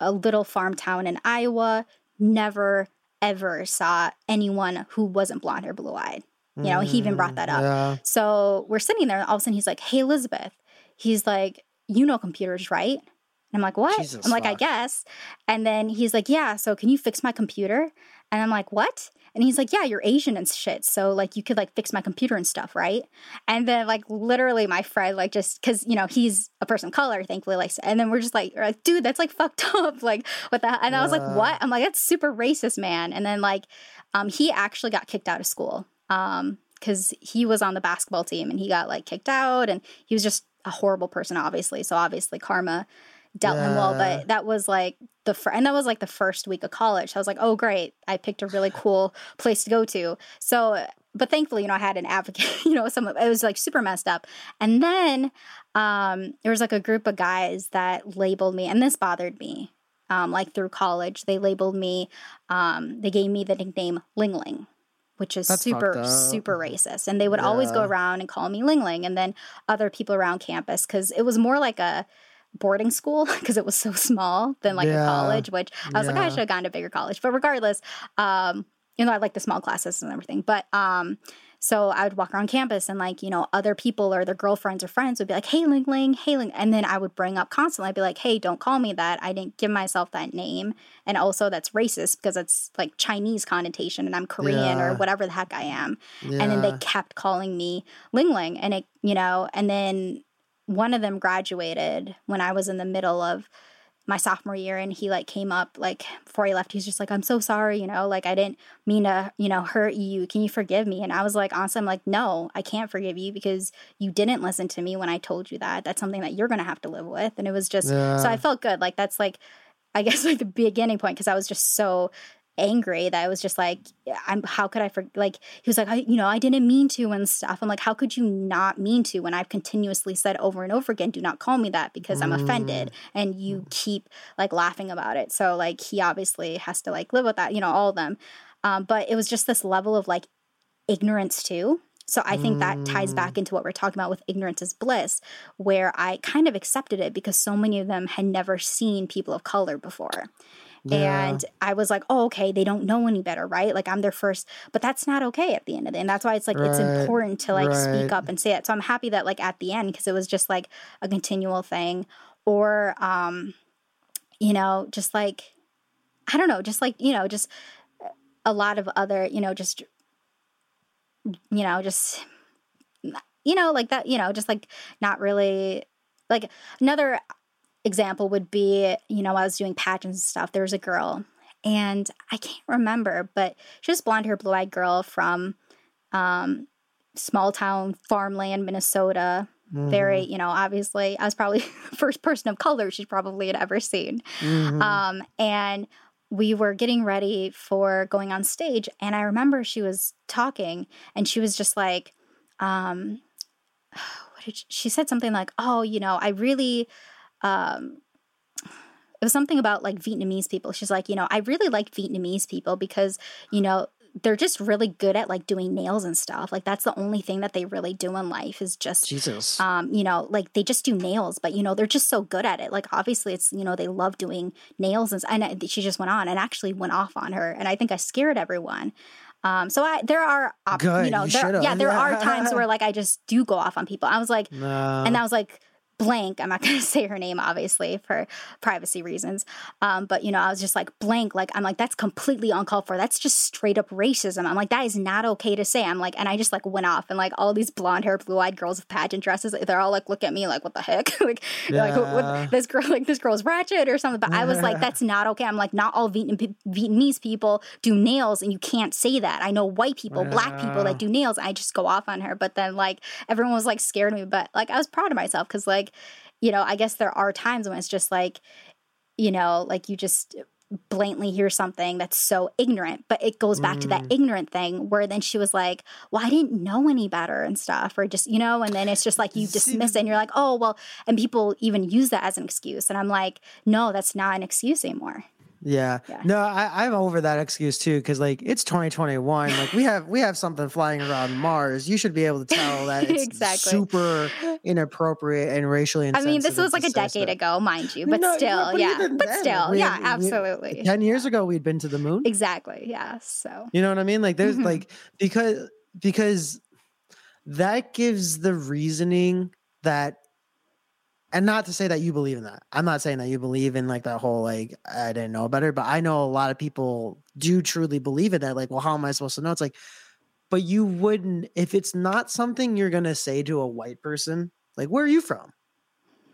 a little farm town in Iowa. Never, ever saw anyone who wasn't blonde or blue eyed. You know, he even brought mm, that up. Yeah. So we're sitting there, and all of a sudden he's like, Hey, Elizabeth. He's like, You know computers, right? And I'm like, What? Jesus I'm like, I guess. And then he's like, Yeah, so can you fix my computer? And I'm like, What? And he's like, Yeah, you're Asian and shit. So like you could like fix my computer and stuff, right? And then like literally my friend, like just cause you know, he's a person of color, thankfully, like and then we're just like, we're like, dude, that's like fucked up. Like what the and I was like, What? I'm like, that's super racist, man. And then like um he actually got kicked out of school. Um because he was on the basketball team and he got like kicked out and he was just a horrible person obviously so obviously karma dealt him well but that was like the fir- and that was like the first week of college. So i was like oh great. I picked a really cool place to go to. So but thankfully you know i had an advocate you know some it was like super messed up. And then um there was like a group of guys that labeled me and this bothered me um like through college. They labeled me um they gave me the nickname ling ling which is That's super super racist. And they would always go around and call me ling ling and then other people around campus because it was more like a boarding school because it was so small than like Yeah. a college which i was like i should have gone to a bigger college but regardless um you know i like the small classes and everything but um so I would walk around campus and like, you know, other people or their girlfriends or friends would be like, hey, Ling Ling, hey, Ling. And then I would bring up constantly, I'd be like, hey, don't call me that. I didn't give myself that name. And also that's racist because it's like Chinese connotation and I'm Korean or whatever the heck I am. And then they kept calling me Ling Ling. And it, you know, and then one of them graduated when I was in the middle of my sophomore year and he like came up like before he left he's just like i'm so sorry you know like i didn't mean to you know hurt you. Can you forgive me? And i was like honestly i'm like no i can't forgive you because you didn't listen to me when i told you that. That's something that you're gonna have to live with. And it was just so i felt good. Like that's like i guess like the beginning point because i was just so angry that I was just like, I'm. How could I for like? He was like, I, you know, I didn't mean to and stuff. I'm like, how could you not mean to when I've continuously said over and over again, do not call me that because I'm offended, and you keep like laughing about it. So like, he obviously has to like live with that, you know, all of them. Um, but it was just this level of like ignorance too So I think that ties back Mm. into what we're talking about with ignorance is bliss, where I kind of accepted it because so many of them had never seen people of color before. Yeah. And I was like, oh, okay, they don't know any better, right? Like I'm their first, but that's not okay at the end of the day. And that's why it's like, it's important to like speak up and say it. So I'm happy that like at the end, because it was just like a continual thing or, um, you know, just like, I don't know, just like, you know, just a lot of other, you know, just, you know, just, you know, like that, you know, just like not really, like another example would be, you know, I was doing pageants and stuff. There was a girl, and I can't remember, but she was blonde hair, blue eyed girl from um, small town farmland, Minnesota. Very, you know, obviously, I was probably the first person of color she probably had ever seen. Mhm. Um, and we were getting ready for going on stage, and I remember she was talking, and she was just like, um, what did she, she said something like, "Oh, you know, I really." Um, it was something about like Vietnamese people. She's like, you know, I really like Vietnamese people because, you know, they're just really good at like doing nails and stuff. Like that's the only thing that they really do in life is just Jesus. um, you know, like they just do nails, but you know, they're just so good at it. Like obviously it's, you know, they love doing nails and, and I- she just went on and actually went off on her. And I think I scared everyone. Um, so I, there are, op- you know, you there, yeah, there are times where like I just do go off on people. I was like, no. and I was like, blank. I'm not going to say her name, obviously, for privacy reasons. Um, but you know, I was just like blank. Like I'm like, that's completely uncalled for. That's just straight up racism. I'm like, that is not okay to say. I'm like, and I just like went off, and like all these blonde hair, blue eyed girls with pageant dresses, they're all like, look at me, like, what the heck? like, like what, what- this girl, like this girl's ratchet or something. But I was like, that's not okay. I'm like, not all Vietnam, Vietnamese people do nails, and you can't say that. I know white people, black people that do nails. I just go off on her, but then like everyone was like scared of me. But like I was proud of myself because like you know, I guess there are times when it's just like, you know, like you just blatantly hear something that's so ignorant, but it goes back to that Mm. ignorant thing where then she was like, well, I didn't know any better and stuff, or just, you know, and then it's just like you dismiss it and you're like, oh, well, and people even use that as an excuse. And I'm like, no, that's not an excuse anymore. Yeah. Yeah. No, I, I'm over that excuse too, because like it's 2021. Like we have we have something flying around Mars. You should be able to tell that it's Exactly. super inappropriate and racially I mean, this was like a decade ago, mind you, but No, still, yeah, but then, still, we yeah, had- we- absolutely. Ten years ago, we'd been to the moon. Exactly. Yeah. So, You know what I mean? Like there's Mhm. like because because that gives the reasoning that and not to say that you believe in that. I'm not saying that you believe in like that whole like I didn't know better, but I know a lot of people do truly believe in that. Like, well, how am I supposed to know? It's like, but you wouldn't if it's not something you're gonna say to a white person. Like, where are you from?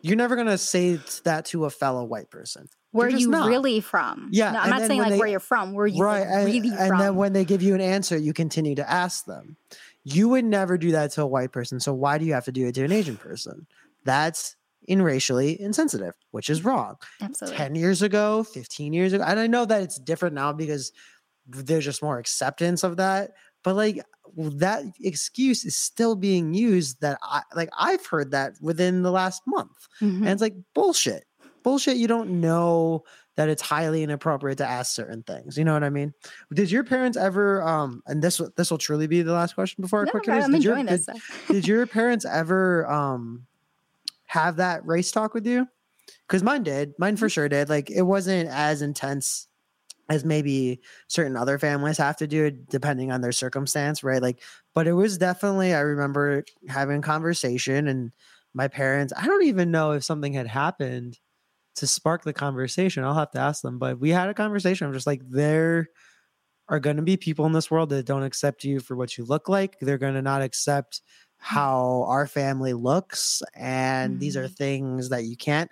You're never gonna say that to a fellow white person. where You're you not. really from? Yeah, No, I'm not saying like they- where you're from. Where are you right like, really and from? And then when they give you an answer you continue to ask them you would never do that to a white person so why do you have to do it to an asian person that's in racially insensitive which is wrong Absolutely. 10 years ago 15 years ago and i know that it's different now because there's just more acceptance of that but like that excuse is still being used that i like i've heard that within the last month Mhm. and it's like bullshit. Bullshit. You don't know that it's highly inappropriate to ask certain things. You know what I mean? Did your parents ever um and this this will truly be the last question before No, quick I'm hitters, did your, enjoying this. Did, did your parents ever um have that race talk with you? Because mine did. Mine for mm. sure did. Like it wasn't as intense as maybe certain other families have to do it depending on their circumstance, right? Like, but it was definitely I remember having a conversation and my parents, I don't even know if something had happened to spark the conversation. I'll have to ask them, but we had a conversation. I'm just like, there are going to be people in this world that don't accept you for what you look like. They're going to not accept how our family looks. And these are Mhm. things that you can't.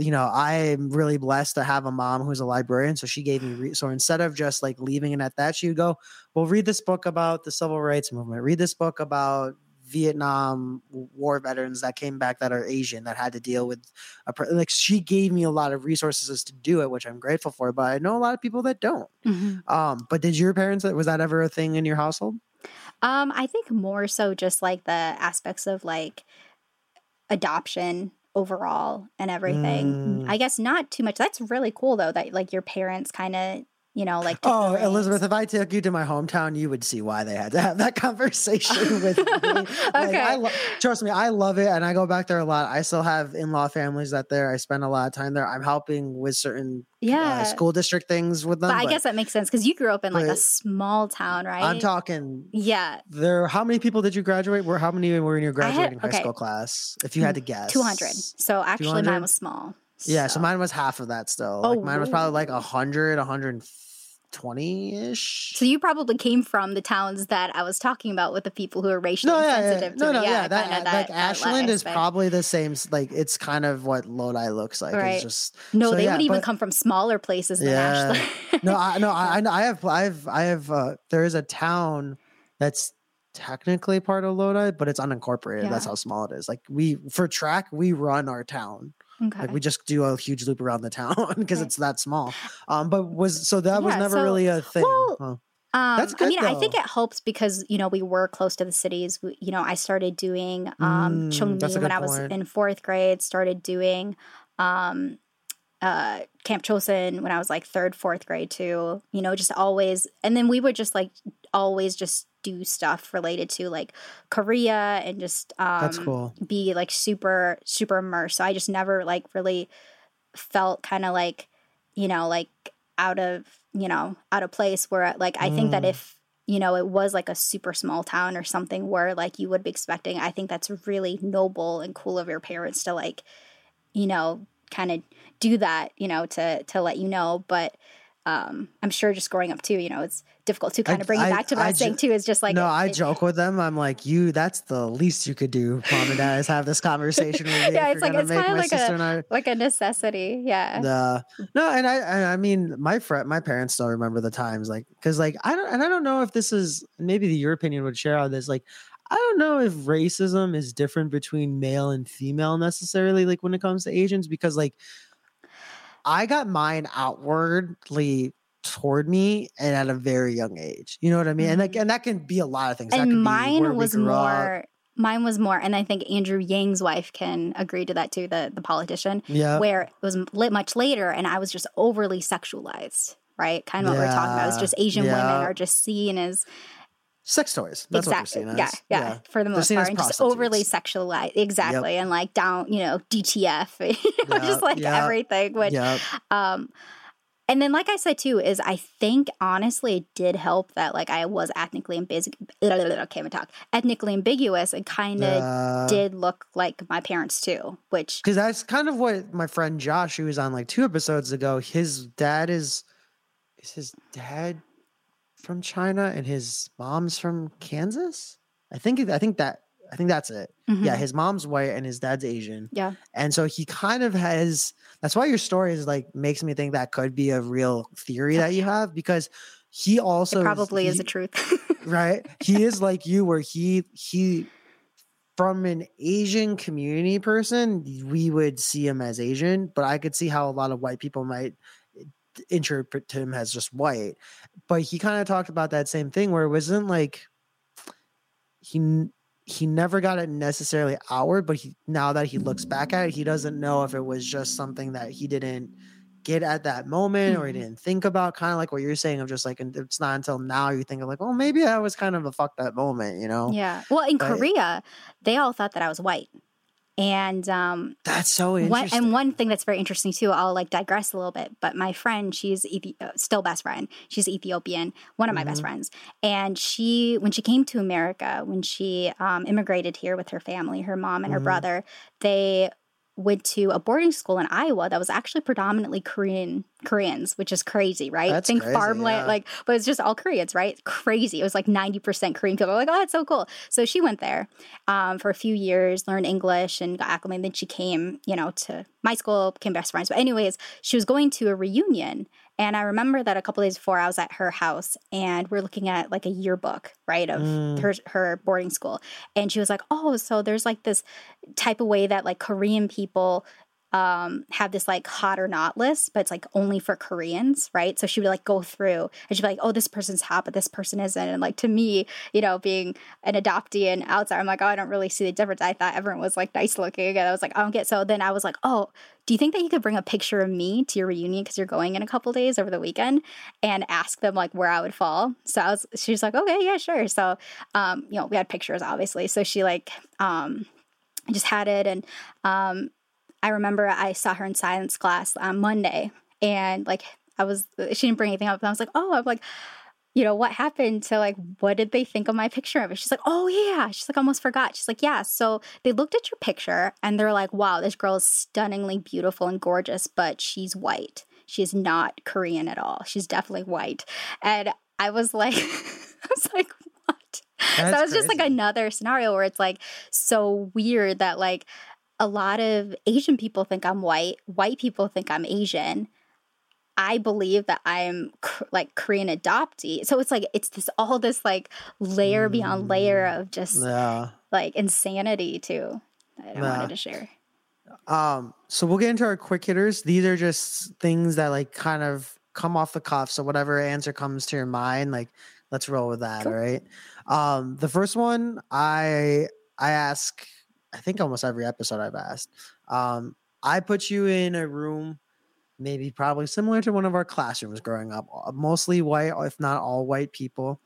You know, I'm really blessed to have a mom who's a librarian. So she gave me, re- so instead of just like leaving it at that, she would go, Well, read this book about the civil rights movement, read this book about Vietnam war veterans that came back that are Asian that had to deal with a like she gave me a lot of resources to do it, which I'm grateful for. But I know a lot of people that don't. Mhm. Um, but did your parents was that ever a thing in your household? Um, I think more so just like the aspects of like adoption overall and everything. Mm. I guess not too much. That's really cool though that like your parents kind of you know, like Oh. Elizabeth, if I took you to my hometown, you would see why they had to have that conversation with me. Like, Okay. I lo- trust me, I love it, and I go back there a lot. I still have in-law families that there. I spend a lot of time there. I'm helping with certain yeah. uh, school district things with them. but I guess that makes sense because you grew up in like a small town, right? I'm talking. Yeah, There, how many people did you graduate? Were how many were in your I had- graduating high okay. school class? If you had to guess, two hundred. So actually, 200? mine was small. Yeah, so mine was half of that still. Oh, like mine was probably like really? 100, 120 ish. So you probably came from the towns that I was talking about with the people who are racially No, yeah, yeah, sensitive no, to no, the, yeah. That, kinda like that Ashland is aspect. probably the same. Like it's kind of what Lodi looks like. Right. It's just No, so, they yeah, would even but- come from smaller places than Yeah. Ashland. no, I no, I, I have, I have, I have. Uh, there is a town that's technically part of Lodi, but it's unincorporated. That's how small it is. Like we for track, we run our town. Okay. Like we just do a huge loop around the town because Right. it's that small. Um, but was so that was never so- really a thing. well, huh? Um, That's I good, mean, I think it helps because you know we were close to the cities. We, you know, I started doing um, Mm, Chongmi when I was point. in fourth grade. Started doing um, uh, Camp Chosun when I was like third, fourth grade too. You know, just always, and then we would just like always just do stuff related to like Korea and just um, That's cool. be like super super immersed. So I just never like really felt kind of like you know like out of you know out of place where like I think that Mm. if you know it was like a super small town or something where like you would be expecting I think that's really noble and cool of your parents to like you know kind of do that you know to to let you know but um I'm sure just growing up too you know it's difficult to kind of bring it back to what I, I was saying too is just like no, it- I it- joke with them. I'm like, you. That's the least you could do, mom and dad, is have this conversation with me. Yeah, it's like- it's kinda like a- I. like a necessity yeah The no, and I, I mean, my friend, my parents still remember the times, like, because, like, I don't, and I don't know if this is maybe the your opinion would share on this. Like, I don't know if racism is different between male and female necessarily, like when it comes to Asians, because like, I got mine outwardly toward me and at a very young age. You know what I mean? And like, mm-hmm. and that can be a lot of things. And mine was grew up. more mine was more and i think andrew yang's wife can agree to that too the the politician Yeah. where it was lit much later and i was just overly sexualized right kind of what we we're talking about Yeah, just asian women are just seen as Sex toys. That's exactly what they're seeing. yeah, seen yeah for the most part and just overly sexualized exactly and like down you know dtf you know, Yeah, just like yeah, everything which Yep. um and then like i said too is i think honestly it did help that like i was ethnically ambiguous can't even talk ethnically ambiguous and kind of Yeah. did look like my parents too which because that's kind of what my friend Josh, who was on like two episodes ago, his dad is is his dad from China and his mom's from Kansas. I think I think that I think that's it. Yeah, Mhm. his mom's white and his dad's Asian, yeah and so he kind of has. That's why your story is like makes me think that could be a real theory that you have because he also it probably is he- a truth right he is like you where he he from an asian community person we would see him as asian but i could see how a lot of white people might interpret him as just white but he kind of talked about that same thing where it wasn't like he he never got it necessarily outward but he now that he looks back at it he doesn't know if it was just something that he didn't get at that moment or he Mhm. didn't think about kind of like what you're saying of just like and it's not until now you think of like oh maybe that was kind of a fucked up moment you know yeah well in Right. korea they all thought that i was white and um that's so one, interesting and one thing that's very interesting too i'll like digress a little bit but my friend she's Ethi- uh, still best friend she's ethiopian one of my best Mhm. friends and she when she came to america when she um, immigrated here with her family her mom and her Mhm. brother they went to a boarding school in iowa that was actually predominantly korean koreans which is crazy right That's think crazy, farmland yeah. like but it's just all koreans right crazy it was like 90% korean people like oh that's so cool so she went there um, for a few years, learned English and got acclimated. Then she came, you know, to my school, became best friends. But anyways, she was going to a reunion. And I remember that a couple days before I was at her house and we're looking at like a yearbook, right, of Mm. her her boarding school. And she was like, Oh, so there's like this type of way that like Korean people um, have this like hot or not list, but it's like only for Koreans, right? So she would like go through and she'd be like, oh, this person's hot, but this person isn't. And like to me, you know, being an adoptee and outsider, I'm like, oh, I don't really see the difference. I thought everyone was like nice looking. And I was like, I don't get. So then I was like, oh, do you think that you could bring a picture of me to your reunion because you're going in a couple days over the weekend and ask them like where I would fall? So I was, she was like, okay, yeah, sure. So, um, you know, we had pictures obviously. So she like, um, just had it and um I remember I saw her in science class on Monday and like I was she didn't bring anything up and I was like, "Oh, I'm like you know, what happened to like, what did they think of my picture of it? She's like, oh, yeah. She's like, almost forgot. She's like, yeah. So they looked at your picture and they're like, wow, this girl is stunningly beautiful and gorgeous, but she's white. She's not Korean at all. She's definitely white. And I was like, I was like, what? That's so it was just like another scenario where it's like so weird that like a lot of Asian people think I'm white, white people think I'm Asian. I believe that I'm like Korean adoptee. So it's like it's this all this like layer beyond layer of just Yeah. like insanity too that I Yeah. wanted to share. Um, so we'll get into our quick hitters. These are just things that like kind of come off the cuff. So whatever answer comes to your mind, like let's roll with that. Cool. All right. Um, the first one I I ask, I think almost every episode I've asked. Um, I put you in a room, maybe probably similar to one of our classrooms growing up, mostly white, if not all white people,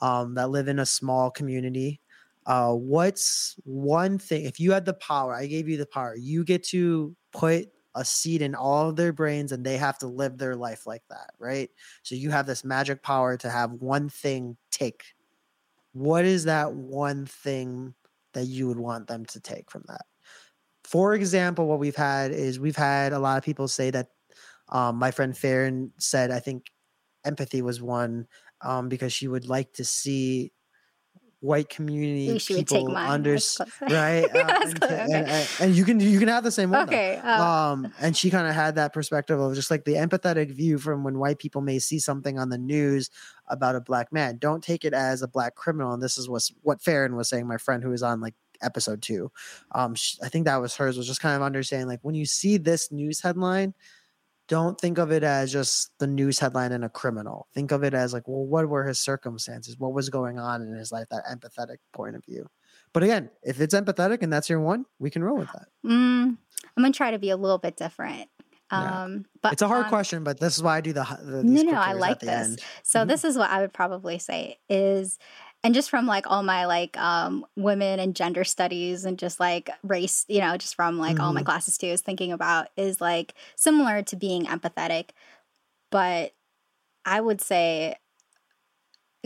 um, that live in a small community. Uh what's one thing if you had the power i gave you the power you get to put a seed in all of their brains and they have to live their life like that right? So you have this magic power to have one thing take what is that one thing that you would want them to take from that. For example what we've had is we've had a lot of people say that um, my friend Farron said i think empathy was one um, because she would like to see white community she people mine. under right uh, and, and- and- and you can you can have the same one. Okay. uh, um and she kind of had that perspective of just like the empathetic view from when white people may see something on the news about a black man don't take it as a black criminal and this is what what Farron was saying my friend who was on like episode 2 um sh I think that was hers was just kind of understanding like when you see this news headline don't think of it as just the news headline and a criminal. Think of it as like, well, what were his circumstances? What was going on in his life? That empathetic point of view. But again, if it's empathetic and that's your one, we can roll with that. mm, I'm gonna try to be a little bit different. Yeah. Um, but it's a hard on- question, but this is why I do the. the No, no, I like this. end. So Mhm. this is what I would probably say is and just from like all my like um women and gender studies and just like race, you know, just from like all my Mhm. classes too is thinking about is like similar to being empathetic, but I would say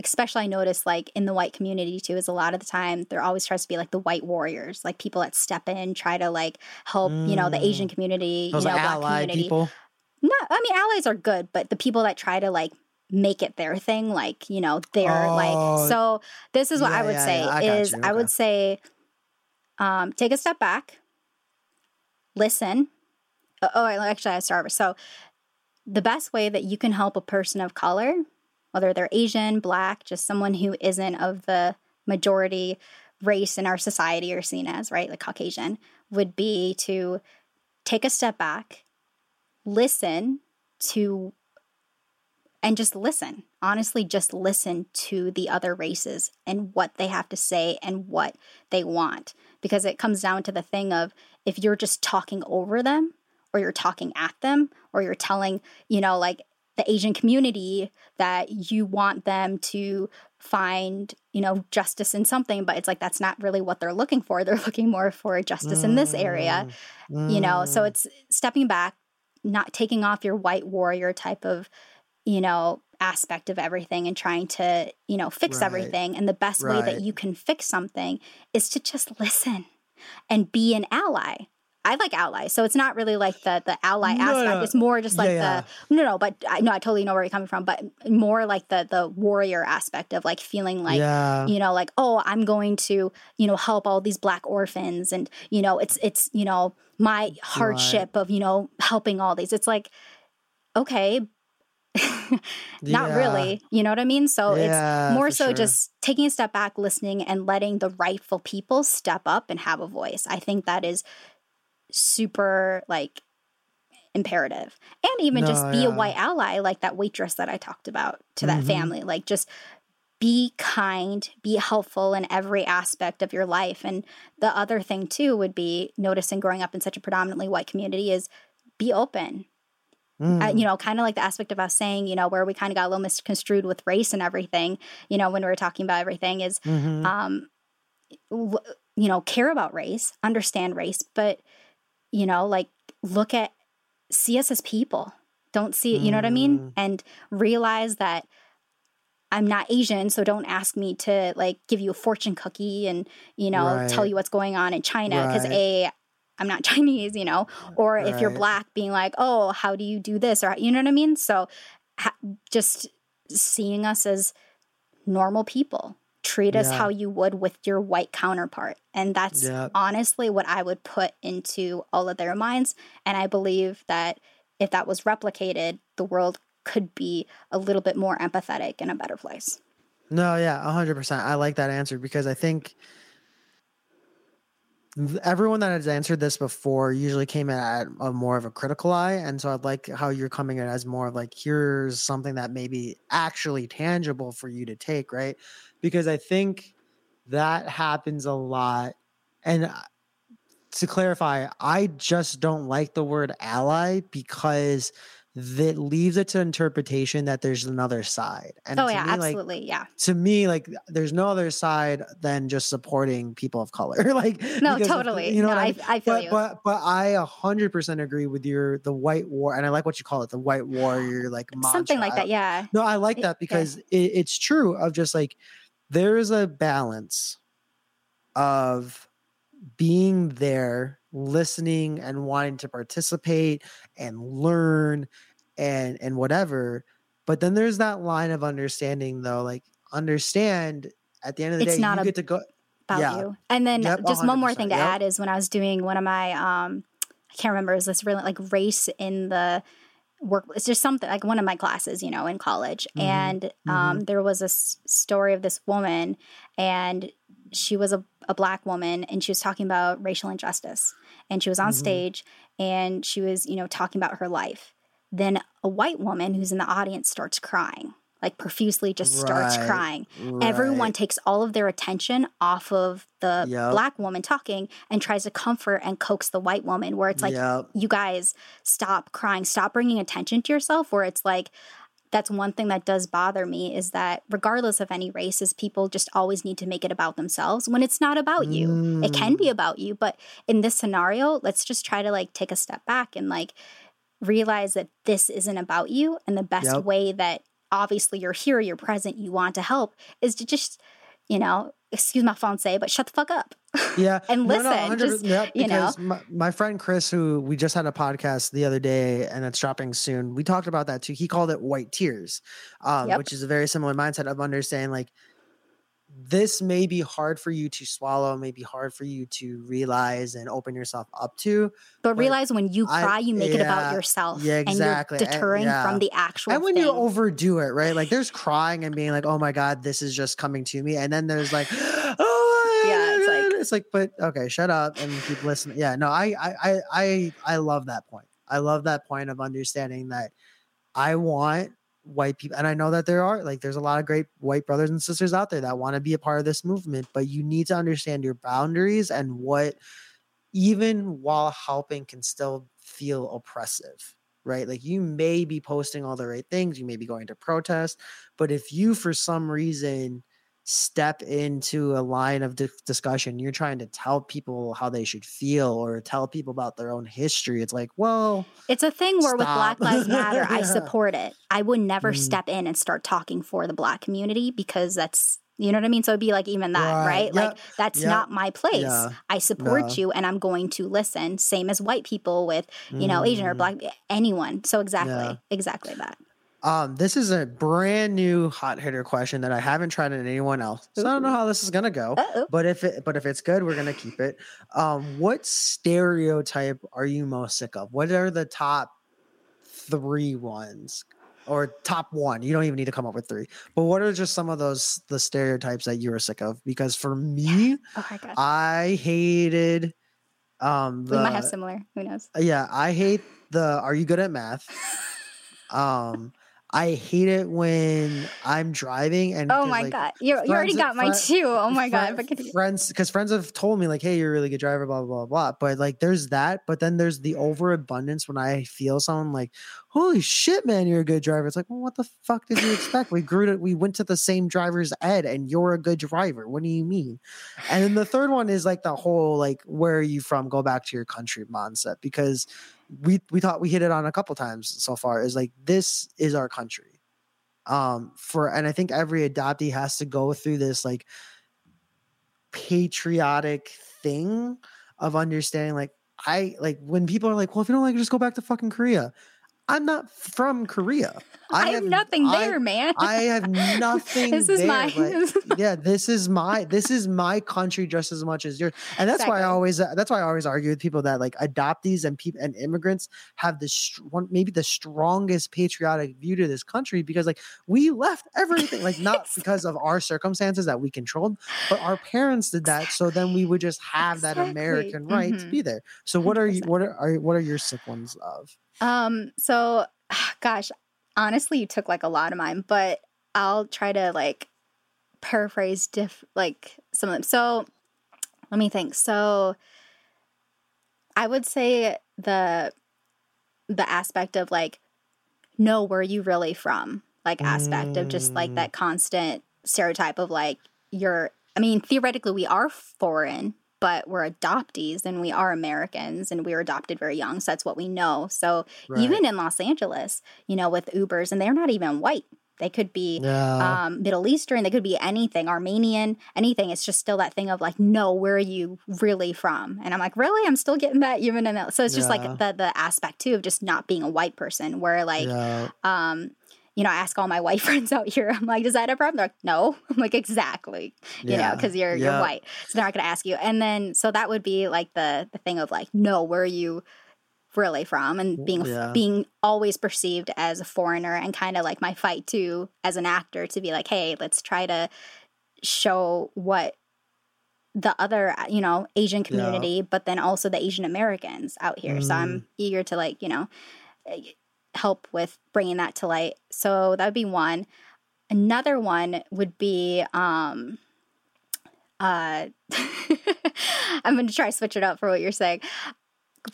especially I notice like in the white community too is a lot of the time there always tries to be like the white warriors, like people that step in, try to like help, you know, the Asian Mm. community, Those you know, black community. people. No, I mean allies are good, but the people that try to like make it their thing, like you know, they're Oh, like. So this is what yeah, I would yeah, say yeah, I is you, I would say, um, take a step back, listen. Oh, oh, actually, I start. So the best way that you can help a person of color, whether they're Asian, Black, just someone who isn't of the majority race in our society or seen as right, like Caucasian, would be to take a step back, listen to, and just listen. Honestly, just listen to the other races and what they have to say and what they want. Because it comes down to the thing of if you're just talking over them or you're talking at them or you're telling, you know, like the Asian community that you want them to find, you know, justice in something, but it's like that's not really what they're looking for. They're looking more for justice in this area you know so Mm. it's stepping back not taking off your white warrior type of you know aspect of everything and trying to you know fix Right. everything and the best way that you can fix something is to just listen and be an ally I like allies, so it's not really like the the ally No, aspect. no. It's more just like Yeah, the no, no. But I no, I totally know where you're coming from. But more like the the warrior aspect of like feeling like yeah. you know like oh i'm going to you know help all these black orphans and you know it's it's you know my hardship of you know helping all these it's like okay not Yeah. really you know what i mean so Yeah, it's more so sure. just taking a step back listening and letting the rightful people step up and have a voice i think that is super like imperative. And even just No, be a white ally, like that waitress that I talked about to that Mhm. family. Like just be kind, be helpful in every aspect of your life. And the other thing too would be noticing growing up in such a predominantly white community is be open. Mm. Uh, you know, kind of like the aspect of us saying, you know, where we kind of got a little misconstrued with race and everything, you know, when we were talking about everything is Mhm. um w- you know care about race understand race but you know like look at see us as people don't see it you know what i mean Mm. and realize that i'm not asian so don't ask me to like give you a fortune cookie and you know tell you what's going on in china because Right. a i'm not chinese you know or if you're black being like oh how do you do this or you know what i mean so ha- just seeing us as normal people treat us Yeah. how you would with your white counterpart and that's Yep. honestly what i would put into all of their minds and i believe that if that was replicated the world could be a little bit more empathetic and a better place No, yeah, hundred percent. I like that answer because I think th- everyone that has answered this before usually came in at a more of a critical eye, and so I'd like how you're coming in as more of like here's something that may be actually tangible for you to take, right? Because I think that happens a lot, and uh, to clarify, I just don't like the word ally because that leaves it to interpretation that there's another side. And oh yeah me, like, absolutely yeah to me like there's no other side than just supporting people of color like no totally you know no, what I, I, mean? I feel but you but but i 100% agree with your the white war and i like what you call it the white warrior like something like that yeah no i like It- that yeah. because it, it's true of just like there is a balance of being there listening and wanting to participate and learn and and whatever but then there's that line of understanding though like understand at the end of the It's day not you a- get to go about Yeah. you. And then Yep, just one more thing to yep. add is when I was doing one of my um I can't remember is this really like race in the work it's just something like one of my classes, you know, in college. Mhm, And um there was a s- story of this woman and she was a, a black woman and she was talking about racial injustice. And she was on Mhm. stage and she was, you know, talking about her life. Then a white woman who's in the audience starts crying. Like profusely just starts Right, crying everyone takes all of their attention off of the Yep. black woman talking and tries to comfort and coax the white woman where it's like Yep. you guys stop crying stop bringing attention to yourself where it's like that's one thing that does bother me is that regardless of any race is people just always need to make it about themselves when it's not about you it can Mm. be about you but in this scenario let's just try to like take a step back and like realize that this isn't about you and the best Yep. way that obviously you're here you're present you want to help is to just you know excuse my français but shut the fuck up yeah and listen, no, 100, just, yep, you know. my, my friend chris who we just had a podcast the other day and it's dropping soon we talked about that too he called it white tears um, Yep. which is a very similar mindset of understanding like this may be hard for you to swallow may be hard for you to realize and open yourself up to but but realize when you I- cry you make it about yourself yeah, exactly, and you're eh, deterring yeah. from the actual and when thing. you overdo it right like there's crying and being like oh my god this is just coming to me and then there's like oh Yeah, it's like- it's like but okay shut up and keep listening yeah no I I I I I love that point I love that point of understanding that I want white people and I know that there are like there's a lot of great white brothers and sisters out there that want to be a part of this movement but you need to understand your boundaries and what even while helping can still feel oppressive right? Like you may be posting all the right things you may be going to protest but if you for some reason step into a line of di- discussion. You're trying to tell people how they should feel or tell people about their own history. It's like well it's a thing where with black lives matter i support it. I would never Mm. step in and start talking for the black community because that's you know what i mean? So it'd be like even that Right, right, like that's yep, not my place. Yeah, i support no. you and i'm going to listen. Same as white people with you know asian or Mm. black anyone. So exactly Yeah. exactly that Um, this is a brand new hot hitter question that I haven't tried on anyone else. So I don't know how this is gonna go. Uh-oh. But if it but if it's good, we're gonna keep it. Um, what stereotype are you most sick of? What are the top three ones? Or top one. You don't even need to come up with three. But what are just some of those the stereotypes that you were sick of? Because for me, oh my god I hated Um, we might have similar. Who knows? Yeah, I hate the are you good at math? um I hate it when I'm driving and oh my like, god, you you already got my too. Oh my god, continue. friends because friends have told me like, hey, you're a really good driver, blah blah blah blah. But like there's that, but then there's the overabundance when I feel someone like, holy shit, man, you're a good driver. It's like, well, what the fuck did you expect? we grew to we went to the same driver's ed and you're a good driver. What do you mean? And then the third one is like the whole like, where are you from? Go back to your country mindset because we we thought we hit it on a couple times so far is like this is our country. Um for and i think every adoptee has to go through this like patriotic thing of understanding like i like when people are like well if you don't like it, just go back to fucking korea i'm not from korea I, have nothing I- there, man. I have nothing. this is there. my. Like, yeah, this is my this is my country just as much as yours, and that's why I Exactly. always that's why I always argue with people that like adoptees and people and immigrants have this one maybe the strongest patriotic view to this country because like we left everything like not because of our circumstances that we controlled, but our parents did that, so then we would just have that American right to Mhm. be there. So what are you what are, are what are your sick ones of? Um, so gosh, honestly, you took like a lot of mine, but I'll try to like paraphrase diff like some of them. So let me think. So I would say the the aspect of like know where you really from, like aspect of just like Mm. that constant stereotype of like you're I mean, theoretically we are foreign, but we're adoptees and we are Americans and we were adopted very young. So that's what we know. So even in Los Angeles, you know, with Ubers, and they're not even white. They could be yeah, um, Middle Eastern, they could be anything, Armenian, anything. It's just still that thing of like, no, where are you really from? And I'm like, really? I'm still getting that even in that. So it's just Yeah. like the the aspect too of just not being a white person, where like, yeah, um, you know, I ask all my white friends out here, I'm like, is that a problem? They're like, no. I'm like, exactly. You know, because you're yeah. you're white. So they're not gonna ask you. And then so that would be like the the thing of like, no, where are you really from? And being Yeah. being always perceived as a foreigner and kind of like my fight too as an actor to be like, hey, let's try to show what the other you know asian Yeah. community but then also the asian americans out here so Mm. i'm eager to like you know eh, help with bringing that to light. So that would be one. Another one would be um uh i'm going to try to switch it up for what you're saying.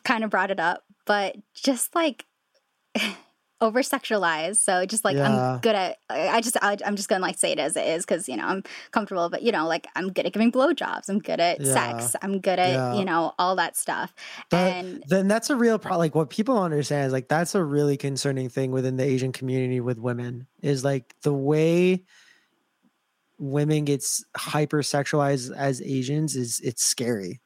Kind of brought it up but just like over sexualized so just like Yeah. i'm good at i just I, i'm just gonna like say it as it is because you know i'm comfortable but you know like i'm good at giving blowjobs i'm good at Yeah. sex i'm good at Yeah. you know all that stuff That- and then that's a real problem. Like what people understand is like that's a really concerning thing within the Asian community with women is like the way women gets hypersexualized as Asians is it's scary.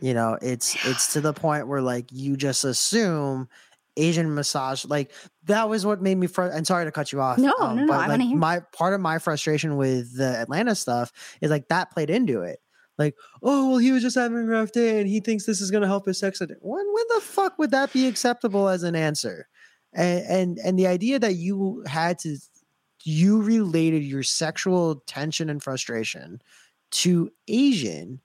You know, it's it's to the point where like you just assume Asian massage like that was what made me fr- and sorry to cut you off. No, um, no, no, but I like hear. my part of my frustration with the Atlanta stuff is like that played into it. Like, oh well, he was just having a rough day and he thinks this is gonna help his sex. addict." When when the fuck would that be acceptable as an answer? And and and the idea that you had to you related your sexual tension and frustration to Asian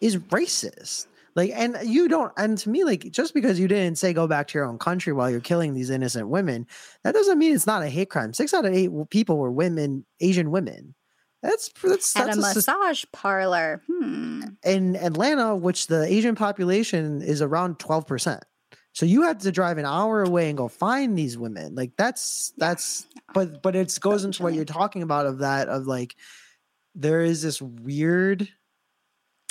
is racist. Like, and you don't, and to me, like, just because you didn't say go back to your own country while you're killing these innocent women, that doesn't mean it's not a hate crime. Six out of eight people were women, Asian women. That's that's, at that's a a massage parlor hmm in Atlanta, which the Asian population is around twelve percent. So you had to drive an hour away and go find these women. Like that's that's but but it goes into what you're talking about of that of like there is this weird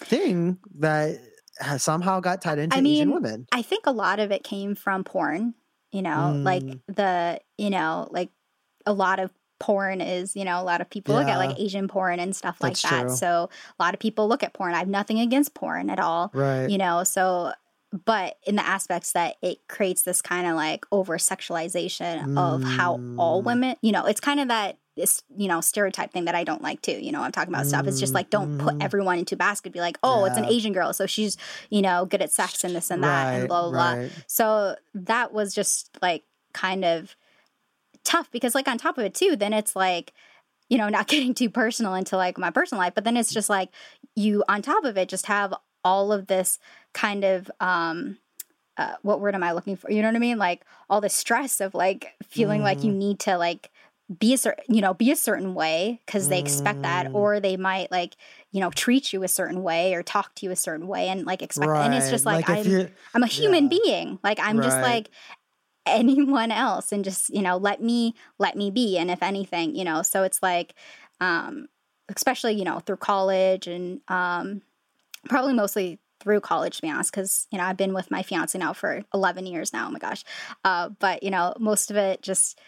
thing that somehow got tied into I Asian mean, women. I think a lot of it came from porn, you know, like Mm. the, you know, like a lot of porn is, you know, a lot of people look at like Asian porn and stuff like that. true. So a lot of people look at porn. I have nothing against porn at all, Right. you know, so but in the aspects that it creates this kind of like over sexualization of how all Mm. women, you know, it's kind of that this, you know, stereotype thing that I don't like too. You know, I'm talking about stuff. It's just like don't put Mhm. everyone into a basket. Be like, oh, it's an Asian girl, so she's, you know, good at sex and this and that and Right, blah blah blah. right. So that was just like kind of tough because like on top of it too, then it's like, you know, not getting too personal into like my personal life, but then it's just like you on top of it just have all of this kind of um uh, what word am I looking for? You know what I mean? Like all the stress of like feeling like you need to like be a certain you know be a certain way because they expect that Mm. or they might like you know treat you a certain way or talk to you a certain way and like expect and it's just like, if i'm i'm a human yeah. being like i'm just like anyone else and just you know let me let me be and if anything you know so it's like um especially you know through college and um probably mostly through college to be honest because you know i've been with my fiance now for 11 years now oh my gosh uh but you know most of it just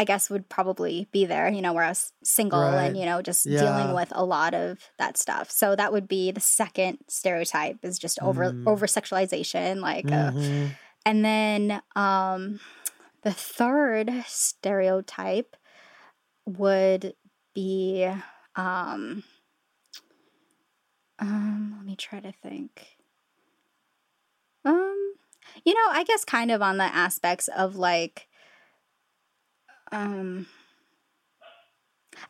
I guess would probably be there, you know, where I was single Right. and, you know, just Yeah. dealing with a lot of that stuff. So that would be the second stereotype is just over Mm. over sexualization. Like uh, Mhm. and then um the third stereotype would be um um let me try to think. Um you know, I guess kind of on the aspects of like um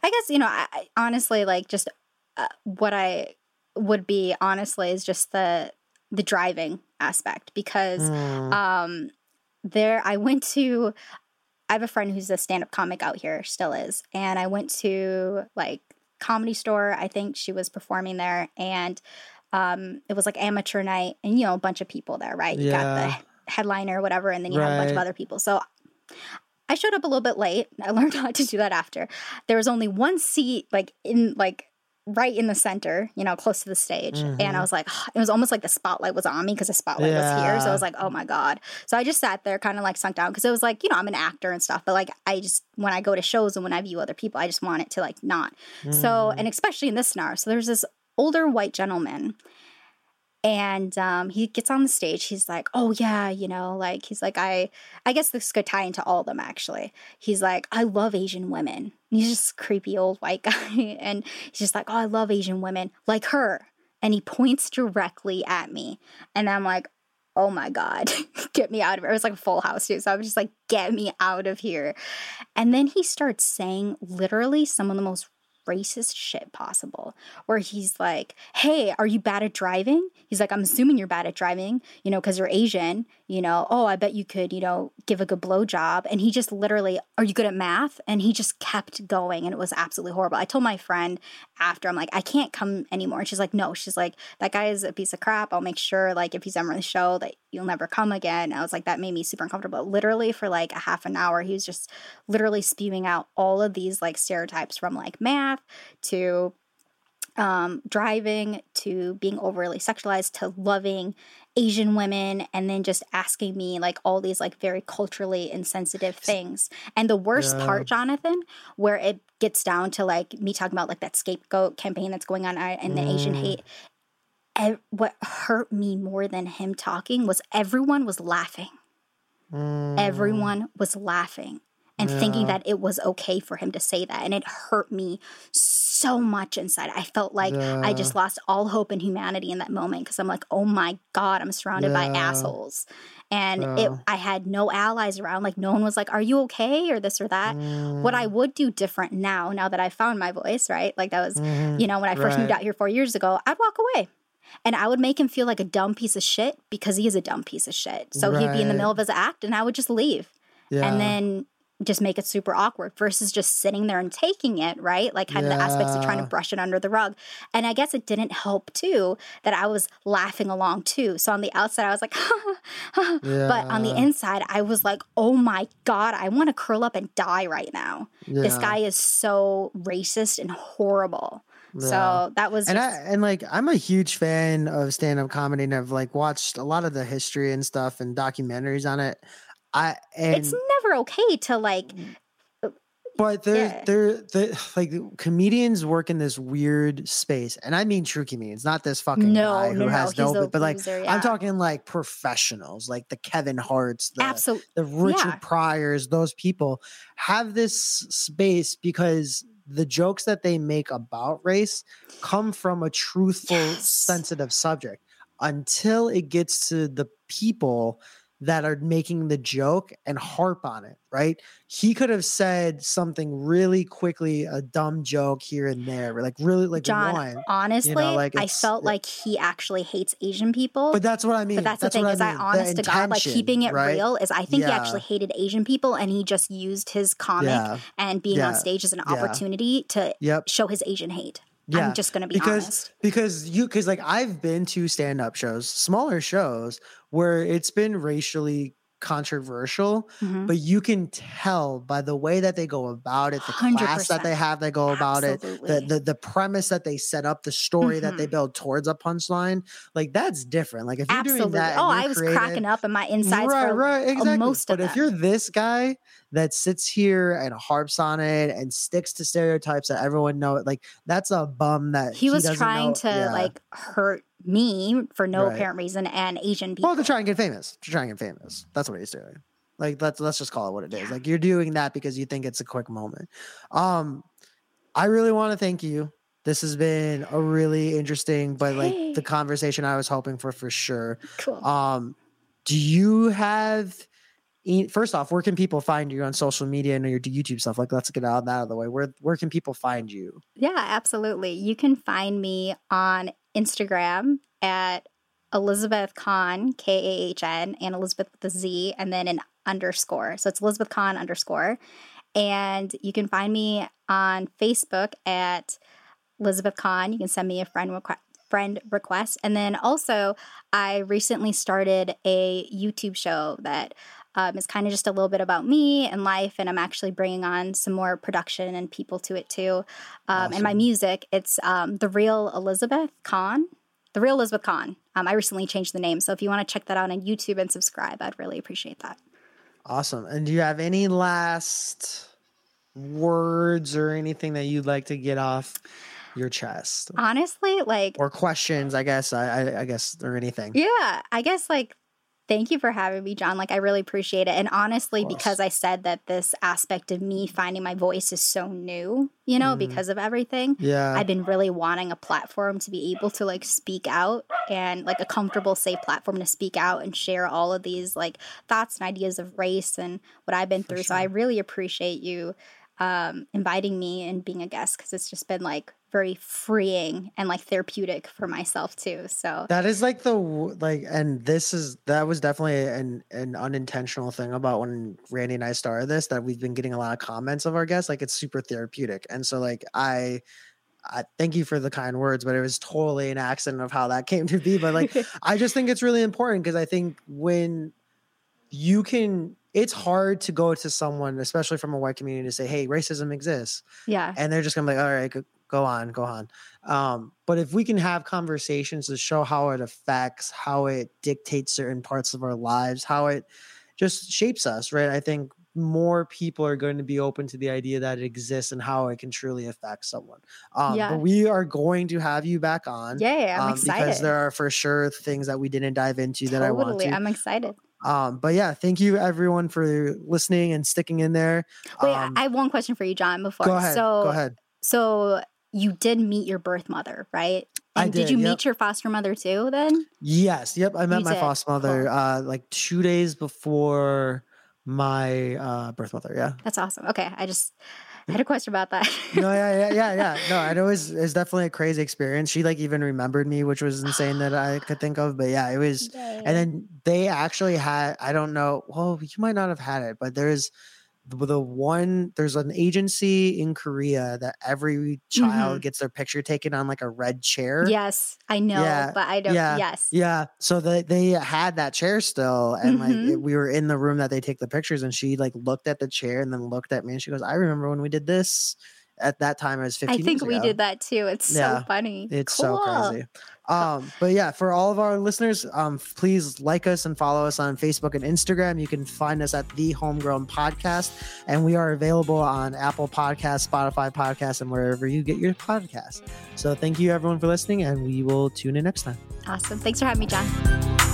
I guess you know, I, I honestly like just uh, what I would be honestly is just the the driving aspect because Mm. um there i went to i have a friend who's a stand-up comic out here still is and i went to like comedy store i think she was performing there and um it was like amateur night and you know a bunch of people there right you got Yeah. the headliner or whatever and then you have a bunch of other people so i showed up a little bit late i learned not to do that after there was only one seat like in like right in the center, you know, close to the stage. And I Mhm. was like, it was almost like the spotlight was on me because the spotlight was here. So I was like, oh my God. So I just sat there kind of like sunk down because it was like, you know, I'm an actor and stuff, but like I just, when I go to shows and when I view other people, I just want it to like not. Mm. So, and especially in this scenario. So there's this older white gentleman and um, he gets on the stage he's like oh yeah you know like he's like i i guess this could tie into all of them actually. He's like i love asian women. He's just creepy old white guy and he's just like oh i love asian women like her and he points directly at me and i'm like oh my god get me out of here. It was like a full house too so i was just like get me out of here. And then he starts saying literally some of the most racist shit possible where he's like hey are you bad at driving? He's like i'm assuming you're bad at driving you know because you're asian you know oh i bet you could you know give a good blow job. And he just literally are you good at math? And he just kept going and it was absolutely horrible. I told my friend after i'm like i can't come anymore. And she's like no. She's like that guy is a piece of crap. I'll make sure like if he's ever on the show that you'll never come again. I was like that made me super uncomfortable. Literally for like a half an hour he was just literally spewing out all of these like stereotypes from like math to um, driving to being overly sexualized to loving Asian women and then just asking me like all these like very culturally insensitive things. And the worst Yeah. part, Jonathan, where it gets down to like me talking about like that scapegoat campaign that's going on uh, and the Asian Mm. hate. ev- what hurt me more than him talking was everyone was laughing. Mm. Everyone was laughing and thinking that it was okay for him to say that. And it hurt me so much inside. I felt like I just lost all hope in humanity in that moment because I'm like, oh my God, I'm surrounded by assholes. And it I had no allies around. Like no one was like, Are you okay? or this or that. What Mm. I would do different now, now that I found my voice, right? Like that was, Mhm. you know, when I first moved out here four years ago, I'd walk away. And I would make him feel like a dumb piece of shit because he is a dumb piece of shit. So he'd be in the middle of his act and I would just leave yeah. and then just make it super awkward versus just sitting there and taking it, right? Like kind of the aspects of trying to brush it under the rug. And I guess it didn't help too that I was laughing along too. So on the outside, I was like, but on the inside, I was like, oh my God, I want to curl up and die right now. This guy is so racist and horrible. Yeah. So that was and I and like I'm a huge fan of stand up comedy and I've like watched a lot of the history and stuff and documentaries on it. I and it's never okay to like, mm. uh, but they're yeah. they're they like comedians work in this weird space. And I mean true comedians, not this fucking no, guy who no, has no a but like loser, yeah. I'm talking like professionals, like the Kevin Harts, the Absolutely. the Richard Yeah. Pryors, those people have this space because the jokes that they make about race come from a truthful, Yes. sensitive subject. Until it gets to the people, that are making the joke and harp on it, right? He could have said something really quickly, a dumb joke here and there, like really like John, one. honestly, like, I felt yeah. like he actually hates Asian people. But that's what I mean. But that's, the thing is, I, I, mean. the honest to God, like keeping it right? real is I think he actually hated Asian people, and he just used his comic Yeah. and being on stage as an Yeah. opportunity to Yep. show his Asian hate. Yeah. I'm just gonna be because honest. because you because like I've been to stand up shows, smaller shows where it's been racially controversial, Mhm. but you can tell by the way that they go about it, the class that they have they go about it, the, the the premise that they set up, the story that they Mhm. build towards a punchline, like that's different. Like if you're Absolutely. doing that, oh, I was creative- cracking up in my insides right, right, exactly. most but of if you're this guy that sits here and harps on it and sticks to stereotypes that everyone know, like that's a bum that he was trying know- to yeah. like hurt me for no Right. apparent reason and Asian people. Well, to try and get famous. To try and get famous. That's what he's doing. Like let's let's just call it what it is. Like you're doing that because you think it's a quick moment. Um, I really want to thank you. This has been a really interesting, but like Hey. the conversation I was hoping for for sure. cool. Um, do you have? First off, where can people find you on social media and your YouTube stuff? Like, let's get out that out of the way. Where where can people find you? Yeah, absolutely. You can find me on Instagram at Elizabeth Kahn, K A H N, and Elizabeth with a Z, and then an underscore. So it's Elizabeth Kahn underscore. And you can find me on Facebook at Elizabeth Kahn. You can send me a friend request. Friend request. And then also, I recently started a YouTube show that um, is kind of just a little bit about me and life. And I'm actually bringing on some more production and people to it too. Um, And my music, it's um, The Real Elizabeth Kahn. The Real Elizabeth Kahn. Um, I recently changed the name. So if you want to check that out on YouTube and subscribe, I'd really appreciate that. Awesome. And do you have any last words or anything that you'd like to get off your chest? Honestly, like, Or questions, I guess. I, I, I guess, or anything. Yeah, I guess like thank you for having me, John. Like I really appreciate it. And honestly, because I said that this aspect of me finding my voice is so new, you know, Mhm. because of everything. Yeah. I've been really wanting a platform to be able to like speak out and like a comfortable, safe platform to speak out and share all of these like thoughts and ideas of race and what I've been For through. So I really appreciate you um, inviting me and being a guest because it's just been like very freeing and like therapeutic for myself too. So That is like the like, and this is that was definitely an an unintentional thing about when Randy and I started this. That we've been getting a lot of comments of our guests, like it's super therapeutic, and so like I, I thank you for the kind words, but it was totally an accident of how that came to be. But like, I just think it's really important because I think when you can, it's hard to go to someone, especially from a white community, to say, "Hey, racism exists." yeah. and they're just gonna be like, all right, go, on, go on. Um, but if we can have conversations to show how it affects, how it dictates certain parts of our lives, how it just shapes us, right? I think more people are going to be open to the idea that it exists and how it can truly affect someone. Um, Yeah. But we are going to have you back on. Yeah, I'm um, excited. Because there are for sure things that we didn't dive into that I want totally, to. I'm excited. Um, but yeah, thank you everyone for listening and sticking in there. Wait, Um, I have one question for you, John. Before, go ahead. so go ahead. so you did meet your birth mother, right? I And did, did, you yep. meet your foster mother too? Then Yes. Yep. I met You my did, foster mother cool. uh like two days before my uh birth mother. Yeah. that's awesome. Okay, I just I had a question about that. No, yeah, yeah, yeah, yeah. No, and it was it was definitely a crazy experience. She like even remembered me, which was insane that I could think of. But yeah, it was and then they actually had I don't know, well, you might not have had it, but there's the, the one there's an agency in Korea that every child gets their picture taken on like a red chair. yes, I know, Yeah, but I don't. yeah, yes, Yeah, so they they had that chair still, and like Mhm. it- we were in the room that they take the pictures, and she like looked at the chair and then looked at me, and she goes, "I remember when we did this." At that time, it was I think we ago." did that too. It's Yeah, so funny. It's Cool. so crazy. Um, but yeah, for all of our listeners, um, please like us and follow us on Facebook and Instagram. You can find us at the Homegrown Podcast, and we are available on Apple Podcasts, Spotify Podcast, and wherever you get your podcast. So thank you everyone for listening, and we will tune in next time. Awesome. Thanks for having me, John.